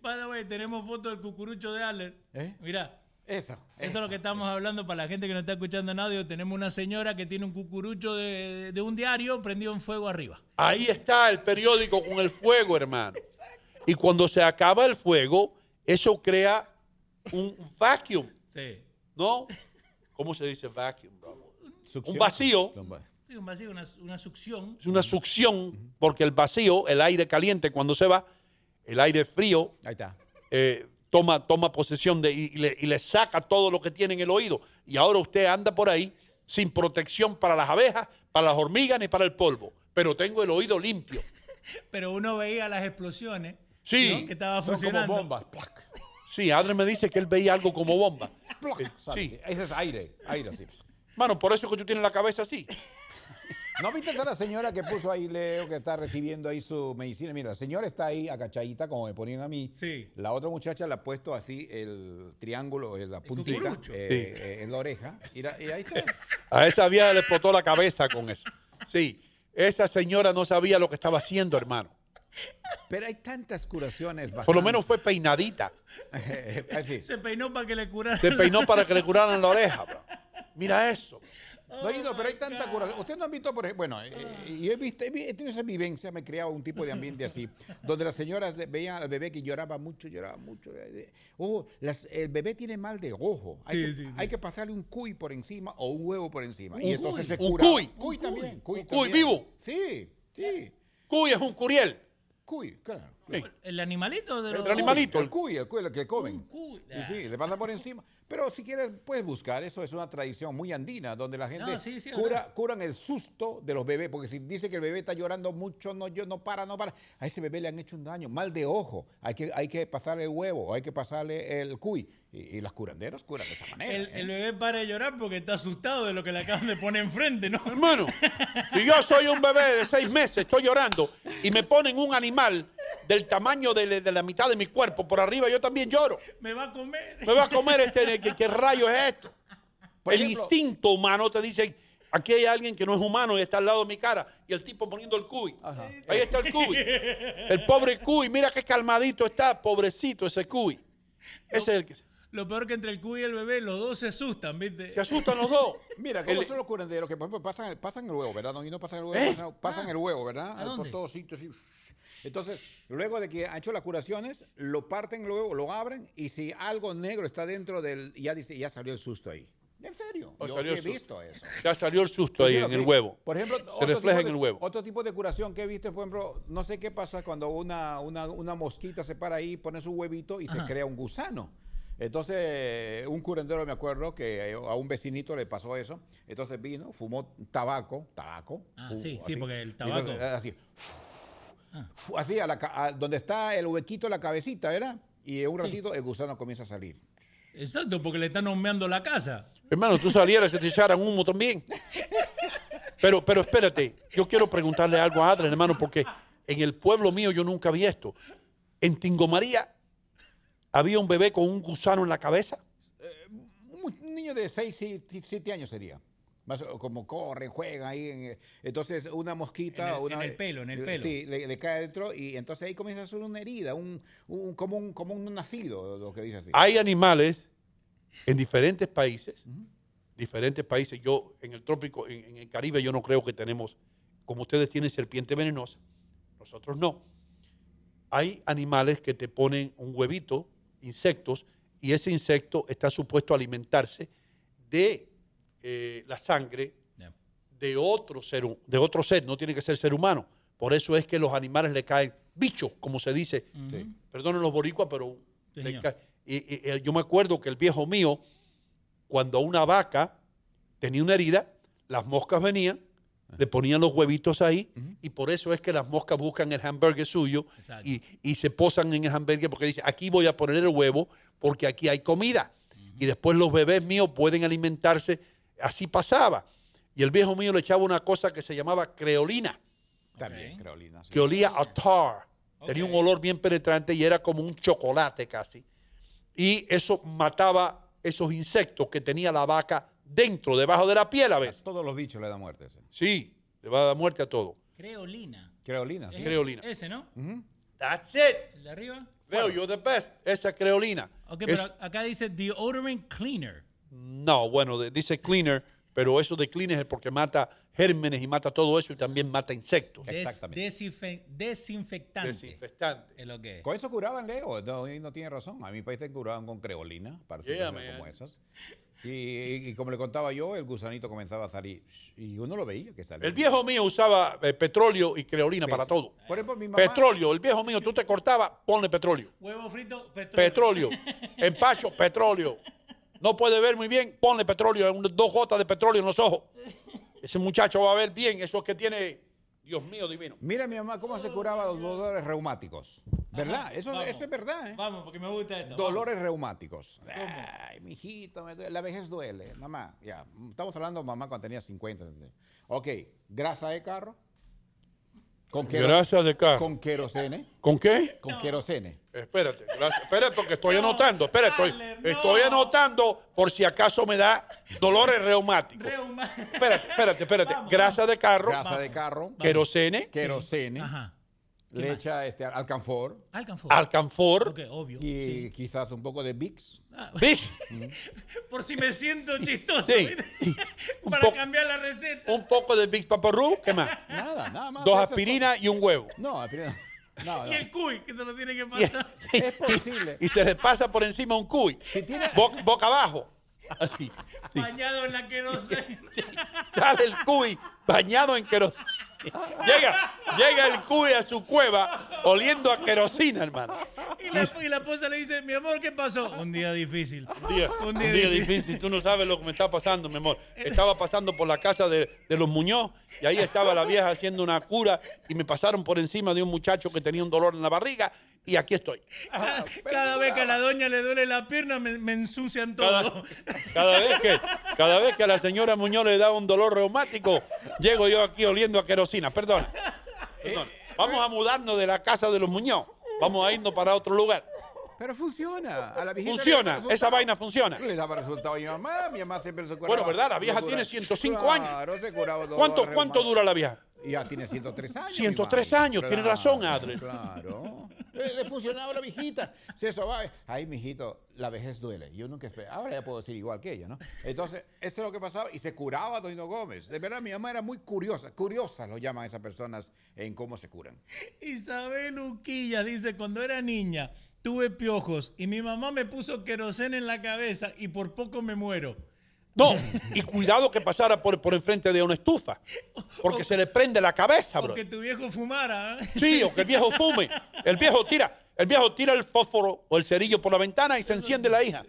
By the way, tenemos foto del cucurucho de Aller. ¿Eh? Mira, Eso. eso es lo que estamos hablando para la gente que nos está escuchando en audio. Tenemos una señora que tiene un cucurucho de, de un diario prendido en fuego arriba. Ahí está el periódico con el fuego, hermano. Y cuando se acaba el fuego, eso crea un vacuum, Sí. ¿no? ¿Cómo se dice vacuum, bro? Succión. Un vacío. Sí, un vacío, una, una succión. Es una succión, porque el vacío, el aire caliente cuando se va, el aire frío Ahí está. eh, toma, toma posesión de, y, y le, y le saca todo lo que tiene en el oído. Y ahora usted anda por ahí sin protección para las abejas, para las hormigas ni para el polvo. Pero tengo el oído limpio. Pero uno veía las explosiones. Sí. ¿no? Que estaba Son como funcionando. bombas. ¡plac! Sí, Adre me dice que él veía algo como bomba. Eh, sí. Ese es aire. Aire, sí. Mano, por eso es que tú tienes la cabeza así. ¿No viste a la señora que puso ahí, Leo, que está recibiendo ahí su medicina? Mira, la señora está ahí agachadita, como me ponían a mí. Sí. La otra muchacha le ha puesto así el triángulo, eh, la puntita, eh, Sí. eh, en la oreja. Y, la- y ahí está. A esa vieja le explotó la cabeza con eso. Sí, esa señora no sabía lo que estaba haciendo, hermano. Pero hay tantas curaciones. Por lo menos fue peinadita. Se peinó para que le curaran. Se peinó para que le curaran la oreja. bro. Mira eso. No, Guido, pero hay tanta curación. Ustedes no han visto, por ejemplo, bueno, eh, yo he visto, he he tenido esa vivencia, me he creado un tipo de ambiente así, donde las señoras veían al bebé que lloraba mucho, lloraba mucho. Oh, las- el bebé tiene mal de ojo. Hay, Sí, que, sí, sí. hay que pasarle un cuy por encima o un huevo por encima. Un y entonces cuy. se Un cura. cuy. Cuy Un también. Cuy, Un cuy también. vivo. Sí, sí. Cuy es un curiel. Cuy, claro. Sí. El animalito de los... El animalito. El cuy, el cuy, el que comen. cuy. Y sí, le pasan por encima. Pero si quieres, puedes buscar. Eso es una tradición muy andina, donde la gente No, sí, sí, es cura, curan el susto de los bebés. Porque si dice que el bebé está llorando mucho, no, yo, no para, no para. A ese bebé le han hecho un daño. Mal de ojo. Hay que, hay que pasarle el huevo, hay que pasarle el cuy. Y, y las curanderos curan de esa manera. El, ¿eh? el bebé para de llorar porque está asustado de lo que le acaban de poner enfrente, ¿no? Hermano, si yo soy un bebé de seis meses, estoy llorando y me ponen un animal del tamaño de, de la mitad de mi cuerpo por arriba, yo también lloro. Me va a comer. Me va a comer este, ¿qué, qué rayo es esto? Por el ejemplo- instinto humano te dice, aquí hay alguien que no es humano y está al lado de mi cara y el tipo poniendo el cuy. Ahí está el cuy. El pobre cuy, mira qué calmadito está, pobrecito ese cuy. Ese es el que Lo peor que entre el cuy y el bebé, los dos se asustan, ¿viste? se asustan los dos. Mira, ¿cómo El- son los curanderos? Que, por ejemplo, pasan, el- pasan el huevo, ¿verdad? No, y no pasan el huevo, ¿Eh? pasan, pasan el huevo, ¿verdad? ¿a dónde? Por todos sitios. así. Entonces, luego de que han hecho las curaciones, lo parten luego, lo abren y si algo negro está dentro del, ya dice, ya salió el susto ahí. En serio, Oh, yo salió sí he visto eso. Ya salió el susto ahí en el huevo. Por ejemplo, se otro refleja en tipo el de- huevo. Otro tipo de curación que he visto, por ejemplo, no sé qué pasa cuando una, una, una mosquita se para ahí, pone su huevito y se crea un gusano. Entonces, un curandero me acuerdo que a un vecinito le pasó eso. Entonces vino, fumó tabaco, tabaco. Ah, sí, sí, porque el entonces, tabaco- así, fu- así a la a donde está el huequito de la cabecita, ¿verdad? Y en un Sí. ratito el gusano comienza a salir. Exacto, porque le están humeando la casa. Hermano, tú salieras que te echaran humo también. Pero, pero espérate, yo quiero preguntarle algo a Adrián, hermano, porque en el pueblo mío yo nunca vi esto. En Tingomaría había un bebé con un gusano en la cabeza. Un mu- un niño de 6, 7 años sería. Más o- como corre, juega ahí. en- entonces, una mosquita. En el- una- en el pelo, en el pelo. Sí, le, le cae adentro y entonces ahí comienza a hacer una herida, un, un- como, un, como un nacido, lo que dice así. Hay animales en diferentes países, diferentes países. Yo en el trópico, en, en el Caribe, yo no creo que tenemos, como ustedes tienen serpiente venenosa, nosotros no. Hay animales que te ponen un huevito, insectos, y ese insecto está supuesto a alimentarse de eh, la sangre de otro ser, de otro ser, no tiene que ser ser humano. Por eso es que los animales le caen bichos, como se dice. Sí. Perdonen los boricuas, pero Sí, le señor. cae- y- y- y yo me acuerdo que el viejo mío, cuando una vaca tenía una herida, las moscas venían, le ponían los huevitos ahí, y por eso es que las moscas buscan el hamburger suyo y, y se posan en el hamburger porque dice, aquí voy a poner el huevo porque aquí hay comida. Y después los bebés míos pueden alimentarse. Así pasaba. Y el viejo mío le echaba una cosa que se llamaba creolina, También, sí. que olía a tar. Tenía un olor bien penetrante y era como un chocolate casi. Y eso mataba esos insectos que tenía la vaca dentro, debajo de la piel a A veces. todos los bichos le da muerte ese. Sí, le va a dar muerte a todo. Creolina. Creolina, sí. ¿Es Creolina. Ese, ¿no? That's it. ¿El de arriba? Leo, you're the best. Esa creolina. Ok, Es- pero acá dice deodorant cleaner. no, bueno, de- dice cleaner, pero eso de cleaner es porque mata gérmenes y mata todo eso y también mata insectos. Des- Exactamente. desinfe- desinfectante. Desinfectante. Es lo que es. Con eso curaban, Leo. No, no tiene razón. A mi país te curaban con creolina para Yeah, como esas. Y, y- y como le contaba yo, el gusanito comenzaba a salir. Y uno lo veía que salía. El viejo mío usaba eh, petróleo y creolina para todo. Por ejemplo, mi mamá. Petróleo, el viejo mío, tú te cortabas, ponle petróleo. Huevo frito, petróleo. Petróleo. Empacho, petróleo. No puede ver muy bien, ponle petróleo, dos gotas de petróleo en los ojos. Ese muchacho va a ver bien, eso es que tiene, Dios mío divino. Mira mi mamá cómo se curaba los dolores reumáticos. ¿Verdad? Eso, vamos. eso es verdad, ¿eh? Vamos, porque me gusta esto. Dolores reumáticos. Ay, mijito, me duele. la vejez duele. Mamá, ya. Estamos hablando de mamá cuando tenía 50. 60. Ok, grasa de carro. Con, quero- Gracias de carro. con querosene. ¿Con qué? Con querosene. Espérate, gracias. Espérate, porque estoy anotando. Espérate, estoy, no. estoy anotando por si acaso me da dolores reumáticos. Reuma. Espérate, espérate, espérate. Vamos, Grasa de carro, Grasa de carro. querosene, Querosene. Ajá. ¿Qué Le más? echa este, alcanfor. Alcanfor. alcanfor, Ok, obvio. Y sí. quizás un poco de Vicks. Ah, Vicks, por si me siento chistoso. Sí. Para cambiar la receta. un poco de Vicks Paparú, ¿qué más? Nada, nada más. Dos aspirinas y un huevo. No, aspirina. No, no. Y el cuy, que te lo tiene que Y, pasar. Es posible. y se le pasa por encima un cuy. tiene- Bo- boca abajo. Así. Sí. Bañado en la querosena. Sale el cuy bañado en querosina. Llega, llega el cuy a su cueva oliendo a querosina, hermano. Y la, y la esposa le dice, mi amor, ¿qué pasó? Un día difícil. Un día, un día difícil, tú no sabes lo que me está pasando, mi amor. Estaba pasando por la casa de, de los Muñoz y ahí estaba la vieja haciendo una cura y me pasaron por encima de un muchacho que tenía un dolor en la barriga y aquí estoy. Cada vez que a la doña le duele la pierna, me, me ensucian todo. cada vez que, cada vez que a la señora Muñoz le da un dolor reumático, llego yo aquí oliendo a querosina. Perdón. Perdón. Vamos a mudarnos de la casa de los Muñoz. Vamos a irnos para otro lugar. Pero funciona. A la viejita Funciona, esa vaina funciona. Le daba resultado a mi mamá. Mi mamá siempre se curaba. Bueno, ¿verdad? La vieja tiene cura- 105 años. Claro, se curaba dolor ¿Cuánto, cuánto dura la vieja? Ya tiene 103 años. mi 103 madre. años, tiene razón, Adri. Claro. Le, le funcionaba la viejita. Se sobaba. Ay, mijito, la vejez duele. Yo nunca esperé. Ahora ya puedo decir igual que ella, ¿no? Entonces, eso es lo que pasaba. Y se curaba Doño Gómez. De verdad, mi mamá era muy curiosa. Curiosa lo llaman esas personas en cómo se curan. Isabel Uquilla dice, cuando era niña, tuve piojos y mi mamá me puso queroseno en la cabeza y por poco me muero. No, y cuidado que pasara por, por enfrente de una estufa, porque se le prende la cabeza, bro. Porque tu viejo fumara. ¿eh? Sí, o que el viejo fume. El viejo tira. El viejo tira el fósforo o el cerillo por la ventana y se enciende la hija.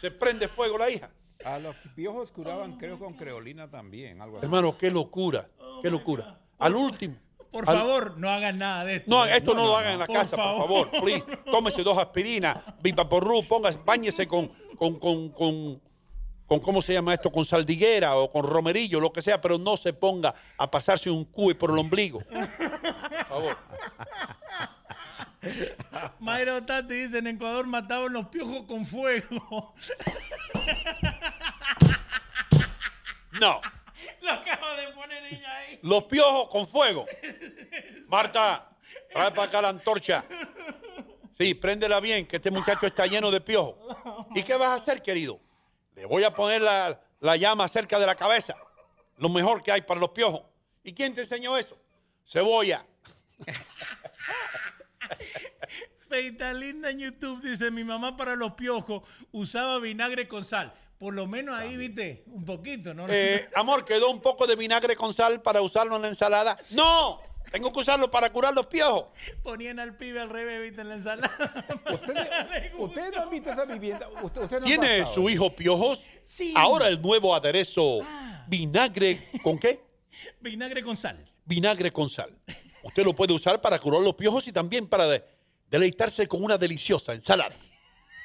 Se prende fuego la hija. A los piojos curaban, creo, con creolina también. Algo así. Hermano, qué locura, qué locura. Al último. Por favor, no hagan nada de esto. No, esto no, lo hagan en la Por casa, favor. por favor, please. Tómese dos aspirinas, Vipaporru, póngase, báñese con, con, con, con, con, ¿cómo se llama esto? Con saldiguera o con romerillo, lo que sea, pero no se ponga a pasarse un cuy por el ombligo. Por favor. Mayra Tati dice, en Ecuador mataban los piojos con fuego. No. Lo acaba de poner ella ahí. Los piojos con fuego. Marta, trae para acá la antorcha. Sí, préndela bien, que este muchacho está lleno de piojos. ¿Y qué vas a hacer, querido? Le voy a poner la, la llama cerca de la cabeza. Lo mejor que hay para los piojos. ¿Y quién te enseñó eso? Cebolla. Feita linda en YouTube dice, mi mamá para los piojos usaba vinagre con sal. Por lo menos ahí, viste, un poquito, ¿no? Eh, amor, quedó un poco de vinagre con sal para usarlo en la ensalada. ¡No! Tengo que usarlo para curar los piojos. Ponían al pibe al revés, viste, en la ensalada. ¿Ustedes, ustedes no han visto esa vivienda? Usted, usted no ¿Tiene pasado. su hijo piojos? Sí. Ahora el nuevo aderezo vinagre con qué? vinagre con sal. vinagre con sal. Usted lo puede usar para curar los piojos y también para de- deleitarse con una deliciosa ensalada.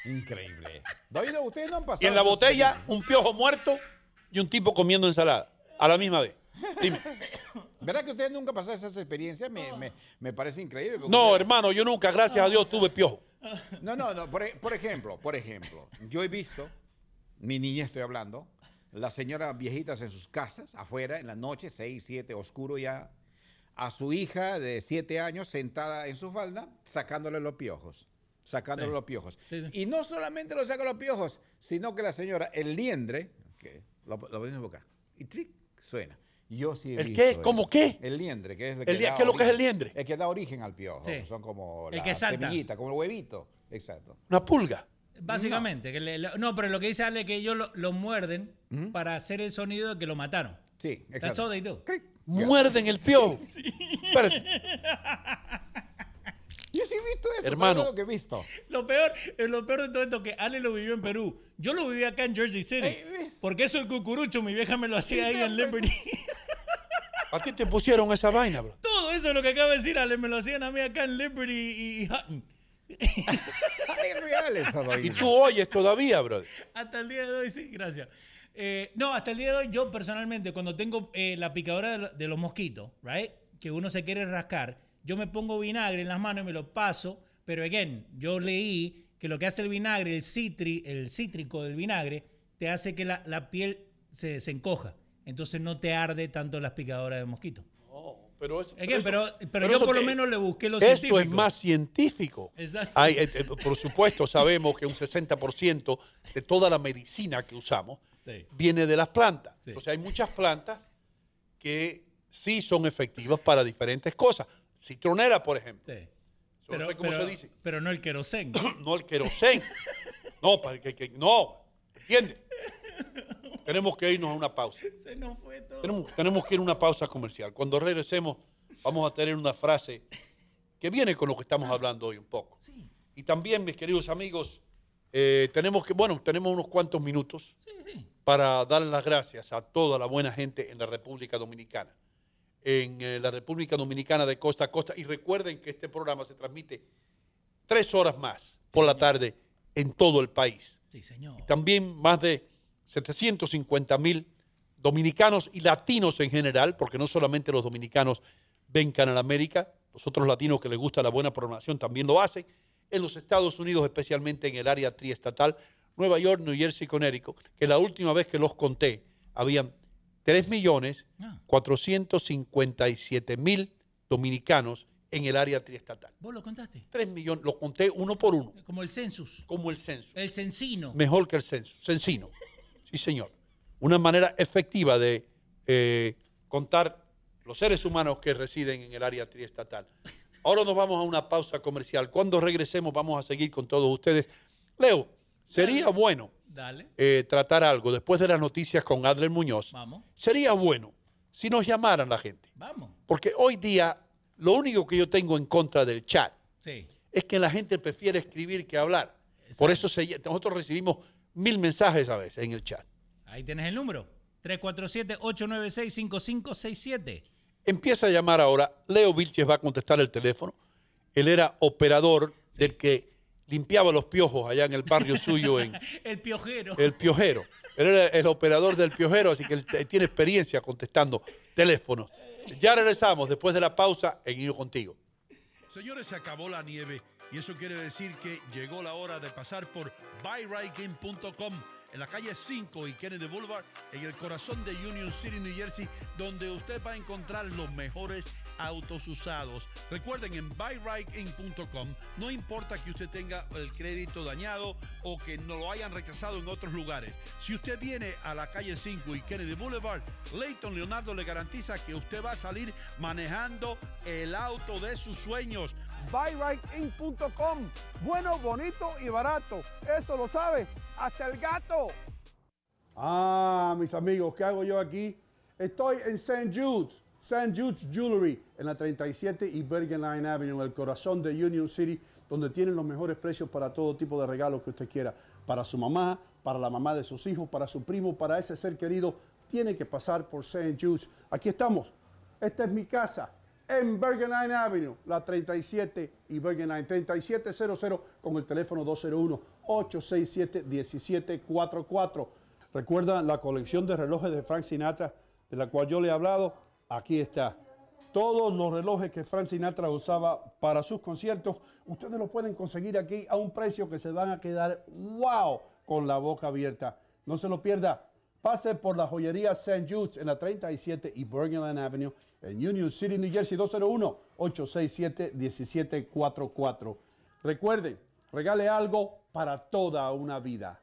Increíble. Doido, ustedes no han pasado. Y en la botella, un piojo muerto y un tipo comiendo ensalada a la misma vez. Dime. ¿Verdad que ustedes nunca pasaron esas experiencias? Me, me, me parece increíble. No, ustedes- hermano, yo nunca, gracias a Dios, tuve piojo. No, no, no. Por, e- por ejemplo, por ejemplo, yo he visto, mi niña estoy hablando, las señoras viejitas en sus casas, afuera, en la noche, seis, siete, oscuro ya, a su hija de siete años sentada en su falda, sacándole los piojos. Sacándole Sí. los piojos. Sí, sí. Y no solamente lo saca los piojos, sino que la señora, el liendre, que lo, lo pone en su boca, y tric, suena. Yo sí he ¿El visto qué? eso. ¿Cómo qué? El liendre, que es el El li- da ¿qué es lo que es el origen- liendre? El que da origen al piojo. Sí. Son como El la que salta. semillita, como el huevito. Exacto. Una pulga. Básicamente. que le- lo- no, pero lo que dice Ale es que ellos lo, lo muerden para hacer el sonido de que lo mataron. Sí, That's exacto. all they do. Cric. Muerden el piojo. Espérate. Yo sí he visto eso. Hermano. todo lo que he visto. Lo peor, lo peor de todo esto que Ale lo vivió en Perú. Yo lo viví acá en Jersey City. Porque eso el cucurucho, mi vieja me lo hacía ahí en Liberty. A ti te pusieron esa vaina, bro. Todo eso es lo que acaba de decir Ale, me lo hacían a mí acá en Liberty y, y Hutton. Ay, es real eso, Y Doino. tú oyes todavía, bro. Hasta el día de hoy, sí, gracias. Eh, no, hasta el día de hoy, yo personalmente, cuando tengo eh, la picadora de los mosquitos, right? Que uno se quiere rascar, yo me pongo vinagre en las manos y me lo paso, pero again, yo leí que lo que hace el vinagre, el, citri, el cítrico del vinagre, te hace que la, la piel se, se encoja. Entonces no te arde tanto las picadoras de mosquito. Pero, eso- Again, eso- pero, pero, yo eso por lo menos le busqué lo Eso científico. es más científico. Exacto. Hay, eh, eh, por supuesto, sabemos que un 60% de toda la medicina que usamos Sí. viene de las plantas. Sí. O sea, hay muchas plantas que sí son efectivas para diferentes cosas. Citronera, por ejemplo. Sí. No sé cómo se dice. Pero no el querosén. No el querosén. No, para que, que- no. ¿Entiendes? Tenemos que irnos a una pausa. Se nos fue todo. Tenemos, tenemos que ir a una pausa comercial. Cuando regresemos, vamos a tener una frase que viene con lo que estamos hablando hoy un poco. Y también, mis queridos amigos, eh, tenemos que, bueno, tenemos unos cuantos minutos para dar las gracias a toda la buena gente en la República Dominicana. En eh, la República Dominicana de costa a costa. Y recuerden que este programa se transmite tres horas más por la tarde en todo el país. Sí, señor. También más de 750 mil dominicanos y latinos en general, porque no solamente los dominicanos ven Canal América, los otros latinos que les gusta la buena programación también lo hacen. En los Estados Unidos, especialmente en el área triestatal, Nueva York, New Jersey, Connecticut, que la última vez que los conté, habían 3 millones Ah. 457 mil dominicanos en el área triestatal. ¿Vos lo contaste? 3 millones, lo conté uno por uno, Como el census. como el censo El censino. mejor que el censo. Censino. Sí, señor. Una manera efectiva de eh, contar los seres humanos que residen en el área triestatal. Ahora nos vamos a una pausa comercial. Cuando regresemos vamos a seguir con todos ustedes. Leo, sería bueno Dale. eh, tratar algo después de las noticias con Adler Muñoz. Vamos. Sería bueno si nos llamaran la gente. Vamos. Porque hoy día Lo único que yo tengo en contra del chat Sí. es que la gente prefiere escribir que hablar. Por eso se- nosotros recibimos mil mensajes a veces en el chat. Ahí tienes el número. 347-896-5567. Empieza a llamar ahora. Leo Vilches va a contestar el teléfono. Él era operador del que limpiaba los piojos allá en el barrio suyo en El piojero. El Piojero. Él era el operador del Piojero, así que él tiene experiencia contestando teléfonos. Ya regresamos después de la pausa en Yo Contigo. Señores, se acabó la nieve y eso quiere decir que llegó la hora de pasar por buyrightgame.com en la calle 5 y Kennedy Boulevard, en el corazón de Union City, New Jersey, donde usted va a encontrar los mejores autos usados. Recuerden, en buyrightgame.com no importa que usted tenga el crédito dañado o que no lo hayan rechazado en otros lugares. Si usted viene a la calle 5 y Kennedy Boulevard, Leighton Leonardo le garantiza que usted va a salir manejando el auto de sus sueños. buyrightInc.com. Bueno, bonito y barato. Eso lo sabe hasta el gato. Ah, mis amigos, ¿qué hago yo aquí? Estoy en St. Jude's, St. Jude's Jewelry, en la 37 y Bergen Line Avenue, en el corazón de Union City, donde tienen los mejores precios para todo tipo de regalos que usted quiera. Para su mamá, para la mamá de sus hijos, para su primo, para ese ser querido, tiene que pasar por St. Jude's. Aquí estamos. Esta es mi casa en Bergen Line Avenue, la 37 y Bergen Line 3700 con el teléfono 201-867-1744. Recuerda la colección de relojes de Frank Sinatra de la cual yo le he hablado. Aquí está. Todos los relojes que Frank Sinatra usaba para sus conciertos, ustedes los pueden conseguir aquí a un precio que se van a quedar wow con la boca abierta. No se lo pierda. Pase por la joyería St. Jude's en la 37 y Bergenland Avenue en Union City, New Jersey, 201-867-1744. Recuerden, regale algo para toda una vida.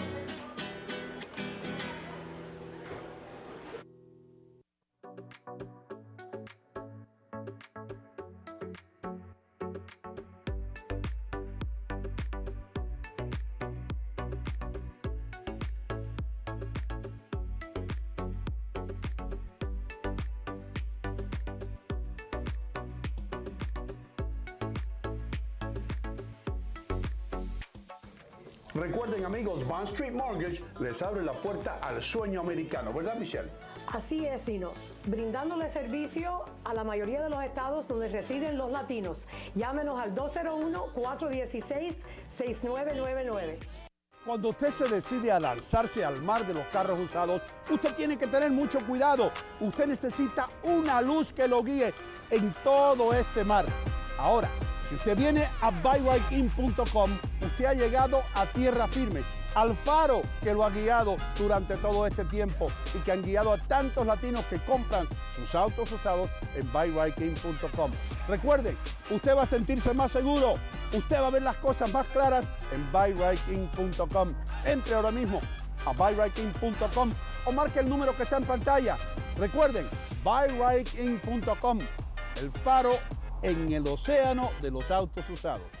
Les abre la puerta al sueño americano, ¿verdad Michelle? Así es, Sino, brindándole servicio a la mayoría de los estados donde residen los latinos. Llámenos al 201-416-6999. Cuando usted se decide a lanzarse al mar de los carros usados, usted tiene que tener mucho cuidado. Usted necesita una luz que lo guíe en todo este mar. Ahora, si usted viene a buyrightIn.com, usted ha llegado a tierra firme, al faro que lo ha guiado durante todo este tiempo y que han guiado a tantos latinos que compran sus autos usados en buyrightIn.com. Recuerden, usted va a sentirse más seguro, usted va a ver las cosas más claras en buyrightIn.com. Entre ahora mismo a buyrightIn.com o marque el número que está en pantalla. Recuerden, buyrightIn.com, el faro en el océano de los autos usados.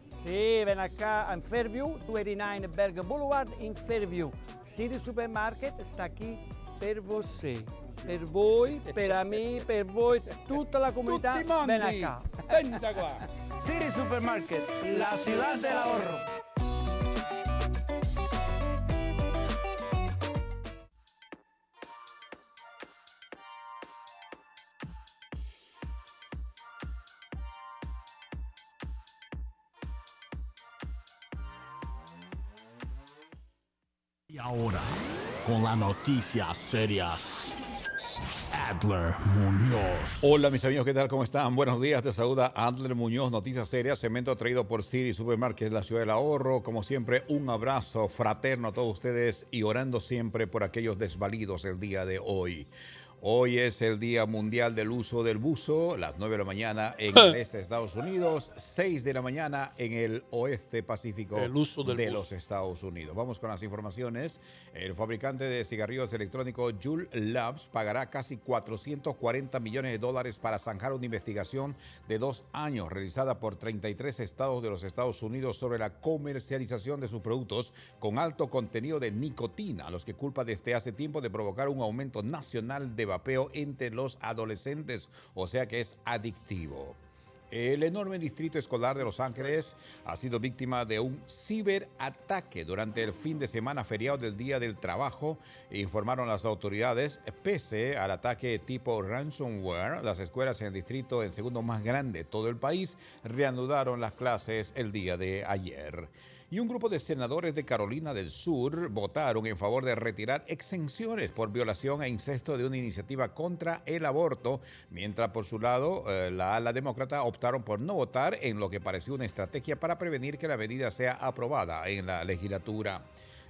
Sì, ven acá in Fairview, 289 Bergen Boulevard in Fairview. City Supermarket sta qui per voi. Per voi, per me, per voi, tutta la comunità. Tutti mondi. Ven acá. Venta qua. City Supermarket, la ciudad del ahorro. Ahora, con las noticias serias, Adler Muñoz. Hola mis amigos, ¿qué tal? ¿Cómo están? Buenos días, te saluda Adler Muñoz, Noticias Serias, cemento traído por City Supermarket, la ciudad del ahorro. Como siempre, un abrazo fraterno a todos ustedes y orando siempre por aquellos desvalidos el día de hoy. Hoy es el Día Mundial del Uso del Buzo, las 9 de la mañana en el este de Estados Unidos, 6 de la mañana en el oeste pacífico El uso del de buzo. los Estados Unidos. Vamos con las informaciones. El fabricante de cigarrillos electrónicos Juul Labs pagará casi 440 millones de dólares para zanjar una investigación de dos años realizada por 33 estados de los Estados Unidos sobre la comercialización de sus productos con alto contenido de nicotina, a los que culpa desde hace tiempo de provocar un aumento nacional de vapeo entre los adolescentes, o sea que es adictivo. El enorme distrito escolar de Los Ángeles ha sido víctima de un ciberataque durante el fin de semana feriado del Día del Trabajo, informaron las autoridades. Pese al ataque tipo ransomware, las escuelas en el distrito, el segundo más grande de todo el país, reanudaron las clases el día de ayer. Y un grupo de senadores de Carolina del Sur votaron en favor de retirar exenciones por violación e incesto de una iniciativa contra el aborto, mientras por su lado eh, la ala demócrata optaron por no votar en lo que pareció una estrategia para prevenir que la medida sea aprobada en la legislatura.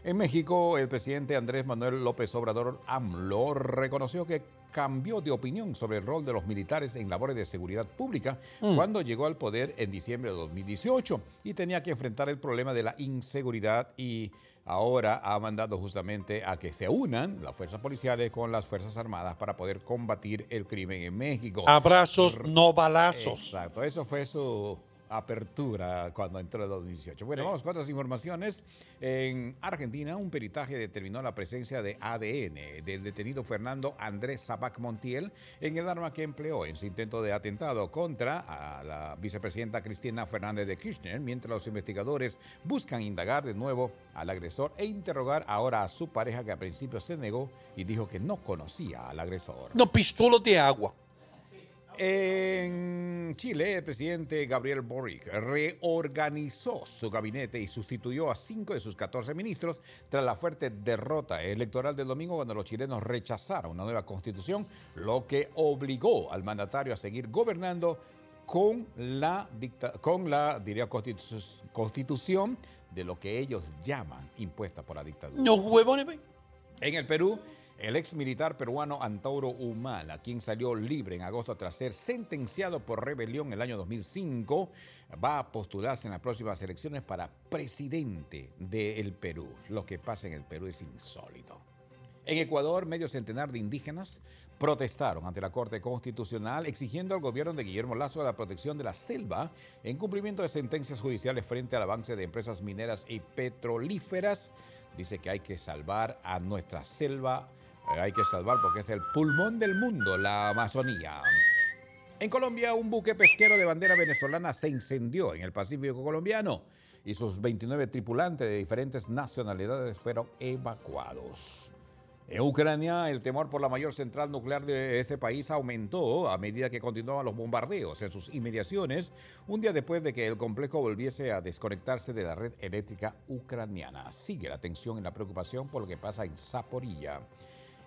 En México, el presidente Andrés Manuel López Obrador AMLO reconoció que cambió de opinión sobre el rol de los militares en labores de seguridad pública cuando llegó al poder en diciembre de 2018 y tenía que enfrentar el problema de la inseguridad y ahora ha mandado justamente a que se unan las fuerzas policiales con las fuerzas armadas para poder combatir el crimen en México. Abrazos, no balazos. Exacto, eso fue su apertura cuando entró en 2018. Bueno, vamos con otras informaciones. En Argentina, un peritaje determinó la presencia de ADN del detenido Fernando Andrés Sabac Montiel en el arma que empleó en su intento de atentado contra a la vicepresidenta Cristina Fernández de Kirchner, mientras los investigadores buscan indagar de nuevo al agresor e interrogar ahora a su pareja que al principio se negó y dijo que no conocía al agresor. No, pistolas de agua. En Chile, el presidente Gabriel Boric reorganizó su gabinete y sustituyó a cinco de sus 14 ministros tras la fuerte derrota electoral del domingo cuando los chilenos rechazaron una nueva constitución, lo que obligó al mandatario a seguir gobernando con la, dicta- con la diría, constitu- constitución de lo que ellos llaman impuesta por la dictadura. No huevones, ve. En el Perú, el ex militar peruano Antauro Humala, quien salió libre en agosto tras ser sentenciado por rebelión en el año 2005, va a postularse en las próximas elecciones para presidente del Perú. Lo que pasa en el Perú es insólito. En Ecuador, medio centenar de indígenas protestaron ante la Corte Constitucional exigiendo al gobierno de Guillermo Lazo la protección de la selva en cumplimiento de sentencias judiciales frente al avance de empresas mineras y petrolíferas. Dice que hay que salvar a nuestra selva, hay que salvar porque es el pulmón del mundo, la Amazonía. En Colombia, un buque pesquero de bandera venezolana se incendió en el Pacífico colombiano y sus 29 tripulantes de diferentes nacionalidades fueron evacuados. En Ucrania, el temor por la mayor central nuclear de ese país aumentó a medida que continuaban los bombardeos en sus inmediaciones, un día después de que el complejo volviese a desconectarse de la red eléctrica ucraniana. Sigue la tensión y la preocupación por lo que pasa en Zaporilla.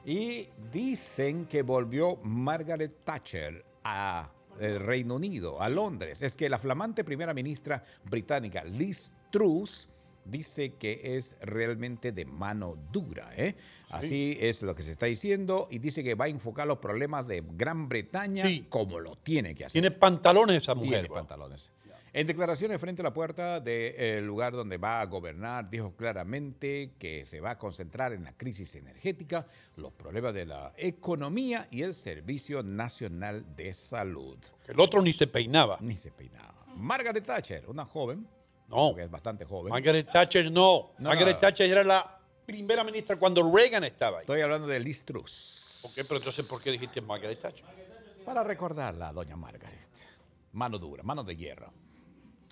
Y dicen que volvió Margaret Thatcher a el Reino Unido, a Londres, es que la flamante primera ministra británica Liz Truss dice que es realmente de mano dura. ¿eh? Así es lo que se está diciendo y dice que va a enfocar los problemas de Gran Bretaña Sí. como lo tiene que hacer. Tiene pantalones esa mujer. Tiene pantalones. En declaraciones frente a la puerta del lugar donde va a gobernar, dijo claramente que se va a concentrar en la crisis energética, los problemas de la economía y el Servicio Nacional de Salud. El otro ni se peinaba. Ni se peinaba. Margaret Thatcher, una joven, No. que es bastante joven. Margaret Thatcher no. No. Margaret Thatcher era la primera ministra cuando Reagan estaba ahí. Estoy hablando de Liz Truss. Ok, pero entonces, ¿por qué dijiste Margaret Thatcher? Para recordarla, doña Margaret. Mano dura, mano de hierro.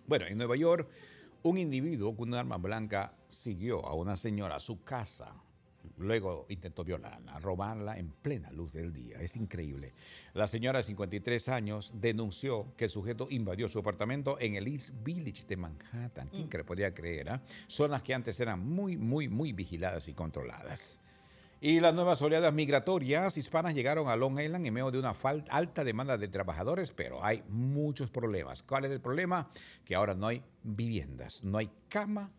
Bueno, en Nueva York, un individuo con un arma blanca siguió a una señora a su casa. Luego intentó violarla, robarla en plena luz del día. Es increíble. La señora de 53 años denunció que el sujeto invadió su apartamento en el East Village de Manhattan. ¿Quién cre- podría creer? ah? Zonas que antes eran muy, muy, muy vigiladas y controladas. Y las nuevas oleadas migratorias hispanas llegaron a Long Island en medio de una alta demanda de trabajadores, pero hay muchos problemas. ¿Cuál es el problema? Que ahora no hay viviendas, no hay cama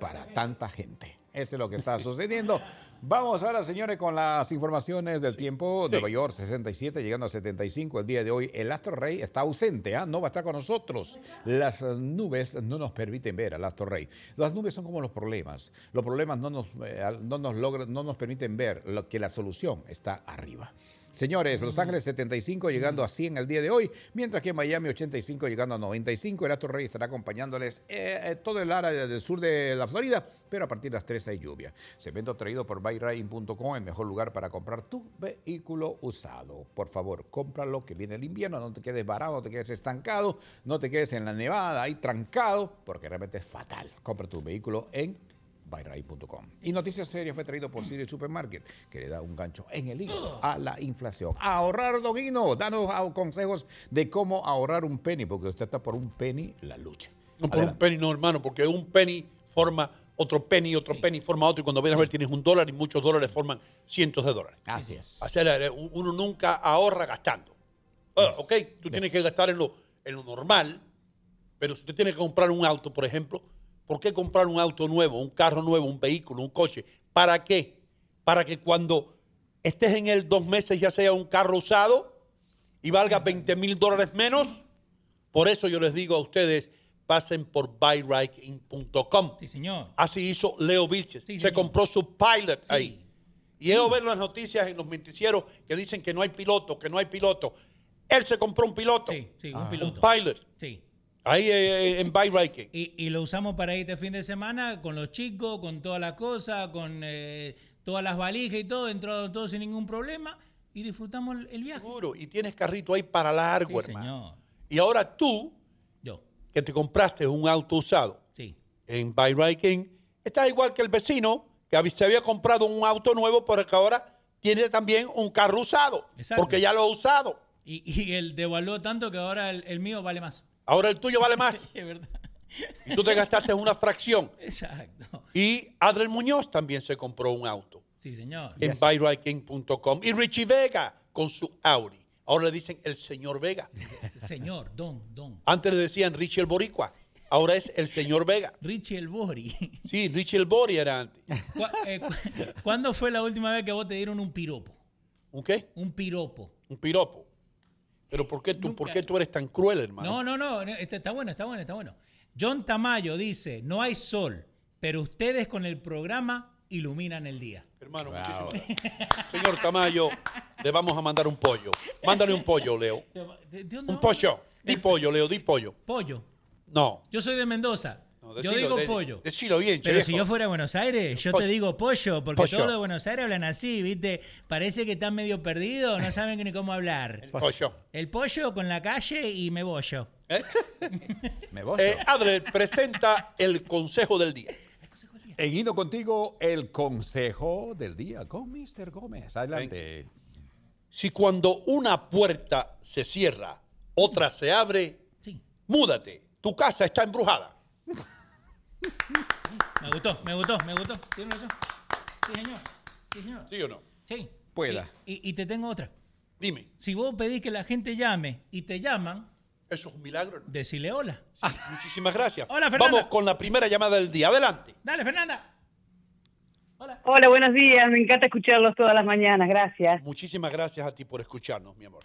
para tanta gente. Eso es lo que está sucediendo. Vamos ahora, señores, con las informaciones del tiempo. Sí. Nueva York, 67, llegando a 75 el día de hoy. El astro rey está ausente, ¿ah? no va a estar con nosotros. Las nubes no nos permiten ver al astro rey. Las nubes son como los problemas. Los problemas no nos, eh, no nos, logran, no nos permiten ver lo que la solución está arriba. Señores, Los Ángeles 75 llegando a 100 el día de hoy, mientras que Miami 85 llegando a 95. El Astro Rey estará acompañándoles eh, eh, todo el área del sur de la Florida, pero a partir de las 3 hay lluvia. Segmento traído por buyrain.com, el mejor lugar para comprar tu vehículo usado. Por favor, cómpralo, que viene el invierno, no te quedes varado, no te quedes estancado, no te quedes en la nevada ahí trancado, porque realmente es fatal. Compra tu vehículo en buyrain.com. Y Noticias Serias fue traído por Siri Supermarket, que le da un gancho en el hígado a la inflación. Ahorrar, Doguino, danos ah, consejos de cómo ahorrar un penny, porque usted está por un penny la lucha. No por un penny, no, hermano, porque un penny forma otro penny, otro penny forma otro, y cuando vienes a ver tienes un dólar y muchos dólares forman cientos de dólares. Así es. O sea, uno nunca ahorra gastando. Ah, ok, tú tienes que gastar en lo, en lo normal, pero si usted tiene que comprar un auto, por ejemplo, ¿por qué comprar un auto nuevo, un carro nuevo, un vehículo, un coche? ¿Para qué? Para que cuando estés en él dos meses ya sea un carro usado y valga 20 mil dólares menos. Por eso yo les digo a ustedes, pasen por buyriking.com. Sí, señor. Así hizo Leo Vilches. Sí, Se compró su pilot Sí. ahí. Y he oído las noticias en los noticieros que dicen que no hay piloto, que no hay piloto. Él se compró un piloto. Sí, sí, Ah. un piloto. Un pilot. Sí. Ahí eh, en Buyriking. Y, y lo usamos para ir este fin de semana con los chicos, con todas las cosas, con eh, todas las valijas y todo, entró todo sin ningún problema y disfrutamos el, viaje. Seguro. Y tienes carrito ahí para largo, Sí, hermano. señor. Y ahora tú, Yo, que te compraste un auto usado sí. en Buyriking, estás igual que el vecino que se había comprado un auto nuevo, pero que ahora tiene también un carro usado. Exacto. Porque ya lo ha usado. Y, y él devaluó tanto que ahora el, el mío vale más. Ahora el tuyo vale más. Es verdad. y tú te gastaste una fracción. Exacto. Y Adriel Muñoz también se compró un auto Sí, señor. en buyriking.com. Y Richie Vega con su Audi. Ahora le dicen el señor Vega. Señor, don, don. Antes le decían Richie el Boricua. Ahora es el señor Vega. Richie el Bori. Sí, Richie el Bori era antes. ¿Cu- eh, cu- ¿Cuándo fue la última vez que vos te dieron un piropo? ¿Un qué? Un piropo. Un piropo. Pero ¿por qué tú, Nunca. ¿por qué tú eres tan cruel, hermano? No, no, no. Este está bueno, está bueno, está bueno. John Tamayo dice: No hay sol, pero ustedes con el programa iluminan el día. Hermano, muchísimas gracias. Señor Tamayo, le vamos a mandar un pollo. Mándale un pollo, Leo. ¿De- Un va? pollo. Di pollo, Leo, di pollo. Pollo. No. Yo soy de Mendoza. No, yo digo de- pollo. Decilo bien, Pero si yo fuera de Buenos Aires, yo Pollo. te digo pollo, porque Pollo. todos de Buenos Aires hablan así, ¿viste? Parece que están medio perdidos, no saben ni cómo hablar. El pollo. El pollo con la calle y me bollo. ¿Eh? Me voy. Eh, Adler presenta el consejo del día. En Hino contigo, el consejo del día con Mr. Gómez. Adelante. Si cuando una puerta se cierra, otra se abre, Sí. múdate. Tu casa está embrujada. Me gustó, me gustó, me gustó. ¿Tiene razón? Sí, señor. Sí, señor. ¿Sí o no? Sí. Pueda. Y, y- y te tengo otra. Dime. Si vos pedís que la gente llame y te llaman, Eso es un milagro. hermano. decile hola. Muchísimas gracias. Hola, Fernanda. Vamos con la primera llamada del día. Adelante. Dale, Fernanda. Hola, buenos días. Me encanta escucharlos todas las mañanas. Gracias. Muchísimas gracias a ti por escucharnos, mi amor.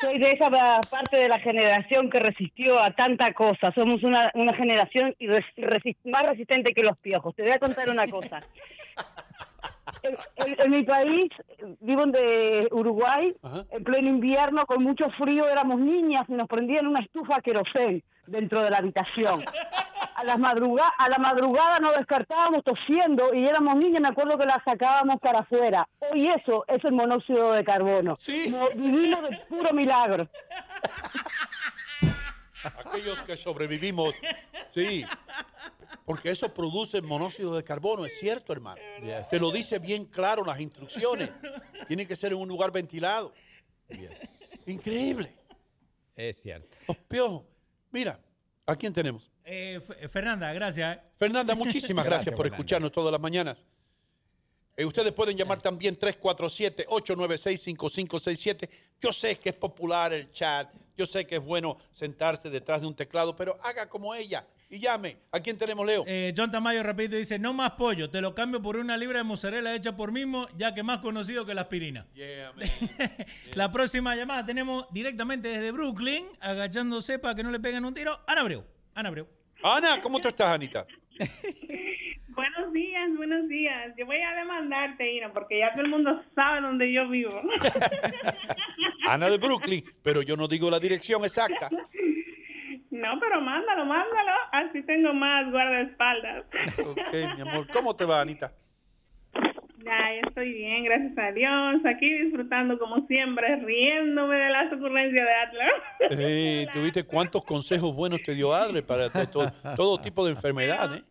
Soy de esa pa- parte de la generación que resistió a tanta cosa. Somos una, una generación resi- más resistente que los piojos. Te voy a contar una cosa. En, en- en mi país, vivo de Uruguay, en pleno invierno, con mucho frío, éramos niñas y nos prendían una estufa querosén dentro de la habitación. A, las madruga a la madrugada nos descartábamos tosiendo y éramos niñas, me acuerdo que la sacábamos para afuera. Hoy eso es el monóxido de carbono. No, vivimos de puro milagro. Aquellos que sobrevivimos, sí. Porque eso produce monóxido de carbono, es cierto, hermano. Te lo dice bien claro las instrucciones. Tiene que ser en un lugar ventilado. Increíble. Es cierto. Los piojos. Mira, ¿a quién tenemos? Eh, F- Fernanda, gracias. eh. Fernanda, muchísimas gracias, Gracias, por Fernanda. escucharnos todas las mañanas. Eh, ustedes pueden llamar también 347-896-5567. Yo sé que es popular el chat, yo sé que es bueno sentarse detrás de un teclado, pero haga como ella y llame. ¿A quién tenemos, Leo? Eh, John Tamayo rapidito dice, no más pollo, te lo cambio por una libra de mozzarella hecha por mismo, ya que más conocido que la aspirina. La próxima llamada tenemos directamente desde Brooklyn, agachándose para que no le peguen un tiro, Ana Abreu. Ana Abreu. Ana, ¿cómo tú estás, Anita? Buenos días, buenos días. Yo voy a demandarte, Ino, porque ya todo el mundo sabe dónde yo vivo. Ana de Brooklyn, pero yo no digo la dirección exacta. No, pero mándalo, mándalo. Así tengo más guardaespaldas. Ok, mi amor. ¿Cómo te va, Anita? Ya, yo estoy bien, gracias a Dios. Aquí disfrutando como siempre, riéndome de las ocurrencias de Atlas. Eh, ¿Tuviste cuántos consejos buenos te dio Adler para to- to- todo tipo de enfermedad, eh?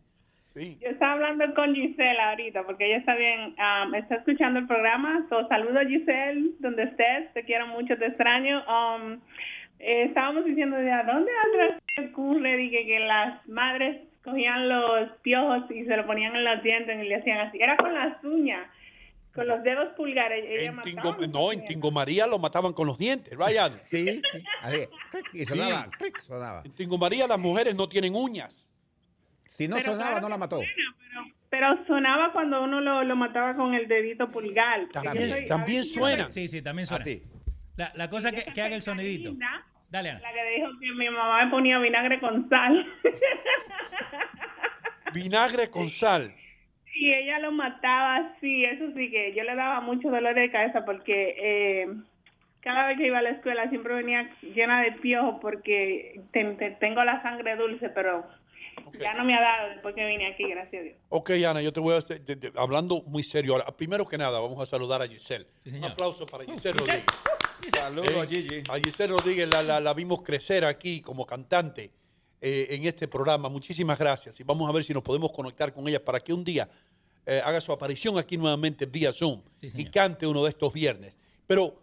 Yo estaba hablando con Giselle ahorita, porque ella está bien, um, está escuchando el programa. So, saludo a Giselle, donde estés, te quiero mucho, te extraño. Um, eh, estábamos diciendo de a dónde Atlas se ocurre Dije, que las madres cogían los piojos y se lo ponían en los dientes y le hacían así. Era con las uñas, con los dedos pulgares. Mataba Tingo- no, en Tingo María lo mataban con los dientes, Ryan. Sí, sí. Así, clic, y sonaba, clic, sonaba. En Tingo María las mujeres no tienen uñas. Si no Pero sonaba, claro no la mató. Pero sonaba cuando uno lo, lo mataba con el dedito pulgar. porque yo soy- a ver si yo soy- Sí, sí, también suena. La, la cosa es que, que haga el sonidito. linda, Dale, Ana. La que dijo que mi mamá me ponía vinagre con sal. Vinagre con sal. y ella lo mataba así. Eso sí que yo le daba mucho dolor de cabeza porque eh, cada vez que iba a la escuela siempre venía llena de piojos porque te- te- tengo la sangre dulce, pero ya no me ha dado después que vine aquí, gracias a Dios. Ok, Ana, yo te voy a hacer, de- de- hablando muy serio ahora. Primero que nada, vamos a saludar a Giselle. Un aplauso para Giselle Rodríguez. Saludos, Eh, Gigi. A Giselle Rodríguez la, la- la vimos crecer aquí como cantante eh, en este programa. Muchísimas gracias. Y vamos a ver si nos podemos conectar con ella para que un día eh, haga su aparición aquí nuevamente vía Zoom y cante uno de estos viernes. Pero,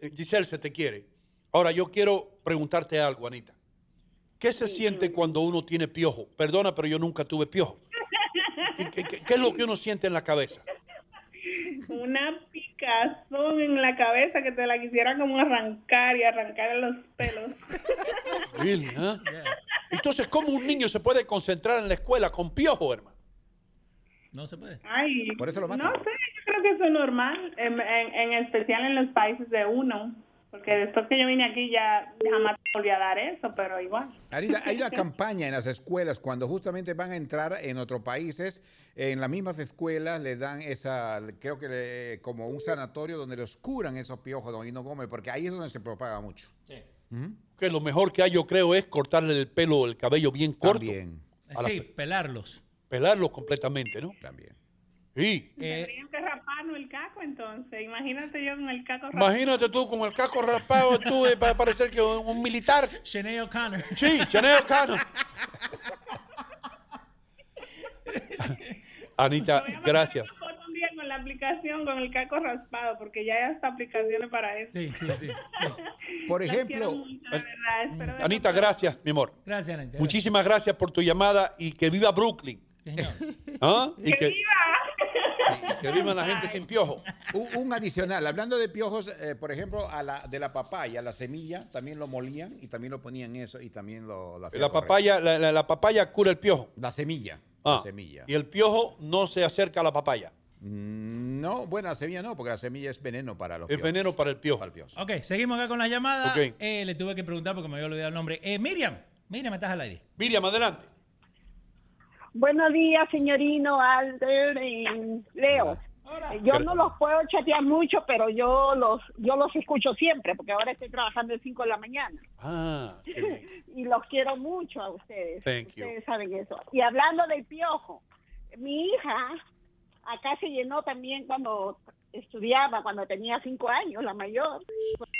eh, Giselle, se te quiere. Ahora, yo quiero preguntarte algo, Anita. ¿Qué se siente cuando uno tiene piojo? Perdona, pero yo nunca tuve piojo. ¿Qué, qué- qué- qué es lo que uno siente en la cabeza? Una picazón en la cabeza que te la quisiera como arrancar y arrancar los pelos. Really. Entonces, ¿cómo un niño se puede concentrar en la escuela con piojo, hermano? No se puede. Ay, Por eso lo no matan. sé, yo creo que eso es normal, en, en- en especial en los países de uno, porque después que yo vine aquí ya jamás volví a dar eso, pero igual. Ahorita hay una campaña en las escuelas cuando justamente van a entrar en otros países, en las mismas escuelas le dan esa, creo que le- como un sanatorio donde los curan esos piojos, don Hino Gómez, porque ahí es donde se propaga mucho. Que lo mejor que hay, yo creo, es cortarle el pelo, el cabello bien corto. También. Sí, pe- pelarlos. pelarlos completamente, ¿no? También. Sí. Tendrían que raparnos el caco entonces, imagínate yo con el caco rapado. Imagínate tú con el casco raspado, tú eh, para parecer que un, un militar. Sinead O'Connor. Sí, Sinead O'Connor. Anita, gracias. Un día con la aplicación, con el caco raspado, porque ya hay hasta aplicaciones para eso. Sí, sí, sí. Por ejemplo, mucho, de verdad, Anita, gracias, mi amor. Gracias, Anita. Muchísimas gracias por tu llamada y que viva Brooklyn. ¿Ah? Y que, Y que viva la gente sin piojo. Un, un adicional, hablando de piojos, eh, por ejemplo, a la, de la papaya, la semilla, también lo molían y también lo ponían eso y también lo, La papaya, la, la- la papaya cura el piojo. La semilla. Ah, La semilla. Y el piojo no se acerca a la papaya. Mm, No, bueno, la semilla no, porque la semilla es veneno para los Es piojos. veneno para el piojo. Para el piojo. Ok, seguimos acá con las llamadas. Ok. Eh, le tuve que preguntar porque me había olvidado el nombre. Eh, Miriam, Miriam, estás al aire. Miriam, adelante. Buenos días, señorino Alder y Leo. Eh, Yo no los puedo chatear mucho, pero yo los yo los escucho siempre, porque ahora estoy trabajando de 5 de la mañana. Ah, y los quiero mucho a ustedes. Thank you. ustedes saben eso. Y hablando del piojo, mi hija acá se llenó también cuando estudiaba, cuando tenía cinco años, la mayor,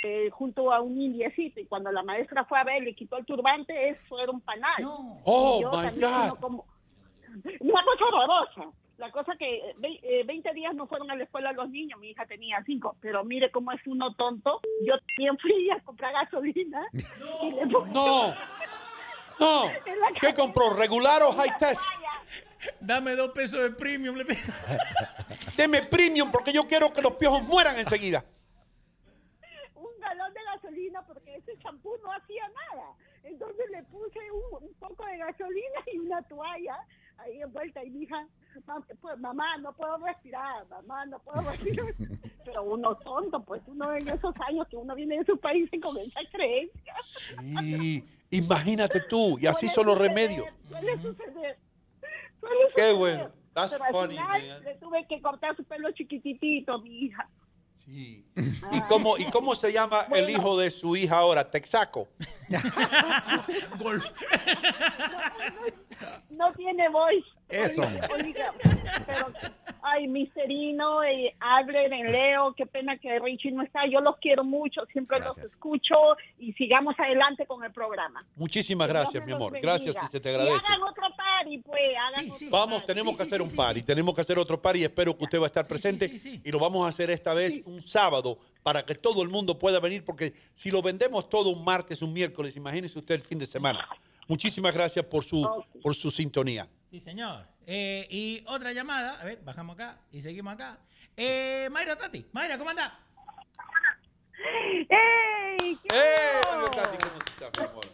eh, junto a un indiecito. Y cuando la maestra fue a ver, le quitó el turbante, eso era un panal. Oh, my God. como- Una cosa horrorosa. La cosa que eh, ve- eh, 20 días no fueron a la escuela los niños, mi hija tenía 5, pero mire cómo es uno tonto. Yo también fui a comprar gasolina. y le puse- No. No. La ¿Qué compró? ¿Regular o high test? Dame dos pesos de premium. le pido. Deme premium porque yo quiero que los piojos mueran enseguida. un galón de gasolina porque ese champú no hacía nada. Entonces le puse un, un poco de gasolina y una toalla ahí envuelta y mi hija, "Mam- pues, mamá, no puedo respirar, mamá, no puedo respirar. Pero uno tonto, pues uno en esos años que uno viene de su país con esa creencia. Sí. Imagínate tú. Y así son los remedios. Suele suceder. Suele Qué bueno. That's Pero al funny, final man. le tuve que cortar su pelo chiquititito, mi hija. ¿Y cómo, ¿Y cómo se llama el hijo de su hija ahora? Texaco. no tiene voice. Eso. Oiga, oiga, pero, ay, Misterino, eh, Adler, en Leo, qué pena que Richie no está. Yo los quiero mucho, siempre los escucho y sigamos adelante con el programa. Muchísimas gracias, mi amor. bendiga. Gracias y se te Y agradece. hagan otro party, pues. Hagan otro Vamos, tenemos que hacer un par y tenemos que hacer otro par y espero que usted va a estar presente y lo vamos a hacer esta vez un sábado para que todo el mundo pueda venir porque si lo vendemos todo un martes, un miércoles, imagínese usted el fin de semana. Muchísimas gracias por su, por su sintonía. Sí, señor. Eh, y otra llamada. A ver, bajamos acá y seguimos acá. Eh, Mayra Tati. Mayra, ¿cómo anda? ¡Ey! ¡Eh! ¿Dónde Tati? ¿Cómo estás, mi amor?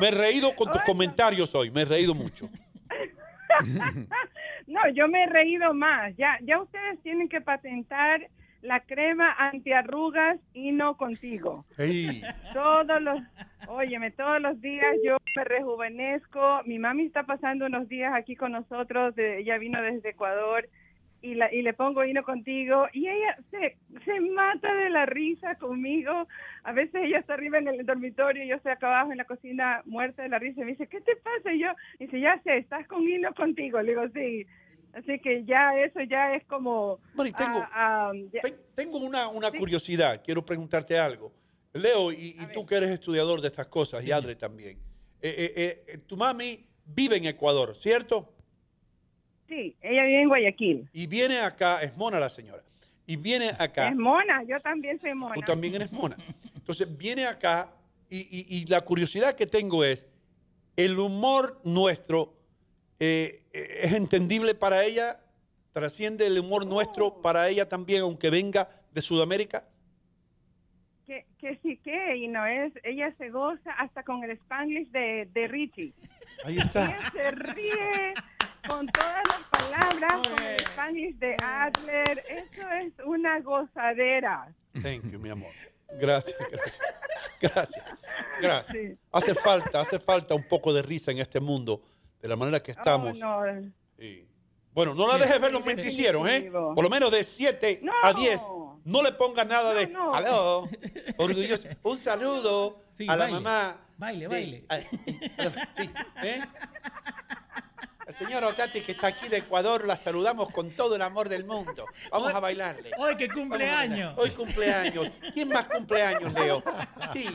Me he reído con tus comentarios hoy, me he reído mucho. No, yo me he reído más. Ya, ya ustedes tienen que patentar la crema antiarrugas y no contigo. Todos los, óyeme, todos los días yo me rejuvenezco. Mi mami está pasando unos días aquí con nosotros, de- ella vino desde Ecuador y, la, y le pongo hino contigo y ella se, se mata de la risa conmigo. A veces ella está arriba en el dormitorio y yo estoy acá abajo en la cocina muerta de la risa y me dice, ¿qué te pasa? Y yo, dice, ya sé, estás con hino contigo. Le digo, sí. Así que ya eso ya es como... Bueno, y tengo- ah, ah, Tengo una, una curiosidad, quiero preguntarte algo. Leo, y, y tú que eres estudiador de estas cosas, y Adre también. Eh, eh, eh, tu mami vive en Ecuador, ¿cierto? Sí, ella vive en Guayaquil. Y viene acá, es mona la señora, y viene acá. Es mona, yo también soy mona. Tú también eres mona. Entonces viene acá y, y- y la curiosidad que tengo es, ¿el humor nuestro eh, eh, es entendible para ella? ¿Trasciende el humor nuestro para ella también, aunque venga de Sudamérica? Que, que sí que, y no es, ella se goza hasta con el Spanglish de, de Richie. Ahí está. Ella se ríe con todas las palabras, con el Spanglish de Adler. Eso es una gozadera. Thank you, mi amor. Gracias, gracias. Gracias. Gracias. Hace falta, hace falta un poco de risa en este mundo, de la manera que estamos. Oh, no. Bueno, no la dejes ver los menticieros, ¿eh? Por lo menos de 7 a 10. No le pongas nada de. no. Aló, orgulloso. Un saludo Sí, a la baile. mamá. Baile, de- baile. a- sí, ¿eh? La señora Otati, que está aquí de Ecuador, la saludamos con todo el amor del mundo. Vamos Hoy- a bailarle. Hoy que cumpleaños. Hoy cumpleaños. ¿Quién más cumpleaños, Leo? Sí.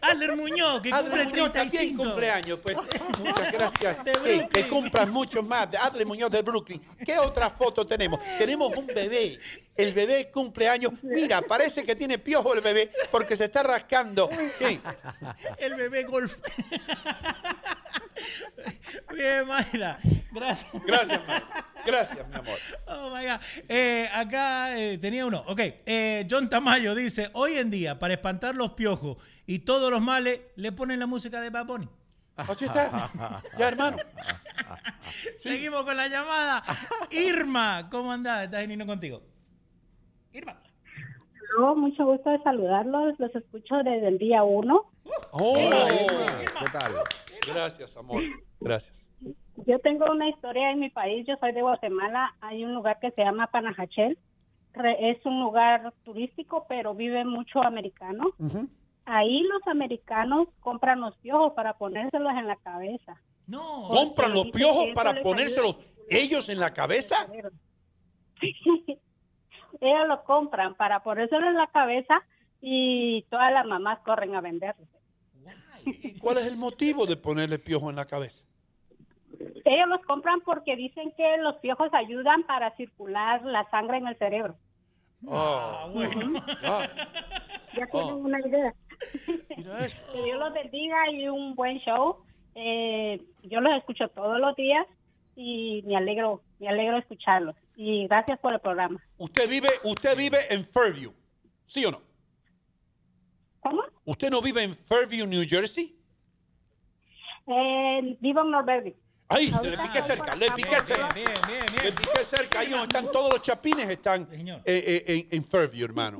Adler Muñoz, que Adler cumple Muñoz también 35. cumpleaños. Pues muchas gracias. Sí, que cumplan muchos más. Adler Muñoz de Brooklyn. ¿Qué otra foto tenemos? Tenemos un bebé. El bebé cumpleaños. Mira, parece que tiene piojo el bebé porque se está rascando. Sí. El bebé golf. Bien, Mayra. Gracias. Gracias, Mayra. Gracias, mi amor. Oh my God. Eh, acá eh, tenía uno. Ok. Eh, John Tamayo dice: Hoy en día, para espantar los piojos y todos los males, le ponen la música de Bad Bunny. Así está. Ya, hermano. Seguimos con la llamada. Irma, ¿cómo andás? Estás viniendo contigo. Irma. Mucho gusto de saludarlos. Los escucho desde el día uno. Oh, ¿Qué tal? Gracias, amor. Gracias. Yo tengo una historia en mi país. Yo soy de Guatemala. Hay un lugar que se llama Panajachel. Es un lugar turístico, pero vive mucho americano. Ahí los americanos compran los piojos para ponérselos en la cabeza. No. ¿Compran los piojos para ponérselos ellos en la cabeza? Ellos lo compran para ponérselo en la cabeza y todas las mamás corren a venderlos. ¿Y cuál es el motivo de ponerle piojo en la cabeza? Ellos los compran porque dicen que los piojos ayudan para circular la sangre en el cerebro. Ah, bueno. Ya tienen Oh. una idea. Mira eso. Que Dios los bendiga y un buen show. Eh, yo los escucho todos los días y me alegro, me alegro escucharlos. Y gracias por el programa. Usted vive, usted vive en Fairview, ¿sí o no? ¿Cómo? ¿Usted no vive en Fairview, New Jersey? Eh, vivo en Norberry. Ahí, se le estoy cerca, le por cerca. acá. Bien, bien, bien. Le piqué cerca, ahí donde están todos los chapines, están eh, eh, en, en Fairview, hermano.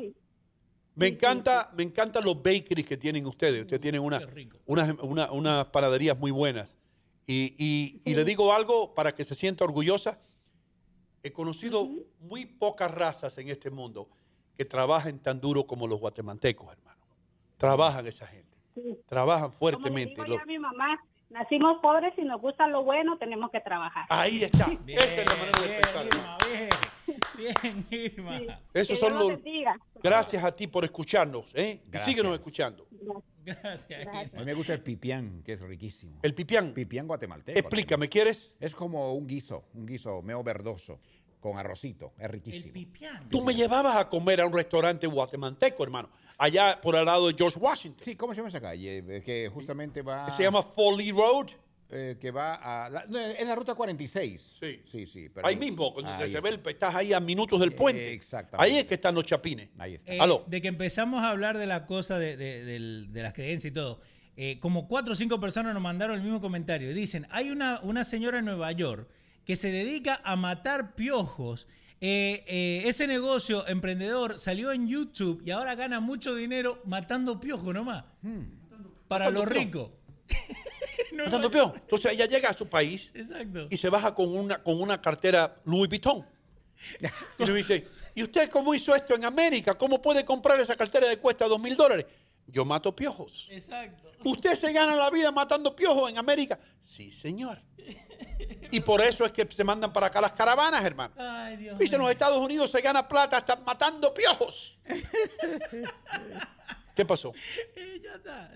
Me encanta, me encantan los bakeries que tienen ustedes. Ustedes tienen una, unas, una- unas panaderías muy buenas. Y, y- y le digo algo para que se sienta orgullosa. He conocido muy pocas razas en este mundo que trabajen tan duro como los guatemaltecos, hermano. Trabajan esa gente. Trabajan fuertemente. Digo Lo- ya mi mamá, nacimos pobres y nos gusta lo bueno, tenemos que trabajar. ahí está. Bien, Esa es la manera de bien, pensar. Irma, bien. Bien, Irma. Esos Que son los. Gracias a ti por escucharnos. ¿eh? Síguenos escuchando. Gracias. A mí me gusta el pipián, que es riquísimo. El pipián. Pipián guatemalteco. Explícame, ¿quieres? Es como un guiso, un guiso medio verdoso, con arrocito. Es riquísimo. Tú me llevabas a comer a un restaurante guatemalteco, hermano. Allá por el lado de George Washington. Sí, ¿cómo se llama esa calle? Que justamente va... Se llama Foley Road. Eh, que va a... La, no, es la ruta 46. Sí. Sí, sí. pero- Ahí mismo, cuando Ahí se ve, el, estás ahí a minutos del puente. exactamente. Ahí es que están los chapines. Ahí está. Eh, Aló. de que empezamos a hablar de la cosa de, de- las creencias y todo, eh, como cuatro o cinco personas nos mandaron el mismo comentario. Dicen, hay una, una señora en Nueva York que se dedica a matar piojos. Eh, eh, ese negocio emprendedor salió en YouTube y ahora gana mucho dinero matando piojos nomás. Para Matando los Matando peón. Entonces ella llega a su país Exacto. y se baja con una, con una cartera Louis Vuitton. Y le dice, ¿y usted cómo hizo esto en América? ¿Cómo puede comprar esa cartera que cuesta dos mil dólares? Yo mato piojos. Exacto. ¿Usted se gana la vida matando piojos en América? Sí, señor. Y por eso es que se mandan para acá las caravanas, hermano. Ay, Dios Dice, en los Estados Unidos se gana plata hasta matando piojos. ¿Qué pasó? Eh, ya está.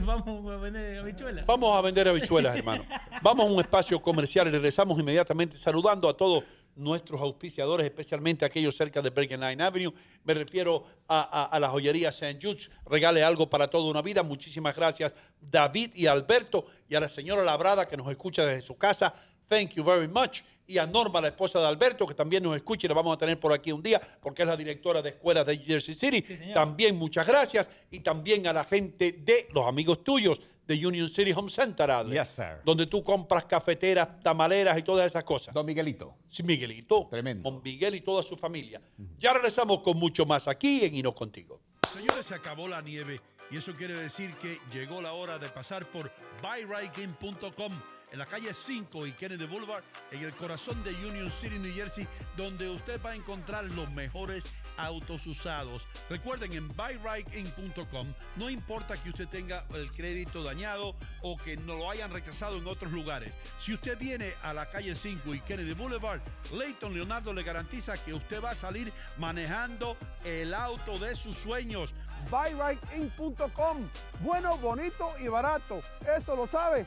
Vamos a vender habichuelas. Vamos a vender habichuelas, hermano. Vamos a un espacio comercial y regresamos inmediatamente saludando a todos nuestros auspiciadores, especialmente aquellos cerca de Bergen Line Avenue. Me refiero a, a- a la joyería St. Jude's. Regale algo para toda una vida. Muchísimas gracias, David y Alberto, y a la señora Labrada que nos escucha desde su casa. Thank you very much. Y a Norma, la esposa de Alberto, que también nos escucha y la vamos a tener por aquí un día, porque es la directora de escuelas de Jersey City. también muchas gracias. Y también a la gente de los amigos tuyos de Union City Home Center, Adler, Yes, sir. donde tú compras cafeteras, tamaleras y todas esas cosas. Don Miguelito. Sí, Miguelito. Tremendo. Don Miguel y toda su familia. Ya regresamos con mucho más aquí en Hino Contigo. Señores, se acabó la nieve y eso quiere decir que llegó la hora de pasar por buyrightgame.com en la calle 5 y Kennedy Boulevard, en el corazón de Union City, New Jersey, donde usted va a encontrar los mejores autos usados. Recuerden, en buyrightgame.com no importa que usted tenga el crédito dañado o que no lo hayan rechazado en otros lugares. Si usted viene a la calle 5 y Kennedy Boulevard, Leighton Leonardo le garantiza que usted va a salir manejando el auto de sus sueños. buyrightIn.com. Bueno, bonito y barato. Eso lo sabe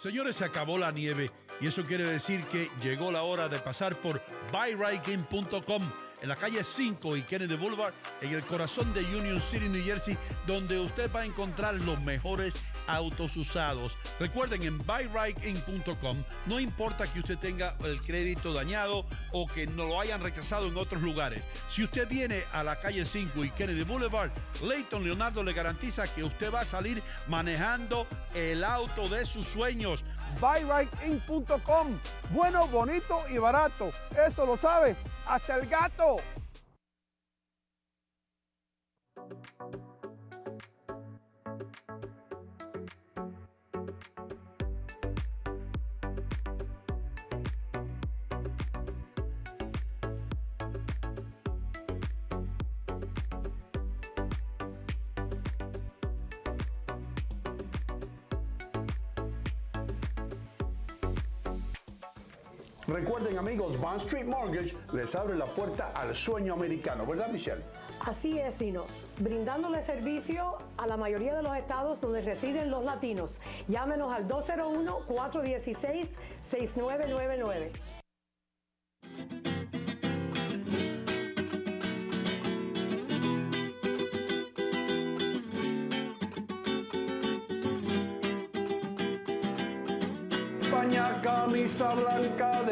Señores, se acabó la nieve y eso quiere decir que llegó la hora de pasar por buyrightgame.com en la calle 5 y Kennedy Boulevard, en el corazón de Union City, New Jersey, donde usted va a encontrar los mejores autos usados. Recuerden, en buyrightgame.com no importa que usted tenga el crédito dañado o que no lo hayan rechazado en otros lugares. Si usted viene a la calle 5 y Kennedy Boulevard, Leighton Leonardo le garantiza que usted va a salir manejando el auto de sus sueños. buyrightInc.com. Bueno, bonito y barato. Eso lo sabe hasta el gato. Recuerden amigos, Bond Street Mortgage les abre la puerta al sueño americano, ¿verdad Michelle? Así es, Sino, brindándole servicio a la mayoría de los estados donde residen los latinos. Llámenos al 201-416-6999. España, camisa blanca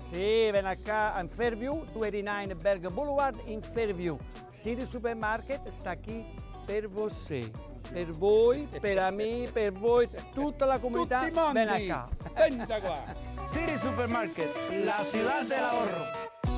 Sì, ven acá in Fairview, 289 Bergen Boulevard in Fairview. City Supermarket sta qui per você. Per voi, per me, per voi, tutta la comunità. Tutti mondi. Ven acá. Qua. City Supermarket, la ciudad del ahorro.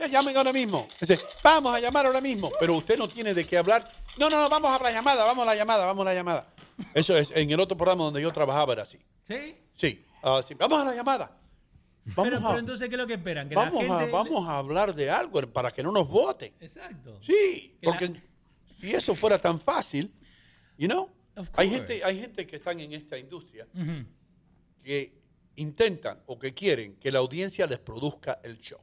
Ya llamen ahora mismo. Dice, vamos a llamar ahora mismo. Pero usted no tiene de qué hablar. No, no, no, vamos a la llamada, vamos a la llamada, vamos a la llamada. Eso es, en el otro programa donde yo trabajaba era así. ¿Sí? Sí, ah. Vamos a la llamada. Vamos, Pero, a, pero entonces, ¿qué es lo que esperan? Que vamos, la a, gente... vamos a hablar de algo para que no nos voten. Exacto. Sí, Que la- porque si eso fuera tan fácil, you know, hay gente, hay gente que están en esta industria que intentan o que quieren que la audiencia les produzca el show.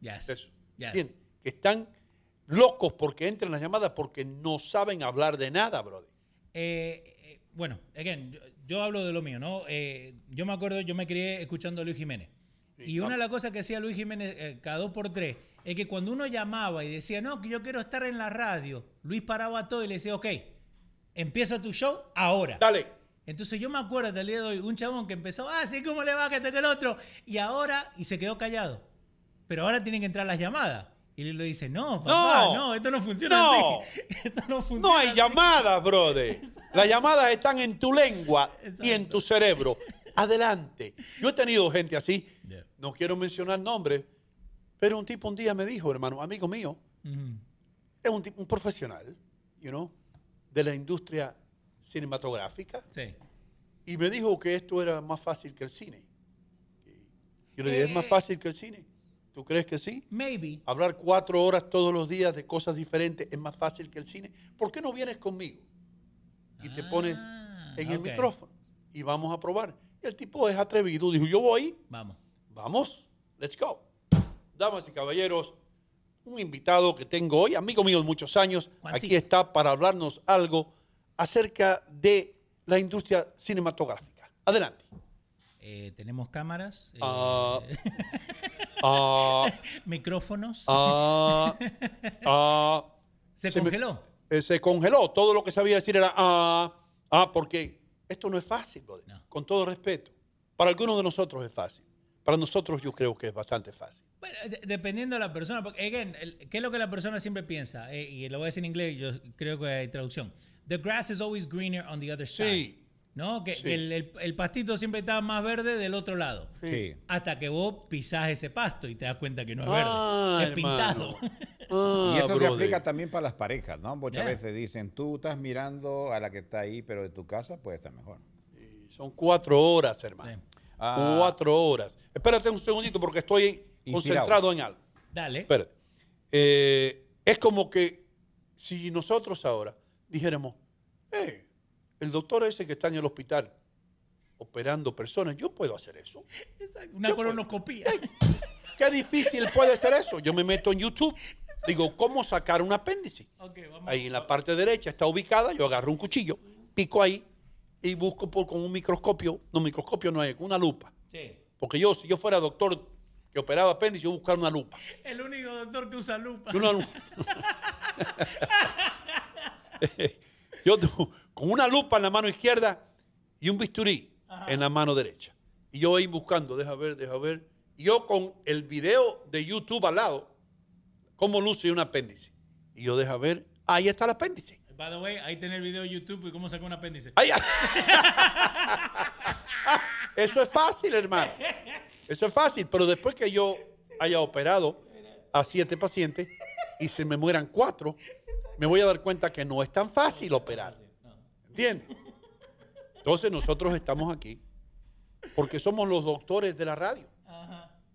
Yes. Eso. Yes. ¿Entiendes? Que están locos porque entran las llamadas porque no saben hablar de nada, brother. Eh, eh, bueno, again, yo, yo hablo de lo mío, ¿no? Eh, yo me acuerdo, yo me crié escuchando a Luis Jiménez. y una de las cosas que hacía Luis Jiménez cada dos por tres es que cuando uno llamaba y decía, no, que yo quiero estar en la radio, Luis paraba todo y le decía, ok, empieza tu show ahora. Dale. Entonces yo me acuerdo hasta el día de hoy, un chabón que empezó, ah, sí, ¿cómo le va que que el otro? Y ahora, y se quedó callado. Pero ahora tienen que entrar las llamadas. Y le dice, no, papá, no, No. esto no funciona No. así. Esto no funciona No hay así". llamadas, brother. Las llamadas están en tu lengua y en tu cerebro. Adelante. Yo he tenido gente así. No quiero mencionar nombres, pero un tipo un día me dijo, hermano, amigo mío, es un, tipo- un profesional, you know, de la industria cinematográfica. Sí. Y me dijo que esto era más fácil que el cine. Yo le dije, ¿es más fácil que el cine? ¿Tú crees que sí? Maybe. Hablar cuatro horas todos los días de cosas diferentes es más fácil que el cine. ¿Por qué no vienes conmigo? Y te pones en el micrófono y vamos a probar. Y el tipo es atrevido, dijo, yo voy, Vamos. vamos, let's go. Damas y caballeros, un invitado que tengo hoy, amigo mío de muchos años, Juancito. aquí está para hablarnos algo acerca de la industria cinematográfica. Adelante. Eh, tenemos cámaras. eh, Ah, ah, micrófonos. ah, ah. Se me- congeló. eh, se congeló. Todo lo que sabía decir era ah, ah, porque esto no es fácil, brother. Con todo respeto. Para algunos de nosotros es fácil. Para nosotros yo creo que es bastante fácil. Bueno, de- dependiendo de la persona, porque, again, el- ¿qué es lo que la persona siempre piensa? Eh, y lo voy a decir en inglés, yo creo que hay traducción. The grass is always greener on the other side. ¿No? Que Sí. el, el- el pastito siempre está más verde del otro lado. Sí. Hasta que vos pisás ese pasto y te das cuenta que no es Ah, verde. Es hermano. pintado. Ah, y eso se aplica también para las parejas, ¿no? Muchas Yeah. veces dicen, tú estás mirando a la que está ahí, pero de tu casa puede estar mejor. Son cuatro horas, hermano. Ah. Cuatro horas. Espérate un segundito porque estoy Inspirado. concentrado en algo. Dale. Espérate. Eh, es como que si nosotros ahora dijéramos, "Eh, el doctor ese que está en el hospital operando personas, yo puedo hacer eso. Una colonoscopía. Qué difícil puede ser eso. Yo me meto en YouTube, digo, ¿cómo sacar un apéndice? Ahí en la parte derecha está ubicada, yo agarro un cuchillo, pico ahí y busco por, con un microscopio, no microscopio no hay, con una lupa. Sí. Porque yo, si yo fuera doctor que operaba apéndice, yo buscar una lupa. El único doctor que usa lupa. Una lu- yo con una lupa en la mano izquierda y un bisturí en la mano derecha. Y yo ahí buscando, deja ver, deja ver. Y yo con el video de YouTube al lado, cómo luce un apéndice. Y yo deja ver, ahí está el apéndice. By the way, ahí tenés el video de YouTube y cómo sacar un apéndice. Ahí- Eso es fácil, hermano. Eso es fácil, pero después que yo haya operado a siete pacientes y se me mueran cuatro, me voy a dar cuenta que no es tan fácil operar. ¿Entiendes? Entonces nosotros estamos aquí porque somos los doctores de la radio,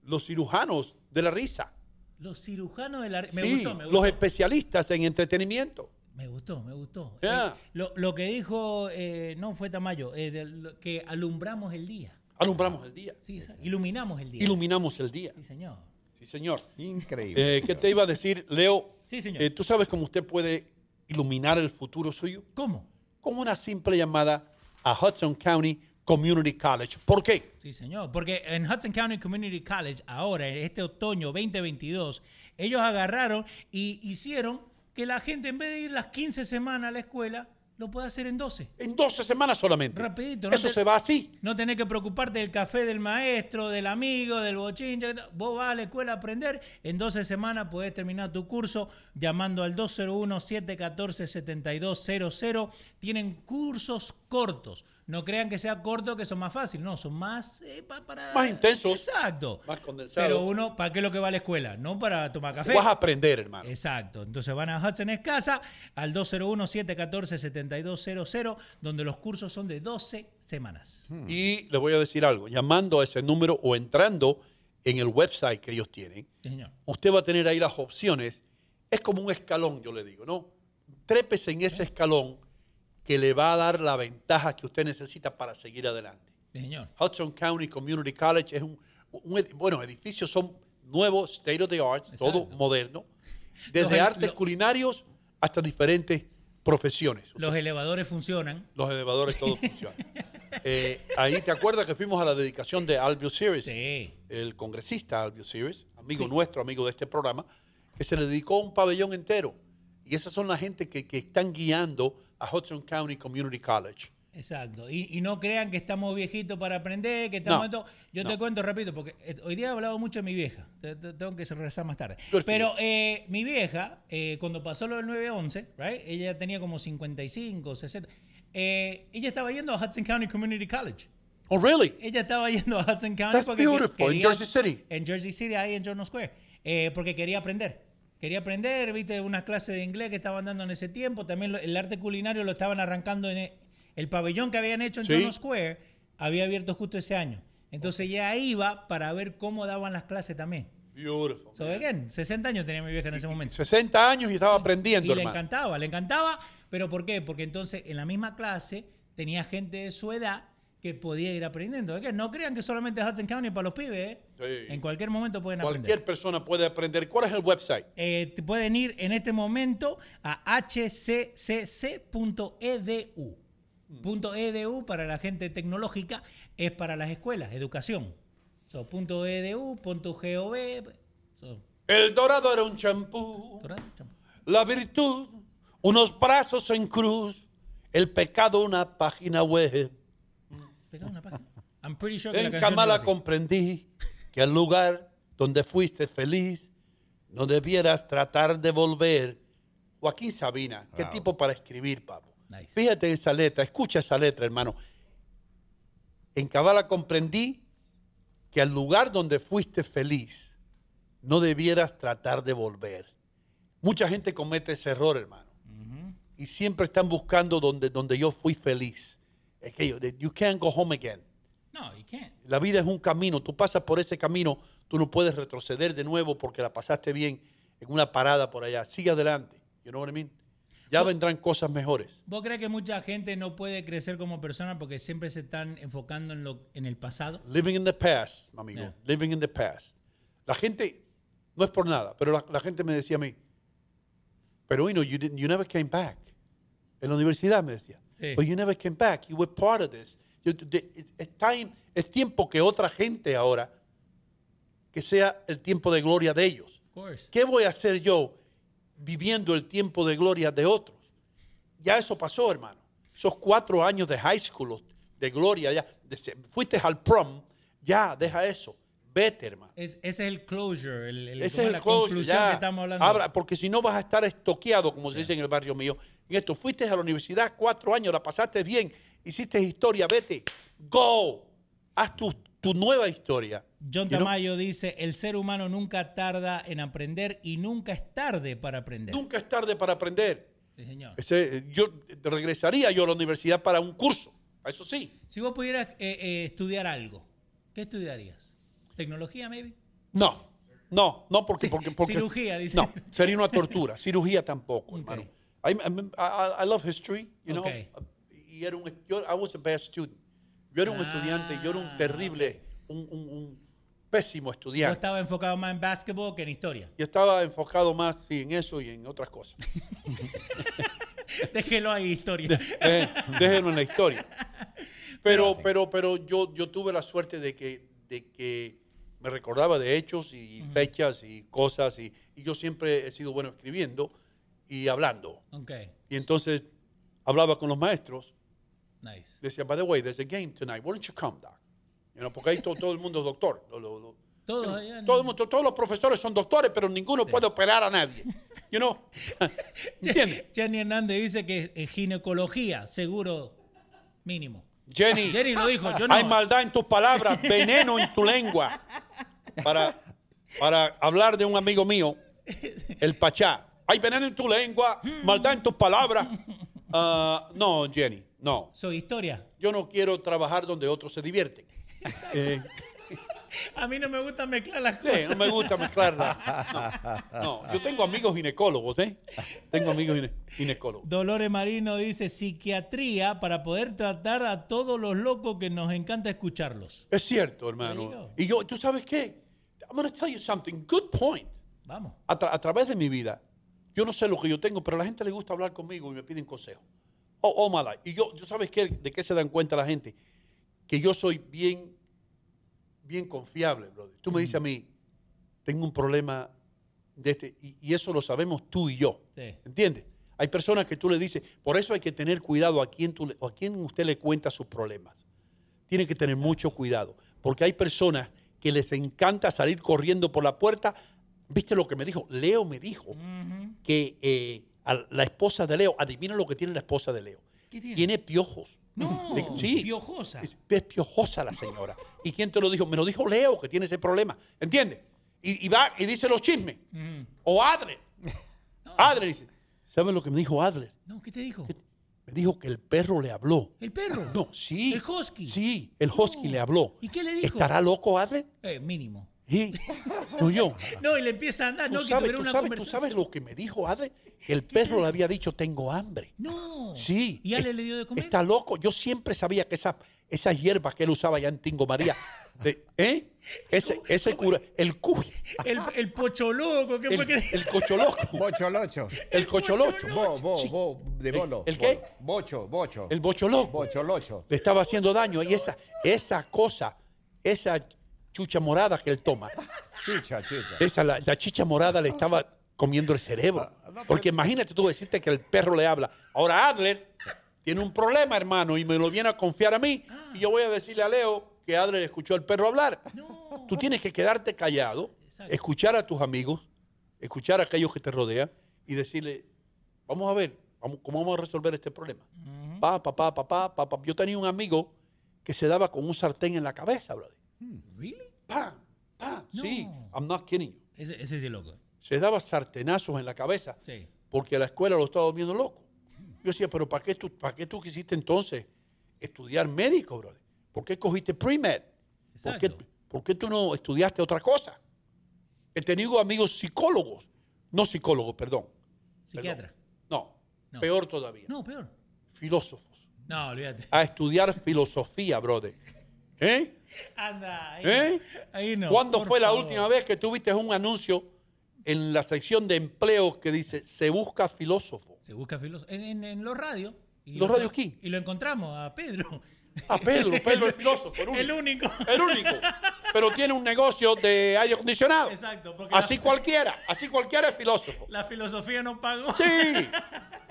los cirujanos de la risa, Los cirujanos de la... Me sí, gustó, me gustó. los especialistas en entretenimiento. Me gustó, me gustó. Yeah. Eh, lo, lo que dijo, eh, no fue Tamayo, eh, de lo- que alumbramos el día. Alumbramos el día. Sí, sí, iluminamos el día. Iluminamos el día. Sí, señor. Sí, señor. Increíble. Eh, ¿Qué te iba a decir, Leo? Sí, señor. Eh, ¿Tú sabes cómo usted puede iluminar el futuro suyo? ¿Cómo? Con una simple llamada a Hudson County Community College. ¿Por qué? Sí, señor. Porque en Hudson County Community College, ahora, en este otoño 2022, ellos agarraron y hicieron que la gente, en vez de ir las 15 semanas a la escuela, lo pueda hacer en 12. En 12 semanas solamente. Rapidito. Eso se va así. No tenés que preocuparte del café del maestro, del amigo, del bochinche. Vos vas a la escuela a aprender. En 12 semanas podés terminar tu curso llamando al 201-714-7200. Tienen cursos cortos. No crean que sea corto, que son más fáciles. No, son más eh, pa- para... Más intensos. Exacto. Más condensados. Pero uno, ¿para qué es lo que va a la escuela? No para tomar café. Vas a aprender, hermano. Exacto. Entonces van a Hudson es Casa al 201-714-7200, donde los cursos son de 12 semanas. Y le voy a decir algo. Llamando a ese número o entrando en el website que ellos tienen, Sí, señor. usted va a tener ahí las opciones. Es como un escalón, yo le digo, ¿no? Trépese en ese escalón que le va a dar la ventaja que usted necesita para seguir adelante. Sí, señor. Hudson County Community College es un, un ed- bueno, edificios son nuevos, state of the art, todo moderno, desde Los- artes lo- culinarios hasta diferentes profesiones. Los elevadores funcionan. Los elevadores, todo funciona. Eh, ahí te acuerdas que fuimos a la dedicación de Albio Series, el congresista Albio Series, amigo Sí. nuestro, amigo de este programa, que se le dedicó un pabellón entero. Y esas son la gente que, que están guiando a Hudson County Community College. Exacto. Y, y no crean que estamos viejitos para aprender, que estamos... No, en. Yo no. te cuento rápido, porque eh, hoy día he hablado mucho de mi vieja. Te- te- Tengo que regresar más tarde. Good Pero eh, mi vieja, eh, cuando pasó lo del 911, right? ella tenía como 55, 60. eh, ella estaba yendo a Hudson County Community College. Oh, really? Ella estaba yendo a Hudson County That's porque beautiful. In Jersey City. En Jersey City, ahí en Journal Square. Eh, porque quería aprender. Quería aprender, viste, unas clases de inglés que estaban dando en ese tiempo. También lo- el arte culinario lo estaban arrancando en, e- El pabellón que habían hecho en Sí. Tono Square había abierto justo ese año. Entonces ya iba para ver cómo daban las clases también. Beautiful. So again, 60 años tenía mi vieja en ese momento. 60 años y estaba aprendiendo, Y le encantaba, le encantaba. ¿Pero por qué? Porque entonces en la misma clase tenía gente de su edad que podía ir aprendiendo. Again, no crean que solamente Hudson County para los pibes. ¿eh? Sí. En cualquier mommomento pueden aprender. Cualquier persona puede aprender. ¿Cuál es el website? Eh, pueden ir en este momento a hccc.edu. Punto .edu para la gente tecnológica es para las escuelas, educación. So, punto .edu, punto .gov. so, El dorado era un champú. La virtud, unos brazos en cruz. El pecado, una página web. pega una página. I'm pretty sure que la En Kamala así. comprendí que al lugar donde fuiste feliz no debieras tratar de volver. Joaquín Sabina, qué Wow. tipo para escribir, papo. Nice. Fíjate esa letra, escucha esa letra, hermano. En Kabbalah comprendí que al lugar donde fuiste feliz no debieras tratar de volver. Mucha gente comete ese error, hermano. Y siempre están buscando donde, donde yo fui feliz. Es que yo- you can't go home again. No, you can't. La vida es un camino. Tú pasas por ese camino, tú no puedes retroceder de nuevo porque la pasaste bien en una parada por allá. Sigue adelante. You know what I mean? Ya vendrán cosas mejores. ¿Vos crees que mucha gente no puede crecer como persona porque siempre se están enfocando en, lo, en el pasado? Living in the past, mi amigo. Yeah. Living in the past. La gente, no es por nada, pero la, la gente me decía a mí, pero you know, you, didn't, you never came back. En la universidad me decía, Sí. but you never came back. You were part of this. Es tiempo que otra gente ahora, que sea el tiempo de gloria de ellos. ¿Qué voy a hacer yo viviendo el tiempo de gloria de otros? Ya eso pasó, hermano. Esos cuatro años de high school, de gloria, ya. de fuiste al prom, ya, deja eso. Vete, hermano. Es, ese es el closure, el, el- Ese es la el closure, conclusión ya. que estamos hablando. Abra, porque si no vas a estar estoqueado, como se dice en el barrio mío. En esto, fuiste a la universidad cuatro años, la pasaste bien, hiciste historia, vete. Go. Haz tu, tu nueva historia. John? Tamayo dice, el ser humano nunca tarda en aprender y nunca es tarde para aprender. Nunca es tarde para aprender. Sí, señor. Ese, yo regresaría yo a la universidad para un curso. Eso sí. Si vos pudieras eh, eh, estudiar algo, ¿qué estudiarías? ¿Tecnología, maybe? No, no, no, porque. porque, porque cirugía, dice. No, sería una tortura. Cirugía tampoco, hermano. I, I, I- I love history, you know. Okay. Y era un, yo, I was a bad student. Yo era un Ah. estudiante, yo era un terrible, un, un- un pésimo Yo estudiante. estaba enfocado más en basketball que en historia. Yo estaba enfocado más sí, en eso y en otras cosas. Déjelo ahí, historia. De- déjenlo en la historia. Pero, pero, pero yo, yo tuve la suerte de que, de que me recordaba de hechos y fechas y cosas y, y yo siempre he sido bueno escribiendo y hablando. Ok, Y entonces hablaba con los maestros. Nice. Decía, by the way, there's a game tonight. Why don't you come, doc? You know, porque ahí to- todo, el mundo es doctor. Lo- lo- lo- Todos you know, todo el mundo- todos los profesores son doctores, pero ninguno puede operar a nadie. You know? ¿Entiendes? Jenny Hernández dice que eh, ginecología, seguro mínimo. Jenny, Jenny lo dijo, yo no. hay maldad en tus palabras, veneno en tu lengua. Para, para hablar de un amigo mío, el Pachá. Hay veneno en tu lengua, maldad en tus palabras. Ah, no, Jenny, no. Soy historia. Yo no quiero trabajar donde otros se divierten. Eh, A mí no me gusta mezclar las sí, cosas. no me gusta mezclarla. No, no, yo tengo amigos ginecólogos, ¿eh? Tengo amigos gine- ginecólogos. Dolores Marino dice psiquiatría para poder tratar a todos los locos que nos encanta escucharlos. Es cierto, hermano. Y yo, ¿tú sabes qué? I'm going to tell you something. Good point. Vamos. a, tra- a través de mi vida, yo no sé lo que yo tengo, pero a la gente le gusta hablar conmigo y me piden consejos. Oh, oh my life. Y yo, ¿tú sabes qué? ¿De qué se dan cuenta la gente? Que yo soy bien, bien confiable, brother. Tú me dices a mí, tengo un problema de este, y, y eso lo sabemos tú y yo. Sí. ¿Entiendes? Hay personas que tú le dices, por eso hay que tener cuidado a quién, tú le- a quién usted le cuenta sus problemas. Tiene que tener mucho cuidado, porque hay personas que les encanta salir corriendo por la puerta. ¿Viste lo que me dijo? Leo me dijo que eh, a la esposa de Leo, adivina lo que tiene la esposa de Leo. ¿Qué tiene? piojos. No, De- sí, piojosa. es, es piojosa la señora. ¿Y quién te lo dijo? Me lo dijo Leo, que tiene ese problema. ¿Entiendes? Y, y va y dice los chismes. O Adler. Adler dice, ¿sabes lo que me dijo Adler? No, ¿qué te dijo? Me dijo que el perro le habló. ¿El perro? No, sí. ¿El husky? Sí, el husky le habló. ¿Y qué le dijo? ¿Estará loco, Adler? Eh, mínimo. Sí. No, yo. No, y le empieza a andar, ¿Tú no, que sabes, tuviera tú una sabes- tú sabes lo que me dijo Adler? Que el perro le había dicho, tengo hambre. No. Sí. ¿Y Ale le dio de comer? Está loco. Yo siempre sabía que esa, esas hierbas que él usaba allá en Tingo María, de- ¿eh? Ese, ese cura, el cuy, El, el pocho loco, ¿qué fue el, que el cocholoco, Bocholocho. el cocholocho, Bo, bo, bo, de ¿El- bolo. el qué? Bo- Bocho, bocho. el bocholoco. Bocholocho. Le estaba haciendo daño y esa, esa cosa, esa chucha morada que él toma, Chicha, chicha. esa, la, la chicha morada le estaba comiendo el cerebro. Porque imagínate tú decirte que el perro le habla. Ahora Adler tiene un problema, hermano, y me lo viene a confiar a mí. Y yo voy a decirle a Leo que Adler escuchó al perro hablar. Tú tienes que quedarte callado, escuchar a tus amigos, escuchar a aquellos que te rodean y decirle, vamos a ver, vamos, ¿cómo vamos a resolver este problema? Pa, pa, pa, pa, pa, pa, pa. Yo tenía un amigo que se daba con un sartén en la cabeza, brother. ¿Really? Pa, pa. Sí, I'm not kidding you. Ese, es loco. Se daba sartenazos en la cabeza Sí. porque a la escuela lo estaba viendo loco. Yo decía, pero ¿para qué tú, para qué tú quisiste entonces estudiar médico, brother? ¿Por qué cogiste pre-med? ¿Por qué, Exacto. por qué tú no estudiaste otra cosa? He tenido amigos psicólogos, no psicólogos, perdón. Psiquiatra. No, No. peor todavía. No, peor. Filósofos. No, olvídate. A estudiar filosofía, brother. ¿Eh? Anda, ahí, ¿Eh? ahí no. ¿Cuándo fue la favor. última vez que tuviste un anuncio en la sección de empleo que dice se busca filósofo? Se busca filósofo. En, en- en los radios. ¿Los lo- radios aquí? Y lo encontramos a Pedro. A Pedro, Pedro el filósofo, el único. El único. El único. Pero tiene un negocio de aire acondicionado. Exacto. Porque Así la, cualquiera, así cualquiera es filósofo. la filosofía no pagó. Sí.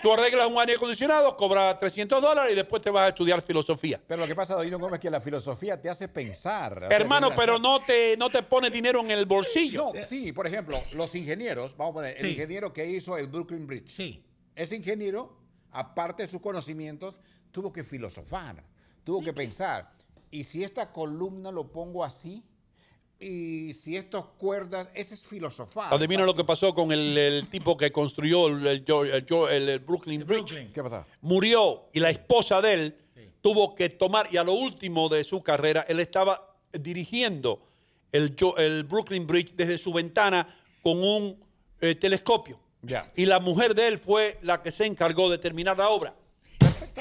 Tú arreglas un aire acondicionado, cobras 300 dólares y después te vas a estudiar filosofía. Pero lo que pasa, Doino Gómez, es que la filosofía te hace pensar. Hermano, pero no te, no te pone dinero en el bolsillo. No, sí, por ejemplo, los ingenieros, vamos a poner, Sí. el ingeniero que hizo el Brooklyn Bridge. Sí. Ese ingeniero, aparte de sus conocimientos, tuvo que filosofar, tuvo que pensar. Y si esta columna lo pongo así, y si estas cuerdas, ese es filosofar. Adivina lo que pasó con el, el tipo que construyó el, el- el- el- el Brooklyn Bridge. Brooklyn. ¿Qué pasa? Murió y la esposa de él tuvo que tomar, y a lo último de su carrera, él estaba dirigiendo el, el Brooklyn Bridge desde su ventana con un eh, telescopio. Ya. Y la mujer de él fue la que se encargó de terminar la obra.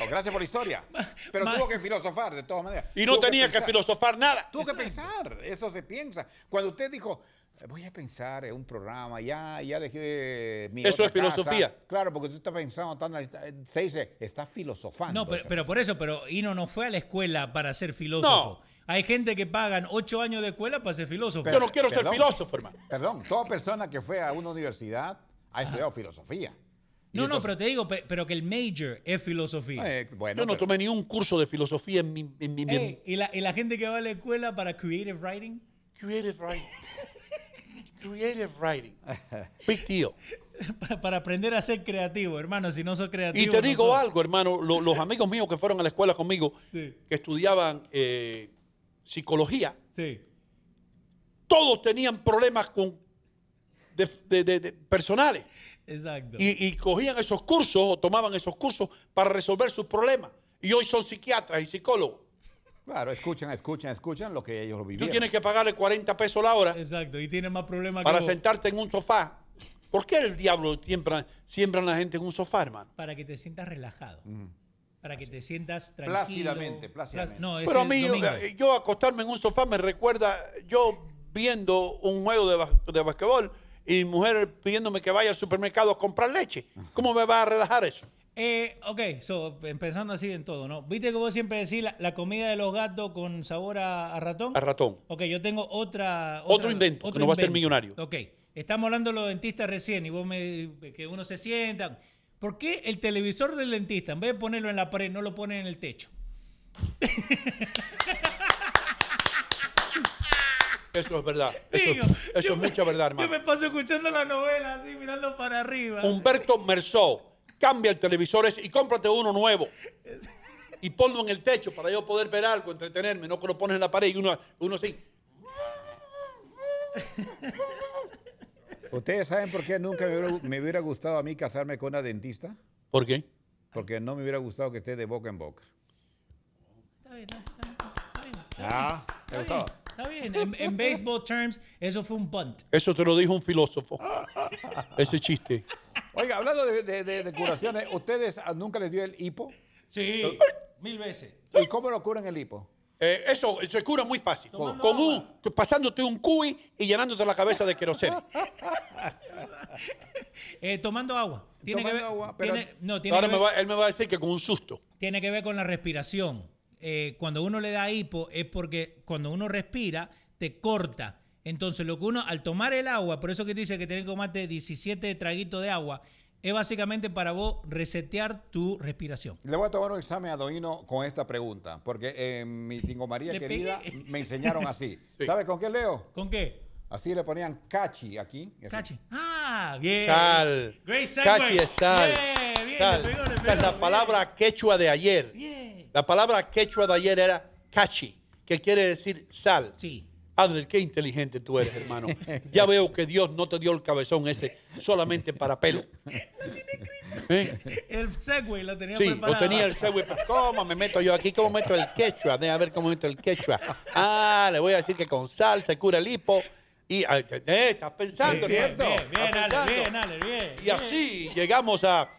Perfecto, gracias por la historia. Pero tuvo que filosofar, de todas maneras. Y no Tuvo tenía que pensar. filosofar nada. Tuvo que pensar, eso se piensa. Cuando usted dijo, voy a pensar en un programa, ya, ya dejé mi Eso otra es filosofía. casa. Claro, porque tú estás pensando, tan- se dice, está filosofando. No, pero, pero por eso, pero Ino no fue a la escuela para ser filósofo. Hay gente que pagan ocho años de escuela para ser filósofo. Yo no quiero ser Perdón. filósofo, hermano. Perdón, toda persona que fue a una universidad ha estudiado filosofía. No, no, pero te digo, pe- pero que el major es filosofía. Eh, bueno, Yo no pero- tomé ni un curso de filosofía en mi... en mi- Ey, ¿y, la, y la gente que va a la escuela para creative writing, Creative writing. Creative writing. Big deal. pa- para aprender a ser creativo, hermano, si no sos creativo. Y te no digo sos- algo, hermano, lo- los amigos míos que fueron a la escuela conmigo, Sí. que estudiaban eh, psicología, Sí. todos tenían problemas con de- de- de- de- personales Exacto. y, y cogían esos cursos o tomaban esos cursos para resolver sus problemas. Y hoy son psiquiatras y psicólogos. Claro, escuchan, escuchan, escuchan lo que ellos lo Tú vivieron. tienes que pagarle 40 pesos la hora Exacto. Y tiene más problemas para que sentarte en un sofá. ¿Por qué el diablo siembra, siembran a la gente en un sofá, hermano? Para que te sientas relajado. Para que te sientas tranquilo. Plácidamente, plácidamente. No, Pero a mí, yo, domingo. yo acostarme en un sofá me recuerda yo viendo un juego de, de basquetbol y mi mujer pidiéndome que vaya al supermercado a comprar leche. ¿Cómo me va a relajar eso? Eh, ok, so, empezando así en todo, ¿no? Viste que vos siempre decís la, la comida de los gatos con sabor a, a ratón. A ratón. Ok, yo tengo otra. Otro invento, que no va a ser millonario. Ok, estamos hablando de los dentistas recién y vos me. que uno se sienta. ¿Por qué el televisor del dentista, en vez de ponerlo en la pared, no lo pone en el techo? Eso es verdad. Eso, Digo, eso yo es me- mucha verdad, Yo hermano. me paso escuchando la novela así, mirando para arriba. Humberto Merceau, cambia el televisor ese y cómprate uno nuevo. Y ponlo en el techo para yo poder ver algo, entretenerme, no que lo pones en la pared y uno, uno así. ¿Ustedes saben por qué nunca me hubiera, me hubiera gustado a mí casarme con una dentista? ¿Por qué? porque no me hubiera gustado que esté de boca en boca. Está bien, está bien, está bien. Ah, ¿te Está gustó? Está bien. En, en baseball terms, eso fue un bunt. Eso te lo dijo un filósofo. Ese chiste. Oiga, hablando de, de- de- de curaciones, ¿ustedes ah, nunca les dio el hipo? Sí, mil veces. ¿Y cómo lo curan el hipo? Eh, eso se cura muy fácil. Tomando Con un, agua. pasándote un cuy y llenándote la cabeza de queroseno. Eh, tomando agua. Tiene Tomando que ver, agua, pero- tiene- no, tiene Ahora que me ver- va- él me va a decir que con un susto. tiene que ver con la respiración. Eh, cuando uno le da hipo es porque cuando uno respira te corta. Entonces lo que uno al tomar el agua, por eso que dice que tiene que tomarte 17 traguitos de agua, es básicamente para vos resetear tu respiración. Le voy a tomar un examen a Doino con esta pregunta, porque en mi Tingo María querida pegué. me enseñaron así. Sí. ¿Sabe con qué leo? ¿Con qué? Así le ponían cachi aquí. Cachi. Ah, bien. Sal. Great. Cachi es sal. Bien, bien, Sal. le pegó, le Esa es pegó, la bien. palabra quechua de ayer. Bien. La palabra quechua de ayer era cachi, que quiere decir sal. Sí. Adler, qué inteligente tú eres, hermano. Ya veo que Dios no te dio el cabezón ese solamente para pelo. ¿Eh? El segue lo tenía Sí, preparado. lo tenía el pero ¿Cómo me meto yo aquí? ¿Cómo meto el quechua? Deja ver cómo meto el quechua. Ah, le voy a decir que con sal se cura el hipo. Y eh, estás pensando, hermano. cierto. Bien, bien, Ale, bien, Ale, bien. Y así llegamos a.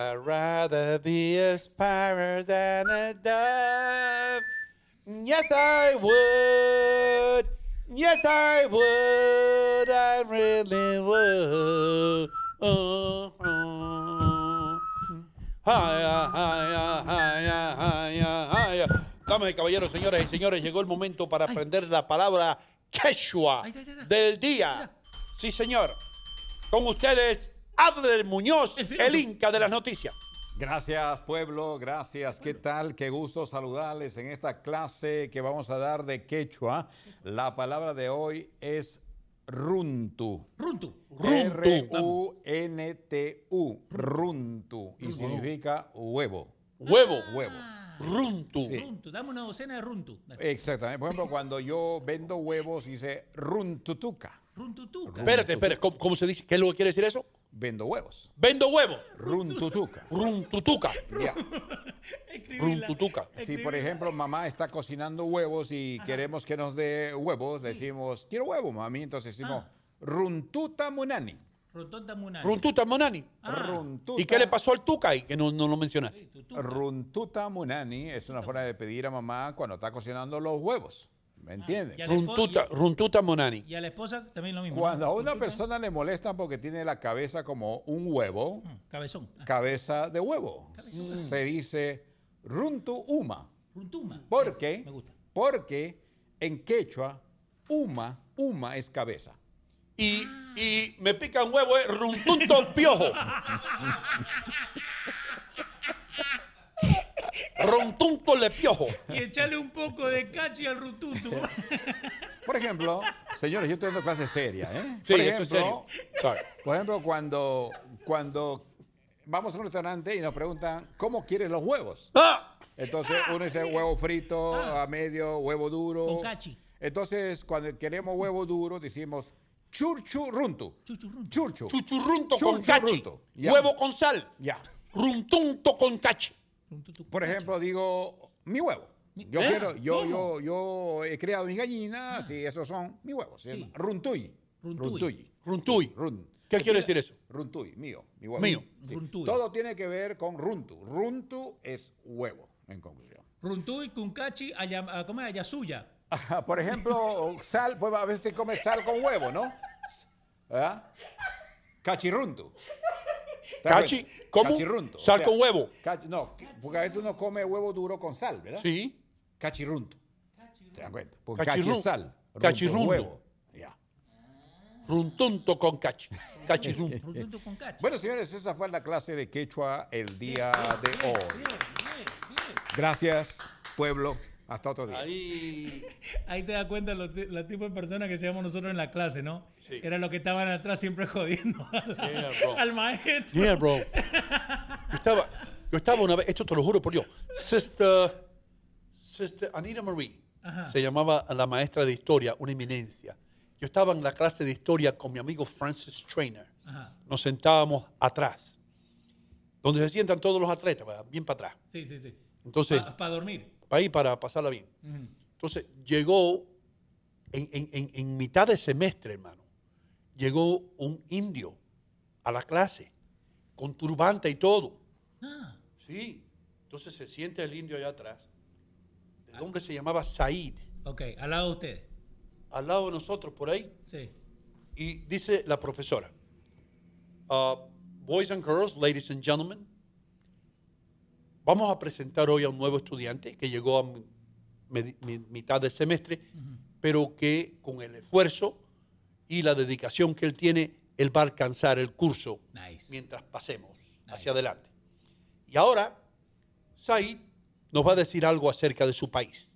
I'd rather be a sparrow than a dove. Yes, I would. Yes, I would. I really would. Oh, oh. Hiya, hiya. Damas y caballeros, señoras y señores, llegó el momento para aprender la palabra quechua del día. Sí, señor. Con ustedes, Adler Muñoz, El Inca de las noticias. Gracias, pueblo. Gracias. ¿Qué tal? Qué gusto saludarles en esta clase que vamos a dar de quechua. La palabra de hoy es runtu. Runtu. R-U-N-T-U. Runtu. Y significa huevo. Huevo. Huevo. Runtu. Runtu. Dame una docena de runtu. Exactamente. Por ejemplo, cuando yo vendo huevos, dice runtutuca. Runtutuca. Espérate, espérate. ¿Cómo, cómo se dice? ¿Qué es lo que quiere decir eso? Vendo huevos. Vendo huevos. Runtutuca. Runtutuca. Ya. Runtutuca. Si, por ejemplo, mamá está cocinando huevos y queremos que nos dé huevos, decimos, quiero huevo, mami. Entonces decimos, runtuta munani. Runtonta munani. Runtuta Monani. Runtuta, ¿Y qué le pasó al Tucay? Que no, no lo mencionaste. Runtuta munani es una forma de pedir a mamá cuando está cocinando los huevos. ¿Me entiendes? Runtuta, Runtuta Monani. Y a la esposa también lo mismo. Cuando a una Runtuta, persona le molestan porque tiene la cabeza como un huevo, mm, Cabezón. Ah, cabeza de huevo, se dice runtu uma. Runtuma. ¿Por qué? Me gusta. Porque en quechua, uma, uma es cabeza. Y, y me pica un huevo, es runtunto piojo. Runtunto le piojo. Y echarle un poco de cachi al runtuntu. Por ejemplo, señores, yo estoy dando clase seria, ¿eh? Sí, por esto es ejemplo, serio. Sorry. por ejemplo, cuando, cuando vamos a un restaurante y nos preguntan, ¿cómo quieres los huevos? ¡Ah! Entonces uno dice huevo frito, a medio, huevo duro. Con cachi. Entonces, cuando queremos huevo duro, decimos churchurruntu. Chuchurruntu. Churchu. Chuchurrunto con cachi. Huevo con sal. Ya. Runtunto con cachi. Por ejemplo, digo, mi huevo. Yo ¿Eh? quiero, yo, yo, yo he creado mis gallinas y esos son mis huevos. Se Sí. llama Runtuy. Runtuy. Runtuy. Runtuy. Run. ¿Qué quiere decir eso? Runtuy, mío, mi huevo. Mío. Sí. Runtuy. Todo tiene que ver con runtu. Runtu es huevo, en conclusión. Runtuy con cachi, aya- ah, ¿cómo es? Ayasuya. Por ejemplo, sal, pues a veces se come sal con huevo, ¿no? ¿Verdad? Cachirruntu. ¿Te das Cachi? ¿cómo? Cachirruntu. Sal con huevo. no, porque a veces uno come huevo duro con sal, ¿verdad? Sí. Cachirruntu. ¿Te dan cuenta? Porque cachi es sal. runtu es cachirruntu. huevo. Ya. Runtunto con cachi. Cachirrunto. Runtuntu con cachi. Bueno, señores, esa fue la clase de quechua el día de hoy. Gracias, pueblo. Hasta otro día. Ahí. Ahí te das cuenta los, los tipos de personas que seamos nosotros en la clase, ¿no? Sí. Era los que estaban atrás siempre jodiendo al, Yeah, bro. al maestro. Yeah, bro. estaba, yo estaba una vez, esto te lo juro por Dios, Sister, Sister Anita Marie, Ajá. se llamaba la maestra de historia, una eminencia. Yo estaba en la clase de historia con mi amigo Francis Trainer. Ajá. Nos sentábamos atrás, donde se sientan todos los atletas, ¿verdad? bien para atrás, Sí, sí, sí. Entonces- Para dormir. Para ir para pasarla bien. Entonces llegó en, en- en- en mitad de semestre, hermano, llegó un indio a la clase con turbante y todo. Ah, Sí. Entonces se siente el indio allá atrás. El hombre se llamaba Said, ok, al lado de ustedes. al lado de nosotros por ahí. Sí. Y dice la profesora, uh, boys and girls, ladies and gentlemen, vamos a presentar hoy a un nuevo estudiante que llegó a mi- medi- mi- mitad del semestre, pero que con el esfuerzo y la dedicación que él tiene, él va a alcanzar el curso mientras pasemos hacia adelante. Y ahora, Said nos va a decir algo acerca de su país.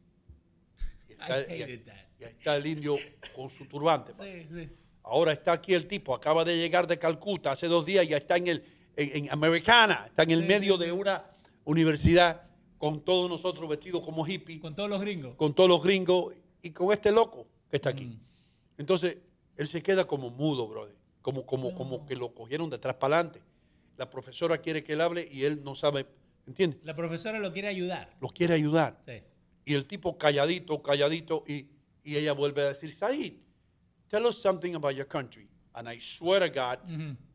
Y está, y- y está el indio con su turbante. Sí, sí. Ahora está aquí el tipo, acaba de llegar de Calcuta hace dos días, ya está en el en, en Americana, está en el Sí, medio de una universidad con todos nosotros vestidos como hippies, Con todos los gringos. con todos los gringos y con este loco que está Mm. aquí. Entonces, él se queda como mudo, brother, como, como, como que lo cogieron de atrás para adelante. La profesora quiere que él hable y él no sabe, ¿entiendes? La profesora lo quiere ayudar. Los quiere ayudar. Sí. Y el tipo calladito, calladito, y, y ella vuelve a decir, Said, tell us something about your country. And I swear to God,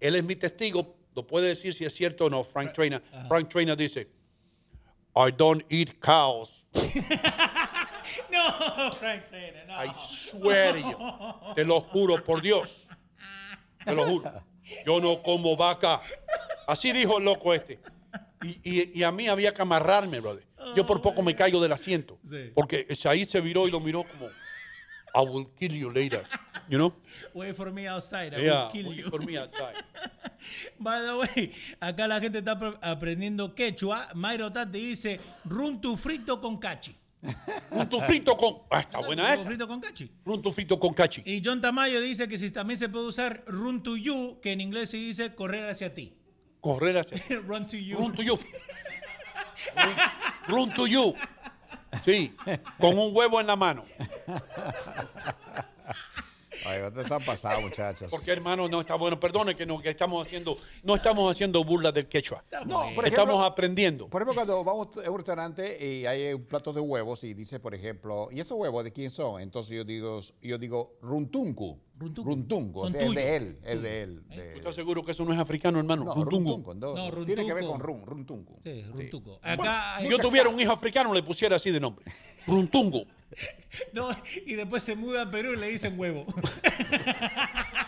él es mi testigo, lo puede decir si es cierto o no, Frank Trainer. Frank Trainer dice, I don't eat cows. No, Frank no. I swear to you. Te lo juro por Dios. Te lo juro. Yo no como vaca. Así dijo el loco este. Y, y- y a mí había que amarrarme, brother. Yo por poco me caigo del asiento. Porque Said se viró y lo miró como, I will kill you later. You know? Wait for me outside. I Yeah, will kill wait you. for me outside. By the way, acá la gente está apre- aprendiendo quechua. Mayro Tati dice runtu frito con cachi. Runtu frito con... Ah, está buena Runtu esa. frito con cachi. Runtu frito con cachi. Y John Tamayo dice que si también se puede usar run to you, que en inglés se dice correr hacia ti. Correr hacia... run to you. Run to you. Run, run to you. Sí, con un huevo en la mano. Ay, ¿dónde están pasados, muchachos? Porque hermano, no está bueno. Perdone que no, que estamos haciendo, no estamos haciendo burla del quechua. No, por ejemplo- estamos aprendiendo. Por ejemplo, cuando vamos a un restaurante y hay un plato de huevos y dice, por ejemplo, ¿y esos huevos de quién son? Entonces yo digo, yo digo runtunku. Runtunku. o Son sea, es de él, es de él. ¿Tú de- estás seguro que eso no es africano, hermano? No, runtunku, no, No, Tiene que ver con run, runtunku. Sí, Acá si yo tuviera un hijo africano, le pusiera así de nombre. Runtungu. No, y después se muda a Perú y le dicen huevo.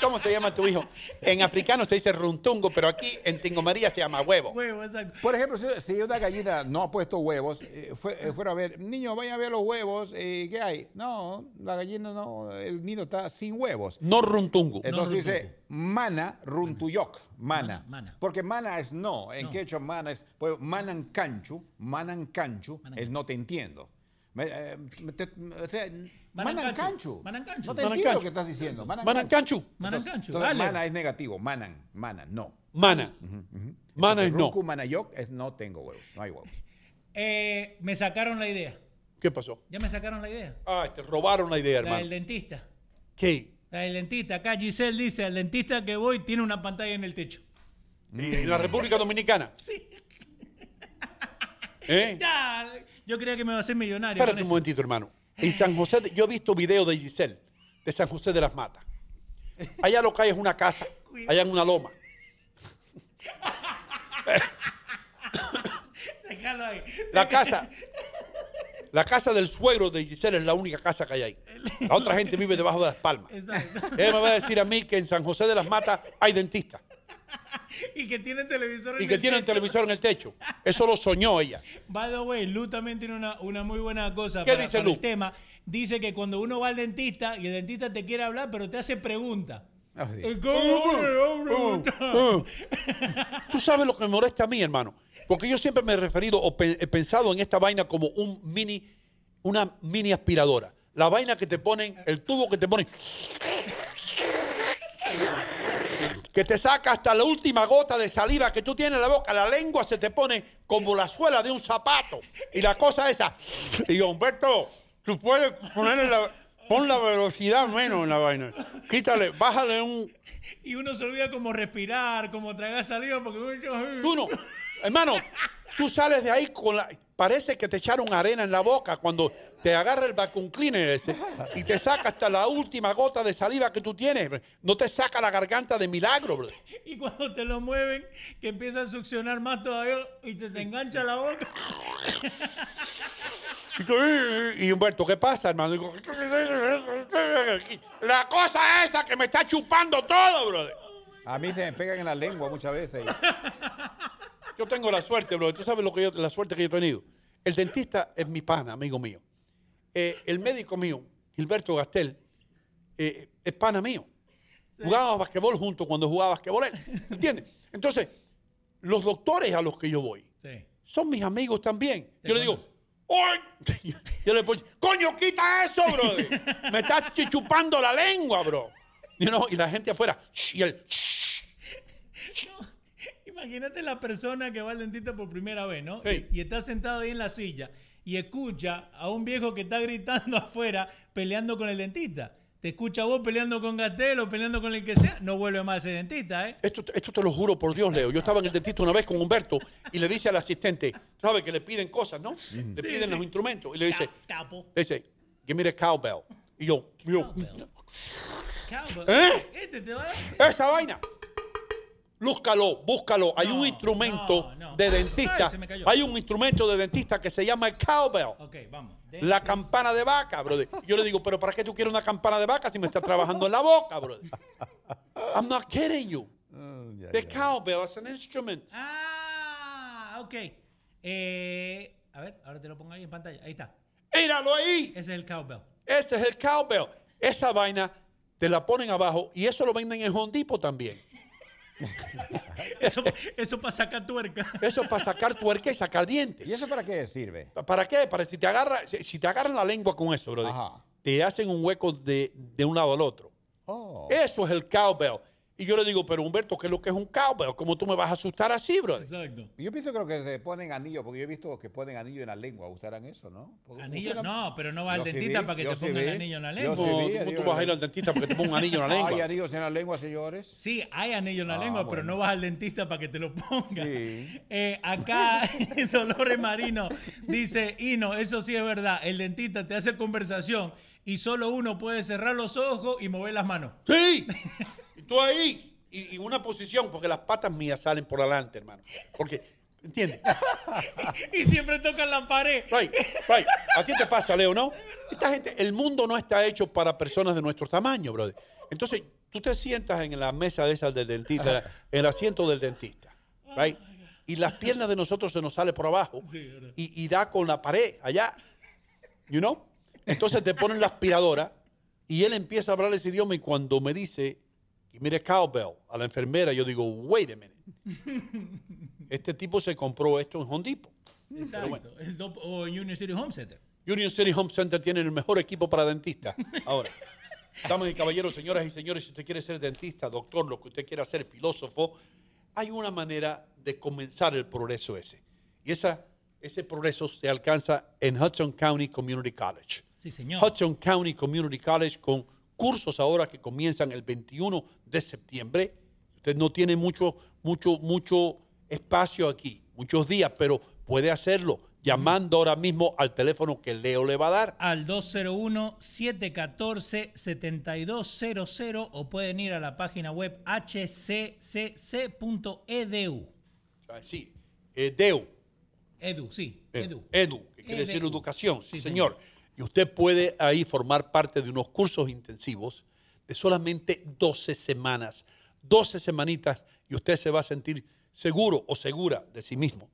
¿Cómo se llama tu hijo? En africano se dice runtungo, pero aquí en Tingo María se llama huevo. Huevo, exacto. Por ejemplo, si, una gallina no ha puesto huevos, eh, fue, eh, fuera a ver, niño, vayan a ver los huevos, eh, ¿qué hay? No, la gallina no, el niño está sin huevos. No runtungo. Entonces No dice, mana runtuyok, mana. Mana, mana. Porque mana es no, en No. quechua mana es, pues, manan canchu, manan canchu, el no te entiendo. Me- eh, me te- o sea, manan canchu. Manan canchu. No te Manan entiendo canchu. lo que estás diciendo. Manan Manan canchu. Manan Entonces- canchu, entonces, dale. mana es negativo, manan, mana, no. Mana. Mana es no. Es no tengo huevos, no hay huevos. Eh, me sacaron la idea. ¿Qué pasó? Ya me sacaron la idea. Ah, te robaron la idea, La hermano. del dentista. ¿Qué? La del dentista. Acá Giselle dice, al dentista que voy tiene una pantalla en el techo. ¿En la República Dominicana? Sí. ¿Eh? Ya, yo creía que me iba a hacer millonario. Espérate un momentito, hermano. En San José, de- yo he visto videos de Giselle, de San José de las Matas. Allá lo que hay es una casa, allá en una loma. La casa, la casa del suegro de Giselle es la única casa que hay ahí. La otra gente vive debajo de las palmas. Exacto. Ella me va a decir a mí que en San José de las Matas hay dentistas Y que tienen televisor en y que el tienen techo. televisor en el techo. Eso lo soñó ella. By the way, Lu también tiene una, una muy buena cosa ¿Qué para, dice para Lu? el tema. Dice que cuando uno va al dentista y el dentista te quiere hablar, pero te hace preguntas. Ah, sí. Eh, ¿cómo va a preguntar? Uh. Tú sabes lo que me molesta a mí, hermano. Porque yo siempre me he referido o pe- he pensado en esta vaina como un mini, una mini aspiradora. La vaina que te ponen, el tubo que te ponen, que te saca hasta la última gota de saliva que tú tienes en la boca, la lengua se te pone como la suela de un zapato. Y la cosa esa. Y yo, Humberto, tú puedes ponerle la, pon la velocidad menos en la vaina. Quítale, bájale un... Y uno se olvida cómo respirar, cómo tragar saliva, porque Tú no, hermano, tú sales de ahí con la... Parece que te echaron arena en la boca cuando te agarra el vacuum cleaner ese y te saca hasta la última gota de saliva que tú tienes. No te saca la garganta de milagro, bro. Y cuando te lo mueven, que empieza a succionar más todavía y te, te engancha la boca. Y, tú, y Humberto, ¿qué pasa, hermano? Digo, la cosa esa que me está chupando todo, brother. A mí se me pegan en la lengua muchas veces. Yo tengo la suerte, bro. Tú sabes lo que yo, la suerte que yo he tenido. El dentista es mi pana, amigo mío. Eh, el médico mío, Gilberto Gastel, eh, es pana mío. Jugábamos basquetbol juntos cuando jugaba basquetbol él. ¿Entiendes? Entonces, los doctores a los que yo voy Sí. son mis amigos también. Yo le digo, ¡Oy! Yo le pongo, coño, quita eso, brother. Me estás ch- chupando la lengua, bro. You know, y la gente afuera, "Shh", y. Imagínate la persona que va al dentista por primera vez, ¿no? Sí. Y, y está sentado ahí en la silla y escucha a un viejo que está gritando afuera peleando con el dentista. Te escucha a vos peleando con Gatel o peleando con el que sea, no vuelve más ese dentista, ¿eh? Esto, esto te lo juro por Dios, Leo. Yo estaba en el dentista una vez con Humberto y le dice al asistente, ¿sabes que le piden cosas, no? Le piden sí. los instrumentos. Y le dice, Scalpel. le dice, give me the cowbell. Y yo, yo, Cowboy. ¿Eh? Este te va a dar- esa vaina. Búscalo, búscalo. Hay un instrumento no, no. de dentista. Hay un instrumento de dentista que se llama el cowbell. Ok, vamos. La campana de vaca, brother. Yo le digo, pero ¿para qué tú quieres una campana de vaca si me está trabajando en la boca, brother? I'm not kidding you. The cowbell is an instrument. Ah, ok. Eh, a ver, ahora te lo pongo ahí en pantalla. Ahí está. Míralo ahí. Ese es el cowbell. Ese es el cowbell. Esa vaina te la ponen abajo y eso lo venden en Home Depot también. Eso, eso para sacar tuerca. Eso es para sacar tuerca y sacar dientes. ¿Y eso para qué sirve? ¿Para qué? Para si te agarra, si si te agarran la lengua con eso, brother, Ajá. te hacen un hueco de, de un lado al otro. Oh. Eso es el cowbell. Y yo le digo, pero Humberto, ¿qué es lo que es un cowbell? ¿Cómo tú me vas a asustar así, brother? Exacto. Yo pienso que lo que se ponen anillos, porque yo he visto que ponen anillo en la lengua, usarán eso, ¿no? Porque Anillo, no, pero no va al dentista vi, para que te sí ponga el anillo en la yo lengua. sí vi, ¿Cómo, anillo en tú vas a ir al dentista para que te ponga un anillo en la ¿Hay lengua? anillos en la lengua, señores? Sí, hay anillo en la Ah, lengua, pero no vas al dentista para que te lo ponga. Sí. Eh, acá Dolores Marino dice, Ino, eso sí es verdad, el dentista te hace conversación y solo uno puede cerrar los ojos y mover las manos. Sí. Y tú ahí. Y, y una posición, porque las patas mías salen por adelante, hermano. Porque, ¿entiendes? Y siempre tocan la pared. Right, right. ¿A ti te pasa, Leo, no? Esta gente, el mundo no está hecho para personas de nuestro tamaño, brother. Entonces, tú te sientas en la mesa de esas del dentista, en el asiento del dentista, right? Y las piernas de nosotros se nos sale por abajo y, y da con la pared allá, you know? Entonces te ponen la aspiradora y él empieza a hablar ese idioma y cuando me dice, y mire cowbell a la enfermera, yo digo, wait a minute. Este tipo se compró esto en Home Depot. Exacto. El o en Union City Home Center. Union City Home Center tiene el mejor equipo para dentistas. Ahora, damas y caballeros, señoras y señores, si usted quiere ser dentista, doctor, lo que usted quiera ser, filósofo, hay una manera de comenzar el progreso ese. Y esa, ese progreso se alcanza en Hudson County Community College. Sí, señor. Hudson County Community College con cursos ahora que comienzan el 21 de septiembre. Usted no tiene mucho, mucho, mucho espacio aquí, muchos días, pero puede hacerlo llamando ahora mismo al teléfono que Leo le va a dar. Al 201-714-7200 o pueden ir a la página web hccc.edu. Ah, Sí, DEU. Edu, sí, eh, edu. Edu, que quiere Edu. decir educación, sí, Sí, señor. Y usted puede ahí formar parte de unos cursos intensivos de solamente 12 semanas, 12 semanitas, y usted se va a sentir seguro o segura de sí mismo,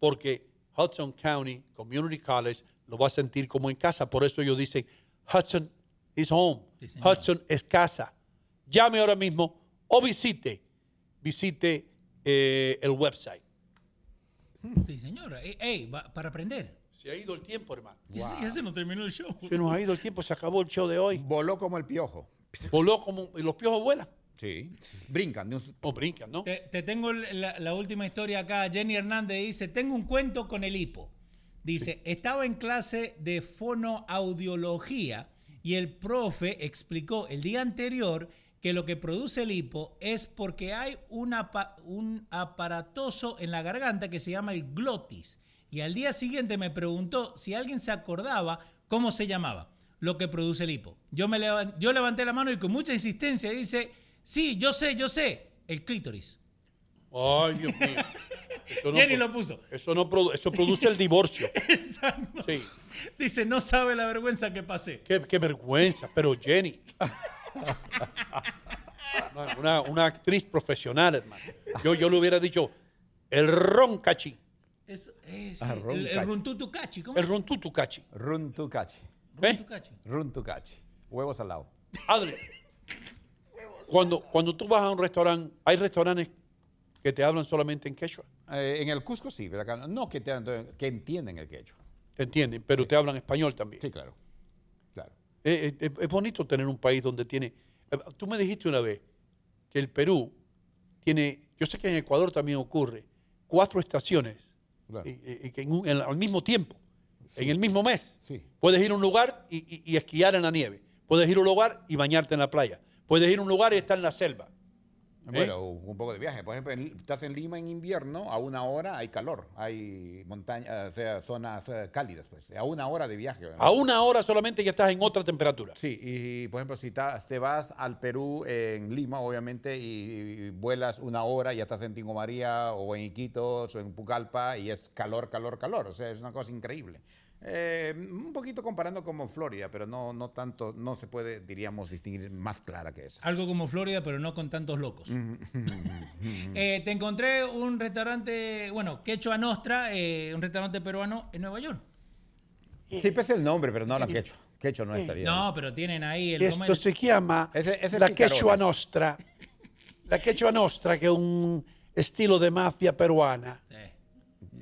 porque Hudson County Community College lo va a sentir como en casa. Por eso ellos dicen, Hudson is home, Sí. Hudson es casa. Llame ahora mismo o visite, visite eh, el website. Sí, señora. Ey, ey, va- para aprender. Se ha ido el tiempo, hermano. Se- ya se nos terminó el show. Se nos ha ido el tiempo, se acabó el show de hoy. Voló como el piojo. Voló como y los piojos vuelan. Sí, brincan. O brincan, ¿no? Te, te tengo la, la última historia acá. Jenny Hernández dice, tengo un cuento con el hipo. Dice, estaba en clase de fonoaudiología y el profe explicó el día anterior que lo que produce el hipo es porque hay un, apa- un aparatoso en la garganta que se llama el glotis. Y al día siguiente me preguntó si alguien se acordaba cómo se llamaba lo que produce el hipo. Yo, me yo levanté la mano y con mucha insistencia dice, sí, yo sé, yo sé, el clítoris. Ay, Dios mío. Eso Jenny lo puso. Eso, no produ- eso produce el divorcio. Sí. Dice, no sabe la vergüenza que pasé. Qué, qué vergüenza, pero Jenny. Una, una- actriz profesional, hermano. Yo, yo le hubiera dicho el roncachi. Es, es Ah, el, el runtutucachi. ¿Cómo? El rontutucachi. Runtucachi. ¿Eh? Runtucachi. Runtucachi. Huevos al lado. Adri, cuando, cuando tú vas a un restaurante, hay restaurantes que te hablan solamente en quechua. Eh, en el Cusco sí, pero acá no. no que, te- que entienden el quechua. Te entienden, pero te hablan español también. Sí, claro. Claro. Eh, eh, es bonito tener un país donde tiene. eh, Tú me dijiste una vez que el Perú tiene. Yo sé que en Ecuador también ocurre cuatro estaciones Claro. y, y- y que en un- en- al mismo tiempo, en el mismo mes. Sí. Puedes ir a un lugar y, y- y esquiar en la nieve. Puedes ir a un lugar y bañarte en la playa. Puedes ir a un lugar y estar en la selva. Bueno, un poco de viaje. Por ejemplo, en- estás en Lima en invierno, a una hora hay calor, hay montaña, o sea, zonas eh, cálidas, pues. A una hora de viaje. A una hora solamente ya estás en otra temperatura. Sí, y por ejemplo, si te vas al Perú, en Lima, obviamente, y, y vuelas una hora, ya estás en Tingo María, o en Iquitos, o en Pucallpa, y es calor, calor, calor. O sea, es una cosa increíble. Eh, un poquito comparando como Florida, pero no, no tanto, no se puede, diríamos, distinguir más clara que esa. Algo como Florida, pero no con tantos locos. Eh, te encontré un restaurante, bueno, Quechua Nostra, eh, un restaurante peruano en Nueva York. Sí, pese el nombre, pero no la quechua. Quechua no estaría. No, pero tienen ahí el Esto comer- se llama Ese- ese es la picarones. quechua nostra. La quechua nostra, que es un estilo de mafia peruana.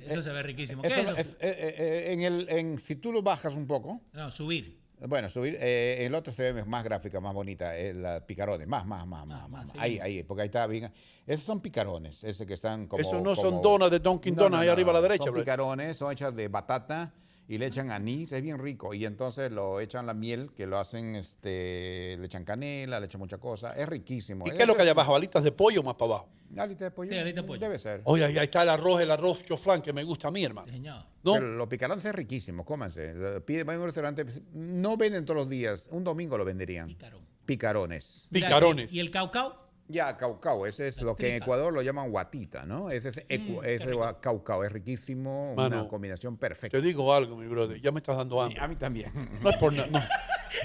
Eso se ve riquísimo. ¿Qué Eso es eso? es- eh, eh, en el, en, si tú lo bajas un poco, No, subir. Bueno, subir. eh, el otro se ve más gráfica, más bonita. eh, la picarones. Más, más, más, más. más. sí. Ahí, ahí, porque ahí está bien. Esos son picarones, ese que están como. Esos no son donas de Dunkin' Donuts ahí arriba a la derecha, Son bro. picarones, son hechas de batata y le echan anís, es bien rico. Y entonces lo echan la miel, que lo hacen, este, le echan canela, le echan mucha cosa. Es riquísimo. ¿Y qué es lo que hay abajo? ¿Alitas de pollo más para abajo? Alita de pollo. Sí, alita de pollo. Debe ser. Oye, ahí ahí está el arroz, el arroz choflán que me gusta a mí, hermano. Señor. ¿No? Pero los picarones es riquísimo, cómanse. Lo Pide, vayan a un restaurante, no venden todos los días, un domingo lo venderían. Picarones. Picarones. ¿Y el caucao? Ya, caucao, ese es lo que en. Ecuador lo llaman guatita, ¿no? Ese es ecu- Mm, ese caucao, es riquísimo, Mano, una combinación perfecta. Te digo algo, mi brother. Ya me estás dando hambre. A mí también. No es por nada. No,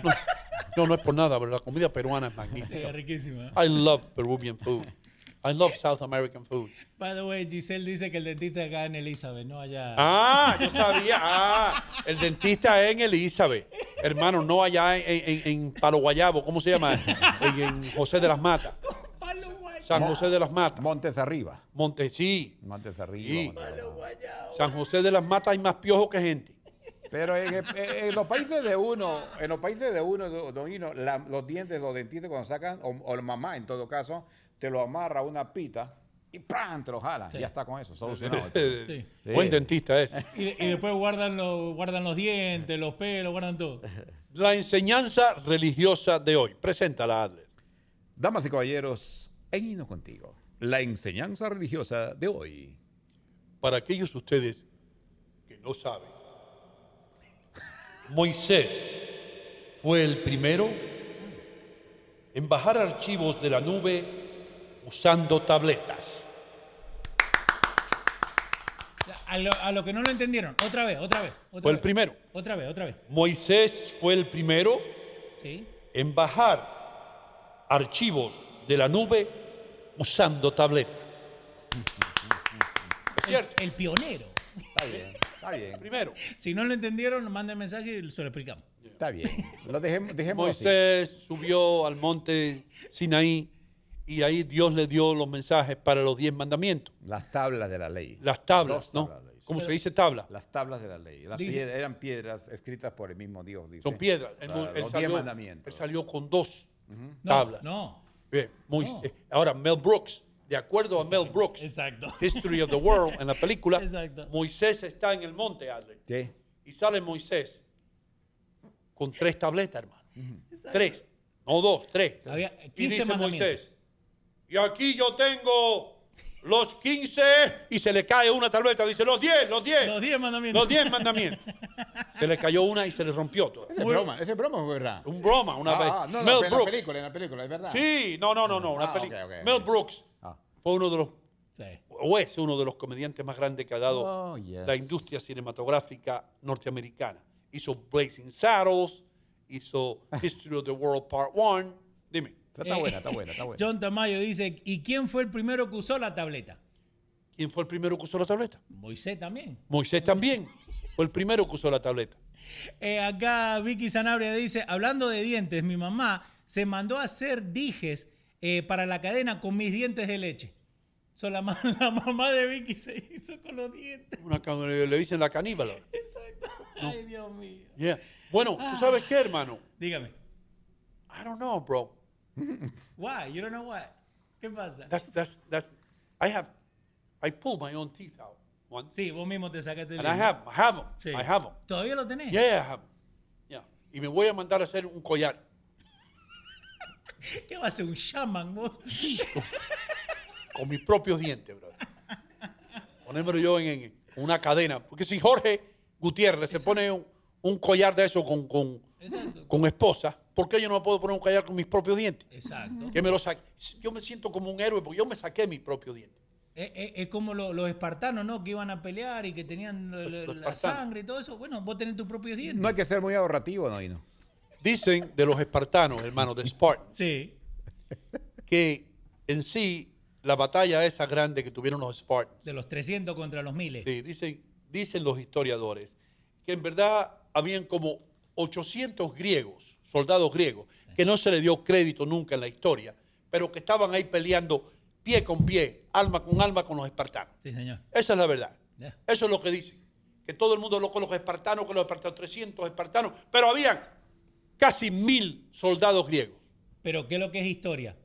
no, no, no es por nada, pero la comida peruana es magnífica. Sí, es riquísima. I love Peruvian food. I love South American food. By the way, Giselle dice que el dentista acá en Elizabeth, no allá. Ah, yo sabía. Ah, el dentista es en Elizabeth. Hermano, no allá en, en, en Palo Guayabo. ¿Cómo se llama? En, en José de las Matas. San José de las Matas. Montes arriba. Montes, sí. Montes arriba. Sí. San José de las Matas hay más piojos que gente. Pero en, en- en los países de uno, en los países de uno, do- don Hino, la- los dientes, los dentistas cuando sacan, o, o la mamá en todo caso, te lo amarra a una pita y ¡pram! te lo jala. Ya está con eso, solucionado. Sí. Buen dentista es. Y, y después guardan, los guardan los dientes, los pelos, guardan todo. La enseñanza religiosa de hoy. Preséntala, Adler. Damas y caballeros, en Hino contigo, la enseñanza religiosa de hoy. Para aquellos de ustedes que no saben, Moisés fue el primero en bajar archivos de la nube usando tabletas. A lo, a lo que no lo entendieron, otra vez, otra vez. Otra Fue el vez. primero. Otra vez, otra vez. Moisés fue el primero Sí. en bajar archivos de la nube usando tabletas. Es cierto. El, el pionero. Está bien, está bien. Primero. Si no lo entendieron, manden mensaje y se lo explicamos. Está bien. Lo dejemos, dejemos así. Moisés subió al monte Sinaí y ahí Dios le dio los mensajes para los diez mandamientos. Las tablas de la ley. Las tablas, ¿no? tablas ley. ¿Cómo se dice tabla? Las tablas de la ley. Las Dice- piedras- eran piedras escritas por el mismo Dios, dice. Son piedras. Él, él los diez mandamientos. él salió con dos No, tablas. No, Bien, Mois- eh, ahora, Mel Brooks, de acuerdo a Mel Brooks, History of the World, en la película, Exacto. Moisés está en el monte, Adler. Y sale Moisés con tres tabletas, hermano. Tres. No dos, tres. Había y 15 dice. Moisés, y aquí yo tengo los 15 y se le cae una tableta. Dice, los 10, los 10. Los 10 mandamientos. Los 10 mandamientos. se le cayó una y se le rompió todo. Ese es broma, ese es broma o es verdad. Un broma, una Ah, vez. ah, no, no, Mel pero en la Brooks. película, en la película, es verdad. Sí, no, no, no, no. Una Ah, ok. Mel Brooks fue uno de los, o es uno de los comediantes más grandes que ha dado Oh, yes. la industria cinematográfica norteamericana. Hizo Blazing Saddles, hizo History of the World Part 1. Dime. Está buena, está buena, está buena. John Tamayo dice, ¿y quién fue el primero que usó la tableta? ¿Quién fue el primero que usó la tableta? Moisés también. Moisés también fue el primero que usó la tableta. Eh, acá Vicky Sanabria dice, hablando de dientes, mi mamá se mandó a hacer dijes eh, para la cadena con mis dientes de leche. So, la, ma- la mamá de Vicky se hizo con los dientes. Una, le dicen la caníbala. Exacto. Ay, Dios mío. Yeah. Bueno, ¿tú sabes qué, hermano? Dígame. I don't know, bro. Why? You don't know why. ¿Qué pasa? That's, that's, that's, I have, I pulled my own teeth out once. Sí, vos mismo te sacaste el And I have, I have them. Sí. I have them. ¿Todavía lo tenés? Yeah, I have 'em. Yeah. Y me voy a mandar a hacer un collar. ¿Qué va a ser un shaman? vos? con mis propios dientes, brother. Ponérmelo yo en, en una cadena. Porque si Jorge Gutiérrez se pone un, un collar de eso con, con, Exacto. con esposa, ¿por qué yo no me puedo poner un collar con mis propios dientes? Exacto. Que me lo saque. Yo me siento como un héroe porque yo me saqué mis propios dientes. Es, es- es como lo- los espartanos, ¿no? Que iban a pelear y que tenían la, sangre y todo eso. Bueno, vos tenés tus propios dientes. No hay que ser muy ahorrativo, no, no. Dicen de los espartanos, hermano, de Spartans, Sí. que en sí la batalla esa grande que tuvieron los Spartans, De los 300 contra los miles. Sí, dicen, dicen los historiadores que en verdad habían como 800 griegos, soldados griegos, que no se le dio crédito nunca en la historia, pero que estaban ahí peleando pie con pie, alma con alma con los espartanos. Sí, señor. Esa es la verdad. Eso es lo que dicen. Que todo el mundo lo con los espartanos, con los espartanos, 300 espartanos, pero habían casi mil soldados griegos. Pero ¿qué es lo que es historia?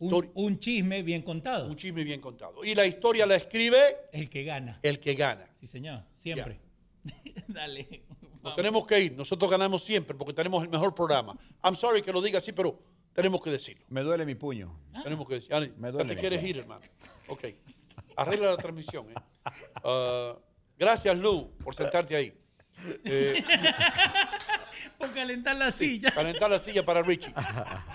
Un, Histori- un chisme bien contado. Un chisme bien contado. Y la historia la escribe El que gana. el que gana. Sí, señor. Siempre. Dale. Nos tenemos que ir. Nosotros ganamos siempre porque tenemos el mejor programa. I'm sorry que lo diga así, pero tenemos que decirlo. Me duele mi puño. Tenemos que decir. Ani, Me ya te mi quieres puño. ir, hermano. Ok. Arregla la transmisión. ¿eh? Ah, gracias, Lu, por sentarte ahí. Eh, Por calentar la silla. calentar la silla para Richie.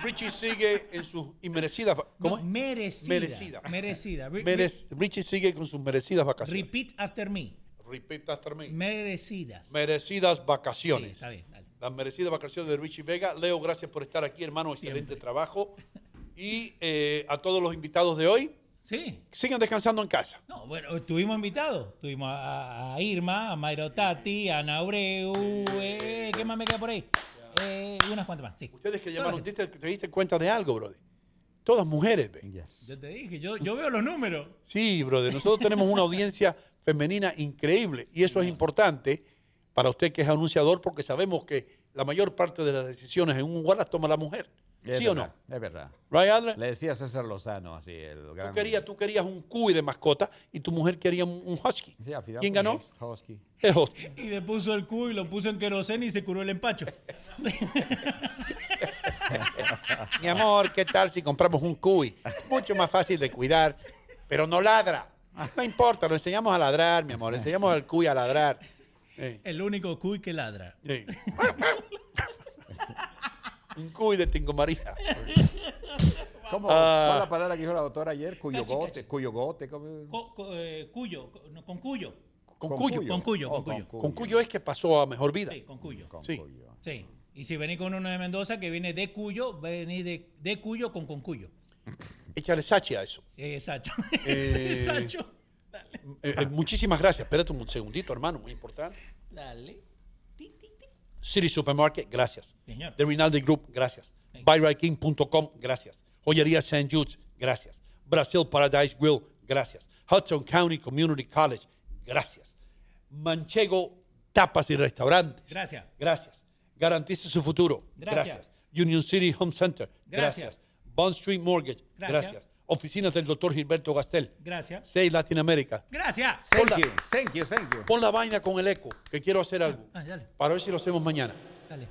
Richie sigue en sus inmerecidas. va- ¿Cómo? Merecida. Merecida. Merecida. Re- Merec- Richie sigue con sus merecidas vacaciones. Repeat after me. Repeat after me. Merecidas. Merecidas Sí, vacaciones. está bien, dale. Las merecidas vacaciones de Richie Vega. Leo, gracias por estar aquí, hermano. Excelente trabajo. Y eh, a todos los invitados de hoy, Sí. sigan descansando en casa. No, bueno, tuvimos invitados. Tuvimos a, a Irma, a Mayro Tati, a Ana Abreu, eh, ¿qué más me queda por ahí? Eh, y unas cuantas más, sí. Ustedes que llamaron. ¿te, te diste cuenta de algo, brother? Todas mujeres, ven. Yo te dije, yo, yo veo los números. Sí, brother. Nosotros tenemos una audiencia femenina increíble y eso es importante para usted que es anunciador porque sabemos que la mayor parte de las decisiones en un lugar las toma la mujer. Es ¿Sí o no? Es verdad. Right, Adler? Le decía César Lozano, así, el gran... Tú querías, tú querías un cuy de mascota y tu mujer quería un, un husky. Sí, al final ¿Quién ganó? Husky. El husky. Y le puso el cubo y lo puso en queroseno y se curó el empacho. Mi amor, ¿qué tal si compramos un cuy? Mucho más fácil de cuidar, pero no ladra. No importa, lo enseñamos a ladrar, mi amor. Le enseñamos al cuy a ladrar. El único cuy que ladra. sí. un cuy de Tingo María. ¿Cómo? Ah. ¿Cuál es la palabra que dijo la doctora ayer? Cuyogote. ¿cómo? Co- co- eh, cuyo, co- no, con cuyo. Con Con cuyo. cuyo. Con cuyo, Oh, con cuyo. Con cuyo es que pasó a mejor vida. Sí, con cuyo. Con Sí. cuyo. Sí. Y si venís con uno de Mendoza que viene de Cuyo, venir de, de Cuyo con con Cuyo. Échale sachi a eso. Sacho. Eh, Sacho. Eh, eh, muchísimas gracias. Espérate un segundito, hermano, muy importante. Dale. City Supermarket, gracias. Señor. The Rinaldi Group, gracias. BuyRightKing.com, gracias. Joyería St. Jude's, gracias. Brasil Paradise Grill, gracias. Hudson County Community College, gracias. Manchego Tapas y Restaurantes, Gracias. gracias. Garantice su futuro, Gracias. gracias. Union City Home Center, Gracias. gracias. Bond Street Mortgage. Gracias. Gracias. Oficinas del doctor Gilberto Gastel. Gracias. 6 Latinoamérica. Gracias. Pon la- Thank you, thank you. Pon la vaina con el eco, que quiero hacer algo. Ah, dale, Para ver si lo hacemos mañana. dale.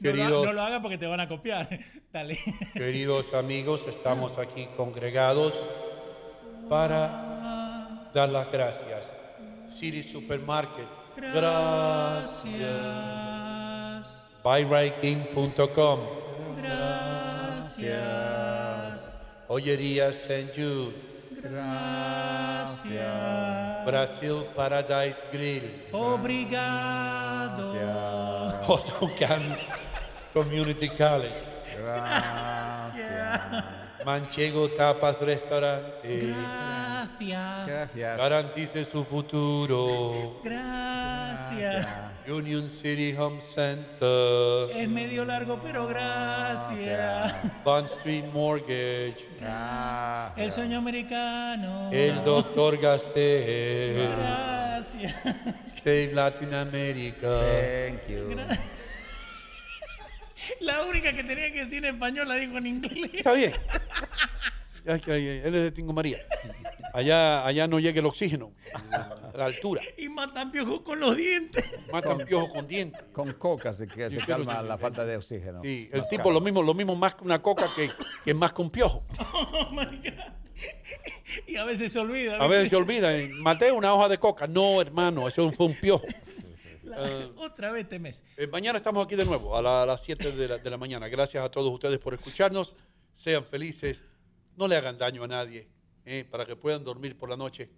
No lo, no lo hagas porque te van a copiar. Dale. queridos amigos, estamos aquí congregados para dar las gracias. City Supermarket. Gracias. BuyRightKing.com. Gracias. Joyería St. Jude. Gracias. Brasil Paradise Grill. Obrigado. Otocan Community College. Gracias. Manchego Tapas Restaurante. Gracias. Gracias. Garantice su futuro. Gracias. Union City Home Center. Es medio largo, pero gracias. Bond Street Mortgage. El sueño americano. El Doctor Gastel. Gracias. Save Latin America. Thank you. Gra- La única que tenía que decir en español la dijo en inglés. Está bien. Él es de Tingo María. Allá, allá no llega el oxígeno. A la altura. Y matan piojos con los dientes. Matan piojos con dientes. Con coca se, que se Yo quiero calma ser- la falta de oxígeno. Sí, el Más tipo calma. lo mismo, lo mismo más que una coca que, que más que un piojo. Oh my God. Y a veces se olvida. A veces se olvida. eh, Maté una hoja de coca. No, hermano, eso fue un piojo. La- Eh, Otra vez este mes. Eh, mañana estamos aquí de nuevo, a, la- a las 7 de la, de la mañana. Gracias a todos ustedes por escucharnos. Sean felices. No le hagan daño a nadie. eh, para que puedan dormir por la noche.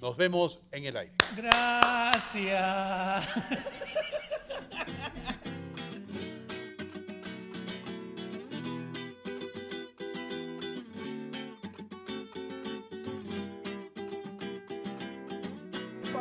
Nos vemos en el aire. Gracias.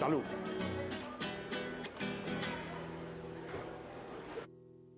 Salud.